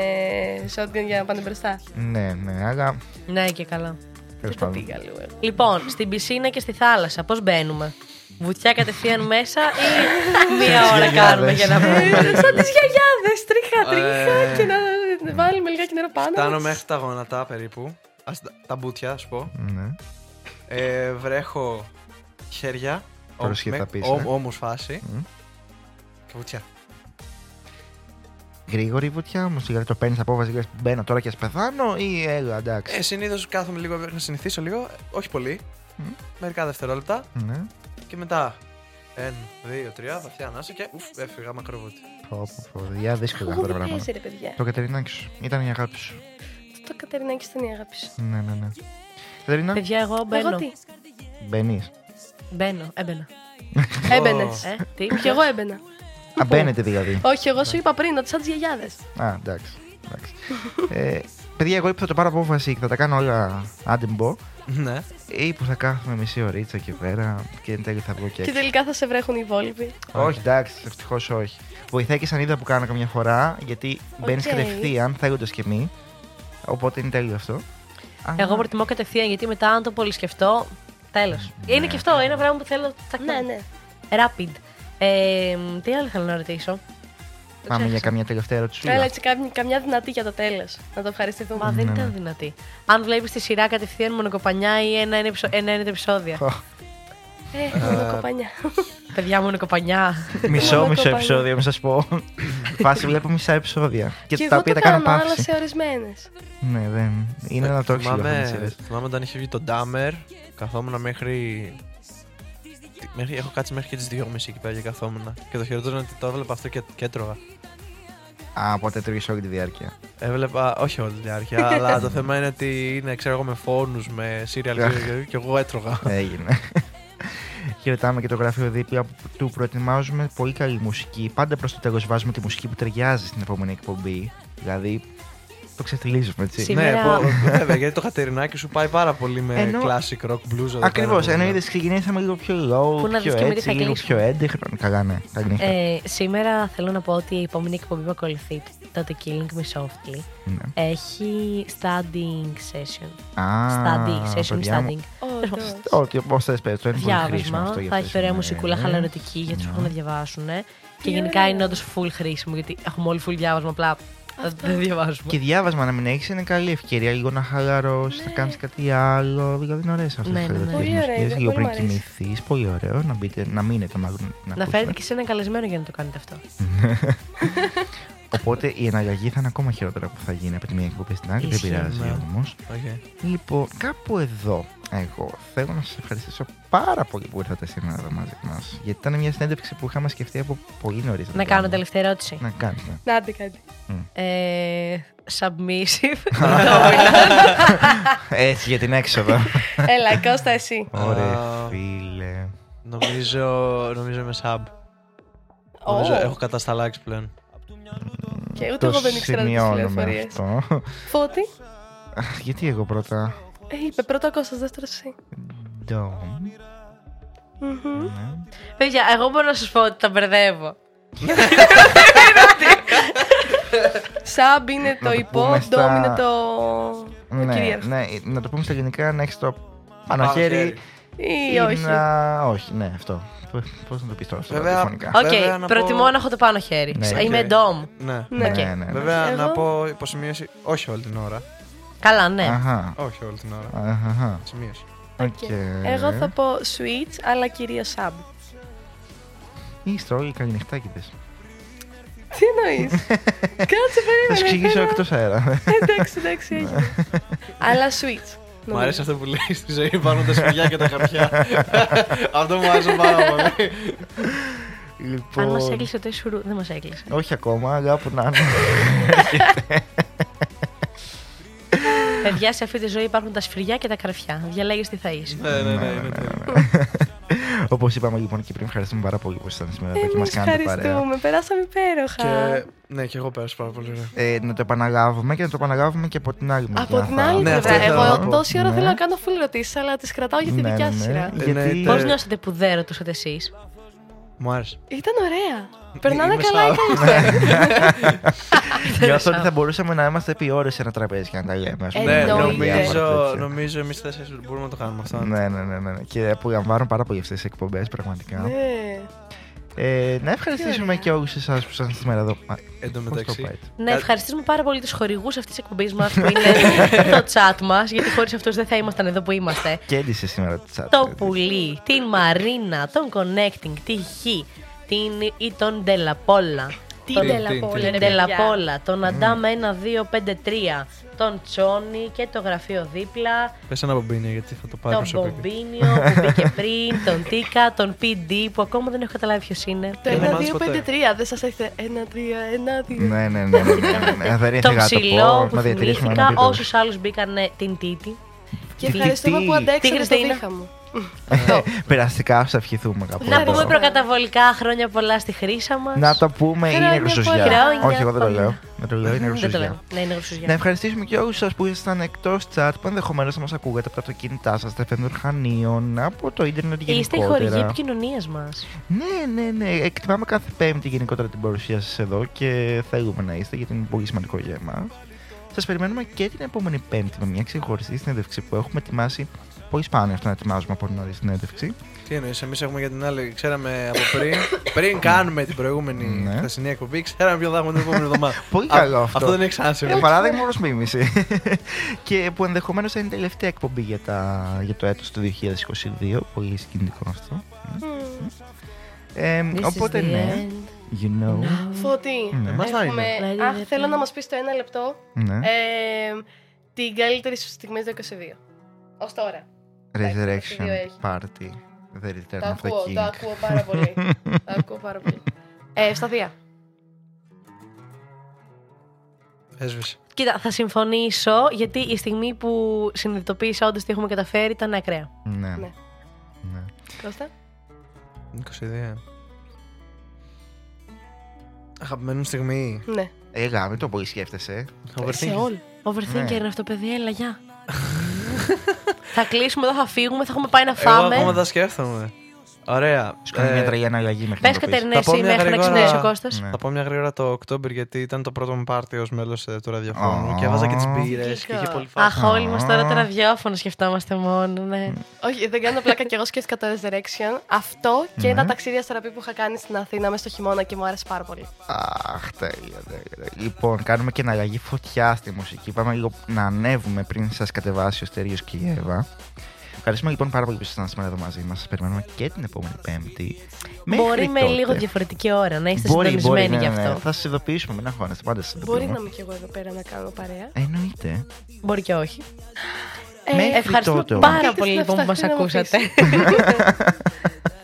S6: shotgun για να πάνε μπροστά.
S3: Ναι, ναι, αλλά
S2: Ναι, και καλά.
S3: τέλος
S6: Δεν το
S3: πάντων.
S6: πήγα λίγο. εγώ.
S2: Λοιπόν, στην πισίνα και στη θάλασσα, πώς μπαίνουμε; Βουτιά κατευθείαν μέσα ή μία ώρα
S3: γιαγιάδες.
S2: κάνουμε για να πούμε.
S6: Σαν τις γιαγιάδες, τρίχα, τρίχα
S7: Ε.
S6: και να βάλουμε λιγάκι νερό πάνω.
S7: Φτάνω
S6: μας.
S7: μέχρι τα γόνατα περίπου. Ας, τα- τα μπουτια, ας πω.
S3: Ναι.
S7: Ε, βρέχω χέρια.
S3: Πρόσχε,
S7: με-
S3: θα πεις,
S7: ω-
S3: ε.
S7: Όμως φάση.
S3: Μμ.
S7: Και βουτιά.
S3: Γρήγορη βουτιά όμως, δηλαδή το παίρνεις απόφαση, λες μπαίνω τώρα και ας πεθάνω ή έλα, εντάξει.
S7: Ε, Συνήθως κάθομαι λίγο να συνηθίσω λίγο. Όχι πολύ.
S3: Μμ.
S7: Μερικά δευτερόλεπτα.
S3: Ναι.
S7: Και μετά. Ένα, δύο, τρία, βαθιά ανάσα και ουφ, έφυγα μακροβούτι.
S3: Πω, πω, πω, παιδιά, δύσκολα αυτά
S6: Εγώ
S3: τα
S6: δεν
S3: πράγματα.
S6: πιέζει, ρε παιδιά.
S3: Το Κατερινάκι σου ήταν η αγάπη σου.
S6: Το Κατερινάκι ήταν η αγάπη σου.
S3: Ναι, ναι, ναι. Κατερίνα,
S2: Παιδιά, εγώ
S6: Εγώ
S2: μπαίνω.
S6: τι;
S3: μπαίνεις.
S2: Μπαίνω, έμπαινα.
S6: Έμπαινες.
S2: Ε, τι,
S6: Και εγώ έμπαινα.
S3: Α, μπαίνετε δηλαδή.
S6: Όχι, εγώ σου είπα πριν ότι σαν τις γιαγιάδες.
S3: Α, εντάξει. εντάξει. ε, παιδιά, εγώ είπα θα το πάρω απόφαση και θα τα κάνω όλα άντεμπο.
S7: Ναι.
S3: Ή που θα κάθομαι μισή ωρίτσα εκεί πέρα και εν τέλει θα βγω και
S6: Και
S3: έξω.
S6: τελικά θα σε βρέχουν οι υπόλοιποι.
S3: Όχι, εντάξει, ευτυχώς όχι. Βοηθάει και σαν είδα που κάνω καμιά φορά, γιατί μπαίνεις
S6: Οκ.
S3: κατευθείαν, θέλοντας και μη. Οπότε είναι τέλειο αυτό. Αλλά-
S2: Εγώ προτιμώ κατευθείαν γιατί μετά, αν το πολύ σκεφτώ, τέλος. Είναι και αυτό ένα πράγμα που θέλω. τσακ,
S6: Ναι, ναι.
S2: Rapid. Ε, τι άλλο θέλω να ρωτήσω. Το
S3: Πάμε για
S2: ξέχασα.
S3: καμιά τελευταία ερώτηση.
S6: Έλα έτσι καμιά, καμιά δυνατή για το τέλος. Να το ευχαριστηθούμε.
S2: Μα δεν
S3: Ναι,
S2: ήταν
S3: ναι.
S2: δυνατή. Αν βλέπεις τη σειρά κατευθείαν μονοκοπανιά ή ένα είναι, επεισο- ένα είναι τα επεισόδια.
S6: Ε, μόνο κοπανιά.
S2: Παιδιά μονοκοπανιά.
S3: Μισό,
S6: Μόνο
S3: μισό
S6: κοπανιά.
S3: επεισόδιο, μην σας πω. Φάση βλέπω μισά επεισόδια. Και,
S6: Και
S3: τα
S6: εγώ
S3: οποία
S6: το
S3: τα κάνω
S6: κάνω, αλλά
S3: παύση.
S6: σε ορισμένες.
S3: Ναι, δεν. Είναι ένα το ξύλο. αυτές τις
S7: Θυμάμαι,
S3: σειρές.
S7: θυμάμαι όταν είχε βγει το Dahmer, καθόμουν μέχρι. Μέχρι έχω κάτσει μέχρι και τις 2.30 εκεί πέρα και καθόμουν. Και το χειρότερο είναι ότι το έβλεπα αυτό και, και έτρωγα.
S3: Α, οπότε τρώγει όλη τη διάρκεια.
S7: Έβλεπα, όχι όλη τη διάρκεια, αλλά το θέμα είναι ότι είναι, ξέρω εγώ, με φόνους, με serial και, και εγώ έτρωγα.
S3: Έγινε. Χαιρετάμε και το γραφείο δίπλα που του προετοιμάζουμε πολύ καλή μουσική. Πάντα προς το τέλος βάζουμε τη μουσική που ταιριάζει στην επόμενη εκπομπή. Δηλαδή, το ξεφυλίζουμε έτσι.
S2: Σήμερα-
S7: ναι, πω, βέβαια, γιατί το χατερινάκι σου πάει πάρα πολύ με
S3: Ενώ-
S7: classic rock blues. εδώ
S3: Ακριβώς.
S7: πέρα,
S3: Ενώ
S7: που-
S3: είδες ξεκινήσαμε λίγο πιο low,
S2: Πού να
S3: πιο
S2: δεις και με τι
S3: έτσι,
S2: θα
S3: λίγο
S2: κλείσουμε.
S3: πιο έντεχνο. Καλά, ναι. Καλή νύχτα.
S2: Ε, σήμερα θέλω να πω ότι η επόμενη εκπομπή που ακολουθεί, το The Killing Me Softly,
S3: Ναι.
S2: έχει studying session.
S3: Α,
S2: Study, session
S3: παιδιά μου.
S2: studying.
S3: Ό,τι όπως θες πες, το είναι πολύ χρήσιμο
S2: Διάβασμα.
S3: αυτό για
S2: Θα
S3: αυτές
S2: έχει ωραία
S3: τις
S2: μουσικούλα
S3: μέρες.
S2: χαλαρωτική για τους που
S3: Ναι.
S2: έχουν να διαβάσουν. Και γενικά είναι όντως full χρήσιμο γιατί έχουμε όλοι full διάβασμα. Απλά δεν διαβάζουμε.
S3: Και διάβασμα να μην έχεις είναι καλή ευκαιρία λίγο να χαλαρώσεις, να κάνεις κάτι άλλο. Δηλαδή είναι ωραίες αυτές
S2: Ναι, ναι, ναι.
S6: Πολύ ωραία, είναι,
S3: Λίγο
S6: πολύ
S3: πριν
S6: μ' αρέσει.
S3: κοιμηθείς. Πολύ ωραίο να, μπείτε, να μείνετε μάλλον.
S2: Να
S3: ακούσετε.
S2: φέρετε και σε ένα καλεσμένο για να το κάνετε αυτό.
S3: Οπότε η εναλλαγή θα είναι ακόμα χειρότερα που θα γίνει από τη μία εκπομπή στην άλλη. Δεν
S2: Ισχύει,
S3: πειράζει
S7: ναι.
S3: όμως.
S7: Οκ.
S3: Λοιπόν, κάπου εδώ εγώ θέλω να σας ευχαριστήσω πάρα πολύ που ήρθατε σήμερα εδώ μαζί μας. Γιατί ήταν μια συνέντευξη που είχαμε σκεφτεί από πολύ νωρίς.
S2: Να κάνω τελευταία ερώτηση.
S3: Να κάνεις.
S6: Να άντε κάτι.
S2: Ε, submissive.
S3: Έτσι για την έξοδο.
S6: Έλα, Κώστα, εσύ.
S3: Ωραία,
S7: Α.
S3: φίλε.
S7: Νομίζω, νομίζω είμαι sub.
S6: Ω.
S7: Νομίζω έχω κατασταλάξει πλέον.
S6: Και ούτε
S3: Το
S6: εγώ δεν ήξερα τις
S3: σημειώνουμε
S6: πληροφορίες.
S3: αυτό.
S6: Φώτη.
S3: Γιατί εγώ πρώτα;
S6: Ε, είπε πρώτα ο Κώστας, δεύτερος εσύ.
S3: Dom.
S6: Μμμ.
S3: Ναι.
S2: Παιδιά, εγώ μπορώ να σας πω ότι τα μπερδεύω.
S6: Sub είναι
S3: Να
S6: το
S3: το
S6: υπό,
S3: πούμε στα-
S6: dom είναι το. το
S3: Ναι,
S6: κυρίαρχο.
S3: ναι, να το πούμε στα ελληνικά να έχεις το πάνω χέρι
S6: Ή
S3: Ή
S6: όχι.
S3: να- Όχι, ναι, αυτό. Πώ να το πεις τώρα,
S7: Βέβαια,
S3: ραδιοφωνικά.
S2: Οκ,
S7: Βέβαια, να
S2: προτιμώ
S7: πω-
S2: να έχω το πάνω χέρι.
S3: Ναι,
S2: Είμαι
S7: οκ.
S2: dom.
S7: Ναι.
S6: Ναι.
S2: Οκ.
S3: Ναι, ναι, ναι.
S7: Βέβαια,
S6: Εγώ-
S7: να πω υποσημείωση, όχι όλη την ώρα.
S2: Καλά, ναι.
S3: Αχα.
S7: Όχι όλη την ώρα.
S3: Αχα.
S7: Σημείωση.
S3: Οκ.
S6: Εγώ θα πω switch, αλλά κυρίως sub.
S3: Ή στρώγει καληνυχτάκιδες.
S6: Τι εννοείς; Κάτσε,
S3: Θα σου
S6: περίμενε.
S3: εξηγήσω
S6: θέλω-
S3: εκτός αέρα.
S6: Εντάξει, εντάξει, έγινε. Αλλά switch.
S7: Μου αρέσει αυτό που λέει στη ζωή υπάρχουν τα σφυγιά και τα χαρτιά. αυτό μου άρεσε πάρα πολύ.
S3: Λοιπόν,
S2: Αν μας έκλεισε το Ισουρού, δεν μας έκλεισε.
S3: Όχι ακόμα, αλλά που να είναι.
S2: Παιδιά, σε αυτή τη ζωή υπάρχουν τα σφυριά και τα καρφιά. Διαλέγεις τι θα είσαι.
S7: ναι, ναι, ναι, είναι τέλειο.
S3: Όπως είπαμε λοιπόν και πριν, ευχαριστούμε πάρα πολύ που ήσασταν σήμερα εδώ και μας
S6: Εμείς
S3: κάνετε παρέα.
S6: ευχαριστούμε. Περάσαμε υπέροχα.
S7: Και ναι, και εγώ πέρασα πάρα πολύ ωραία.
S3: Ε, να το επαναλάβουμε και να το επαναλάβουμε και από την άλλη μεριά.
S6: Από την
S3: θα-
S6: άλλη
S7: Ναι,
S6: πλευρά.
S7: αυτό ήθελα να
S6: Εγώ
S7: πω.
S6: τόση ώρα
S3: Ναι.
S6: θέλω να κάνω full ερωτήσεις, αλλά τις κρατάω για τη
S3: Ναι,
S6: δικιά
S3: ναι,
S6: σα
S3: ναι.
S6: σειρά.
S3: Γιατί...
S7: Εννοείται.
S2: Πώς νιώσατε που δεν ρωτούσατε εσείς;
S7: Μου άρεσε.
S6: Ήταν ωραία. Περνάνε
S7: Είμαι
S6: καλά οι
S7: σαλ.
S6: καλύτεροι.
S3: Νιώθω ότι θα μπορούσαμε να είμαστε επί ώρες σε ένα τραπέζι και να τα λέμε. ας πούμε,
S7: Ναι,
S6: Εννοείται.
S3: διάφορα
S7: νομίζω,
S3: τέτοια.
S7: νομίζω εμείς τέσσερις μπορούμε να το κάνουμε αυτό.
S3: Ναι, ναι, ναι, ναι. Και απολαμβάνω πάρα πολύ αυτές τις εκπομπές, πραγματικά.
S6: Ναι.
S3: Ε, να ευχαριστήσουμε
S6: ωραία.
S3: και όλους εσάς που ήσασταν σήμερα εδώ. Α,
S7: Εν τω
S3: πώς το
S7: μεταξύ.
S3: είπα έτσι.
S2: Να ευχαριστήσουμε πάρα πολύ τους χορηγούς αυτής της εκπομπής μας που είναι το chat μας, γιατί χωρίς αυτούς δεν θα ήμασταν εδώ που είμαστε.
S3: Κέρδισε σήμερα το chat.
S2: Το πουλί, την Μαρίνα, τον Connecting, τη Χ, την ή τον Ντελαπόλα.
S6: Τι
S2: Τον
S6: τελαπόλα,
S2: Τον
S6: ρε
S2: Ντελαπόλα, τον Αντάμ 1-2-5-3, τον Τσόνι και το γραφείο δίπλα,
S7: Πες ένα μπομπίνι γιατί θα το πάρει
S2: τον
S7: προσωπικά.
S2: Μπομπίνιο που μπήκε πριν, τον Τίκα, τον PD που ακόμα δεν έχω καταλάβει ποιος είναι.
S6: Το
S7: Δεν
S6: 1, 2,
S7: θυμάσαι
S6: 5, 3.
S7: ποτέ.
S6: Δεν σας έχετε 1, 3, 1, 2.
S3: Ναι, ναι, ναι. ναι, ναι, ναι. Δεν
S2: Το
S3: ήθελα να το
S2: ψηλό
S3: πω.
S2: που
S3: Να διατηρήσουμε
S2: θυμήθηκα,
S3: ένα επίπεδο.
S2: όσους άλλους μπήκαν την Τίτη.
S6: Και
S3: Τι-
S6: ευχαριστούμε
S3: τι-
S6: που
S2: τι
S6: αντέξατε στο
S2: Χριστίνα;
S6: βήχα μου.
S3: Περαστικά σου ευχηθούμε κάπου.
S2: Να
S3: εδώ.
S2: πούμε προκαταβολικά χρόνια πολλά στη χρήσα μας.
S3: Να το πούμε, είναι
S6: Χρόνια
S3: γρουσουζιά.
S2: πολλά.
S3: Όχι, εγώ δεν το
S2: Χρόνια
S3: λέω. Δεν το λέω, είναι
S2: Δεν το
S3: γρουσουζιά.
S2: λέω. Ναι, είναι γρουσουζιά.
S3: Να ευχαριστήσουμε και όλους σας που ήσασταν εκτός chat που ενδεχομένως να μας ακούγατε από τα αυτοκίνητά σας, τα FM Χανίων, από το ίντερνετ
S2: Είστε η χορηγή
S3: γενικότερα.
S2: επικοινωνίας μας.
S3: Ναι, ναι, ναι. Εκτιμάμε κάθε Πέμπτη γενικότερα την παρουσία σας εδώ και θέλουμε να είστε γιατί είναι πολύ σημαντικό για εμάς. Σας περιμένουμε και την επόμενη Πέμπτη με μια ξεχωριστή συνέντευξη που έχουμε ετοιμάσει. Πολύ σπάνιο αυτό να ετοιμάζουμε από νωρίς συνέντευξη.
S7: Τι εννοείς, εμείς έχουμε για την άλλη, ξέραμε από πριν. πριν κάνουμε την προηγούμενη
S3: Ναι.
S7: χθεσινή εκπομπή, ξέραμε ποιο θα έχουμε την επόμενη εβδομάδα.
S3: Πολύ
S7: Α,
S3: καλό αυτό.
S7: Αυτό δεν έχει
S3: Για
S7: ξανασυμβεί.
S3: παράδειγμα, ω μίμηση. και που ενδεχομένως θα είναι η τελευταία εκπομπή για, τα, για το έτος του 2022. Πολύ συγκινητικό αυτό. Ε,
S2: This is
S3: οπότε
S2: the
S3: ναι,
S2: end.
S3: you know.
S6: Φώτη.
S3: Ναι.
S7: Εμάς θα
S6: έχουμε-
S2: είναι.
S6: Αχ, θέλω να μας πεις το ένα λεπτό
S3: ναι.
S6: ε, την καλύτερη σου στιγμή του 22. Ω τώρα.
S3: Resurrection
S6: δύο έχει.
S3: Party. The Return
S6: Το
S3: of the
S6: ακούω,
S3: King.
S6: το ακούω πάρα πολύ. το ακούω πάρα πολύ. Ε, Ευσταθία.
S7: Έσβησε.
S2: Κοίτα, θα συμφωνήσω γιατί η στιγμή που συνειδητοποίησα όντως τι έχουμε καταφέρει ήταν ακραία.
S3: Ναι.
S6: Ναι.
S3: ναι.
S6: Κώστα;
S7: 22. Αγαπημένη στιγμή.
S6: Ναι.
S3: Ε, γάμα το πολύ σκέφτεσαι.
S6: Σε
S7: Overthinking.
S6: όλη.
S2: Overthinker
S3: Ναι.
S2: είναι αυτό, παιδί, έλα, γεια. θα κλείσουμε εδώ, θα φύγουμε, θα έχουμε πάει να
S7: Εγώ ακόμα
S2: φάμε.
S7: τα σκέφτομαι. Ωραία.
S3: Σου κάνει
S7: Ε,
S3: μια τραγία αναλλαγή μέχρι
S2: Πες
S3: να το πεις.
S2: Κατερίνα,
S7: Θα πω
S2: εσύ
S7: μια
S2: μέχρι να
S7: γρήγορα-
S2: ξυπνήσει ο Κώστας.
S3: Ναι.
S7: Θα πω μια γρήγορα το October γιατί ήταν το πρώτο μου πάρτι ως μέλος του ραδιοφώνου
S3: Α.
S7: και έβαζα και τις μπύρες και
S6: Φυσικά.
S7: είχε πολύ φάση.
S2: Αχ, όλοι μας τώρα το ραδιόφωνο σκεφτόμαστε μόνο, ναι.
S6: Όχι, δεν κάνω πλάκα και εγώ σκέφτηκα το Resurrection. Αυτό και
S3: Ναι.
S6: τα ταξίδια στο ραπή που είχα κάνει στην Αθήνα μέσα στο χειμώνα και μου άρεσε πάρα πολύ.
S3: Αχ, τέλεια, τέλεια. τέλεια. Λοιπόν, κάνουμε και εναλλαγή φωτιά στη μουσική. Πάμε λίγο να ανέβουμε πριν σας κατεβάσει ο Στέριος και η Εύα. Ευχαριστούμε λοιπόν πάρα πολύ που ήσασταν σήμερα εδώ μαζί μας. Σας περιμένουμε και την επόμενη Πέμπτη. Μέχρι
S2: Μπορεί με
S3: τότε-
S2: λίγο διαφορετική ώρα να είστε
S3: Μπορεί, μπορεί,
S2: συντονισμένοι
S3: ναι,
S2: γι'
S3: ναι.
S2: αυτό.
S3: Θα σας ειδοποιήσουμε, μην αγχώνεστε. Πάντα σας
S6: Μπορεί να
S3: ειδοποιούμε.
S6: είμαι κι εγώ εδώ πέρα να κάνω παρέα.
S3: Εννοείται.
S2: Μπορεί και όχι.
S6: Ε,
S3: Μέχρι
S2: Ευχαριστούμε
S3: τότε όμως.
S2: πάρα
S6: Ήρθες
S2: πολύ
S6: να
S2: λοιπόν που μας
S6: φτιαχτεί να μου
S2: ακούσατε.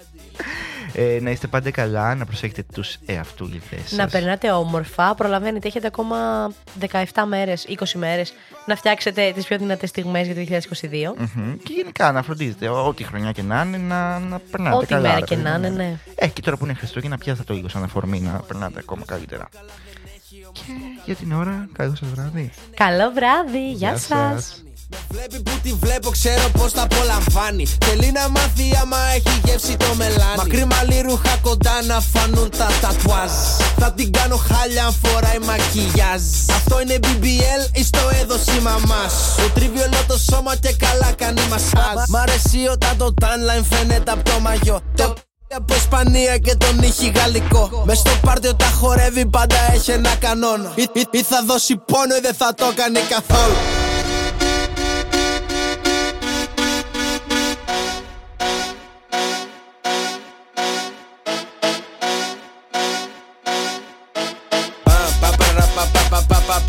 S3: Ε, να είστε πάντα καλά, να προσέχετε τους εαυτούληδε σας.
S2: Να περνάτε όμορφα. Προλαβαίνετε, έχετε ακόμα 17 μέρες, 20 μέρες να φτιάξετε τις πιο δυνατές στιγμές για το 2022.
S3: Και γενικά να φροντίζετε, ό- ό,τι χρονιά και να είναι, να, να περνάτε
S2: Ό,τι
S3: καλά.
S2: μέρα
S3: ρε
S2: και
S3: παιδί
S2: να
S3: μου.
S2: είναι, ναι.
S3: Ε, και τώρα που είναι Χριστούγεννα, πιάστε το λίγο σαν αφορμή να περνάτε ακόμα καλύτερα. Και για την ώρα, καλό σας βράδυ.
S2: Καλό βράδυ. Γεια
S3: Γεια
S2: σας.
S3: σας.
S10: Με βλέπει που τη βλέπω, ξέρω πως τα απολαμβάνει. Θέλει να μάθει άμα έχει γεύση το μελάνι. Μακρύ μαλλί ρούχα κοντά να φανούν τα τατουάζ. Θα την κάνω χάλια αν φοράει μακιγιάζ. Αυτό είναι BBL ή στο έδωση μαμάς. Το τρίβει όλο το σώμα και καλά κάνει μασάζ. Μ' αρέσει όταν το timeline φαίνεται από το μαγιό. Το από Ισπανία και τον ήχη γαλλικό. Μες στο πάρτι όταν χορεύει πάντα έχει ένα κανόνα. Ή, ή- ή θα δώσει πόνο ή δεν θα το κάνει καθόλου.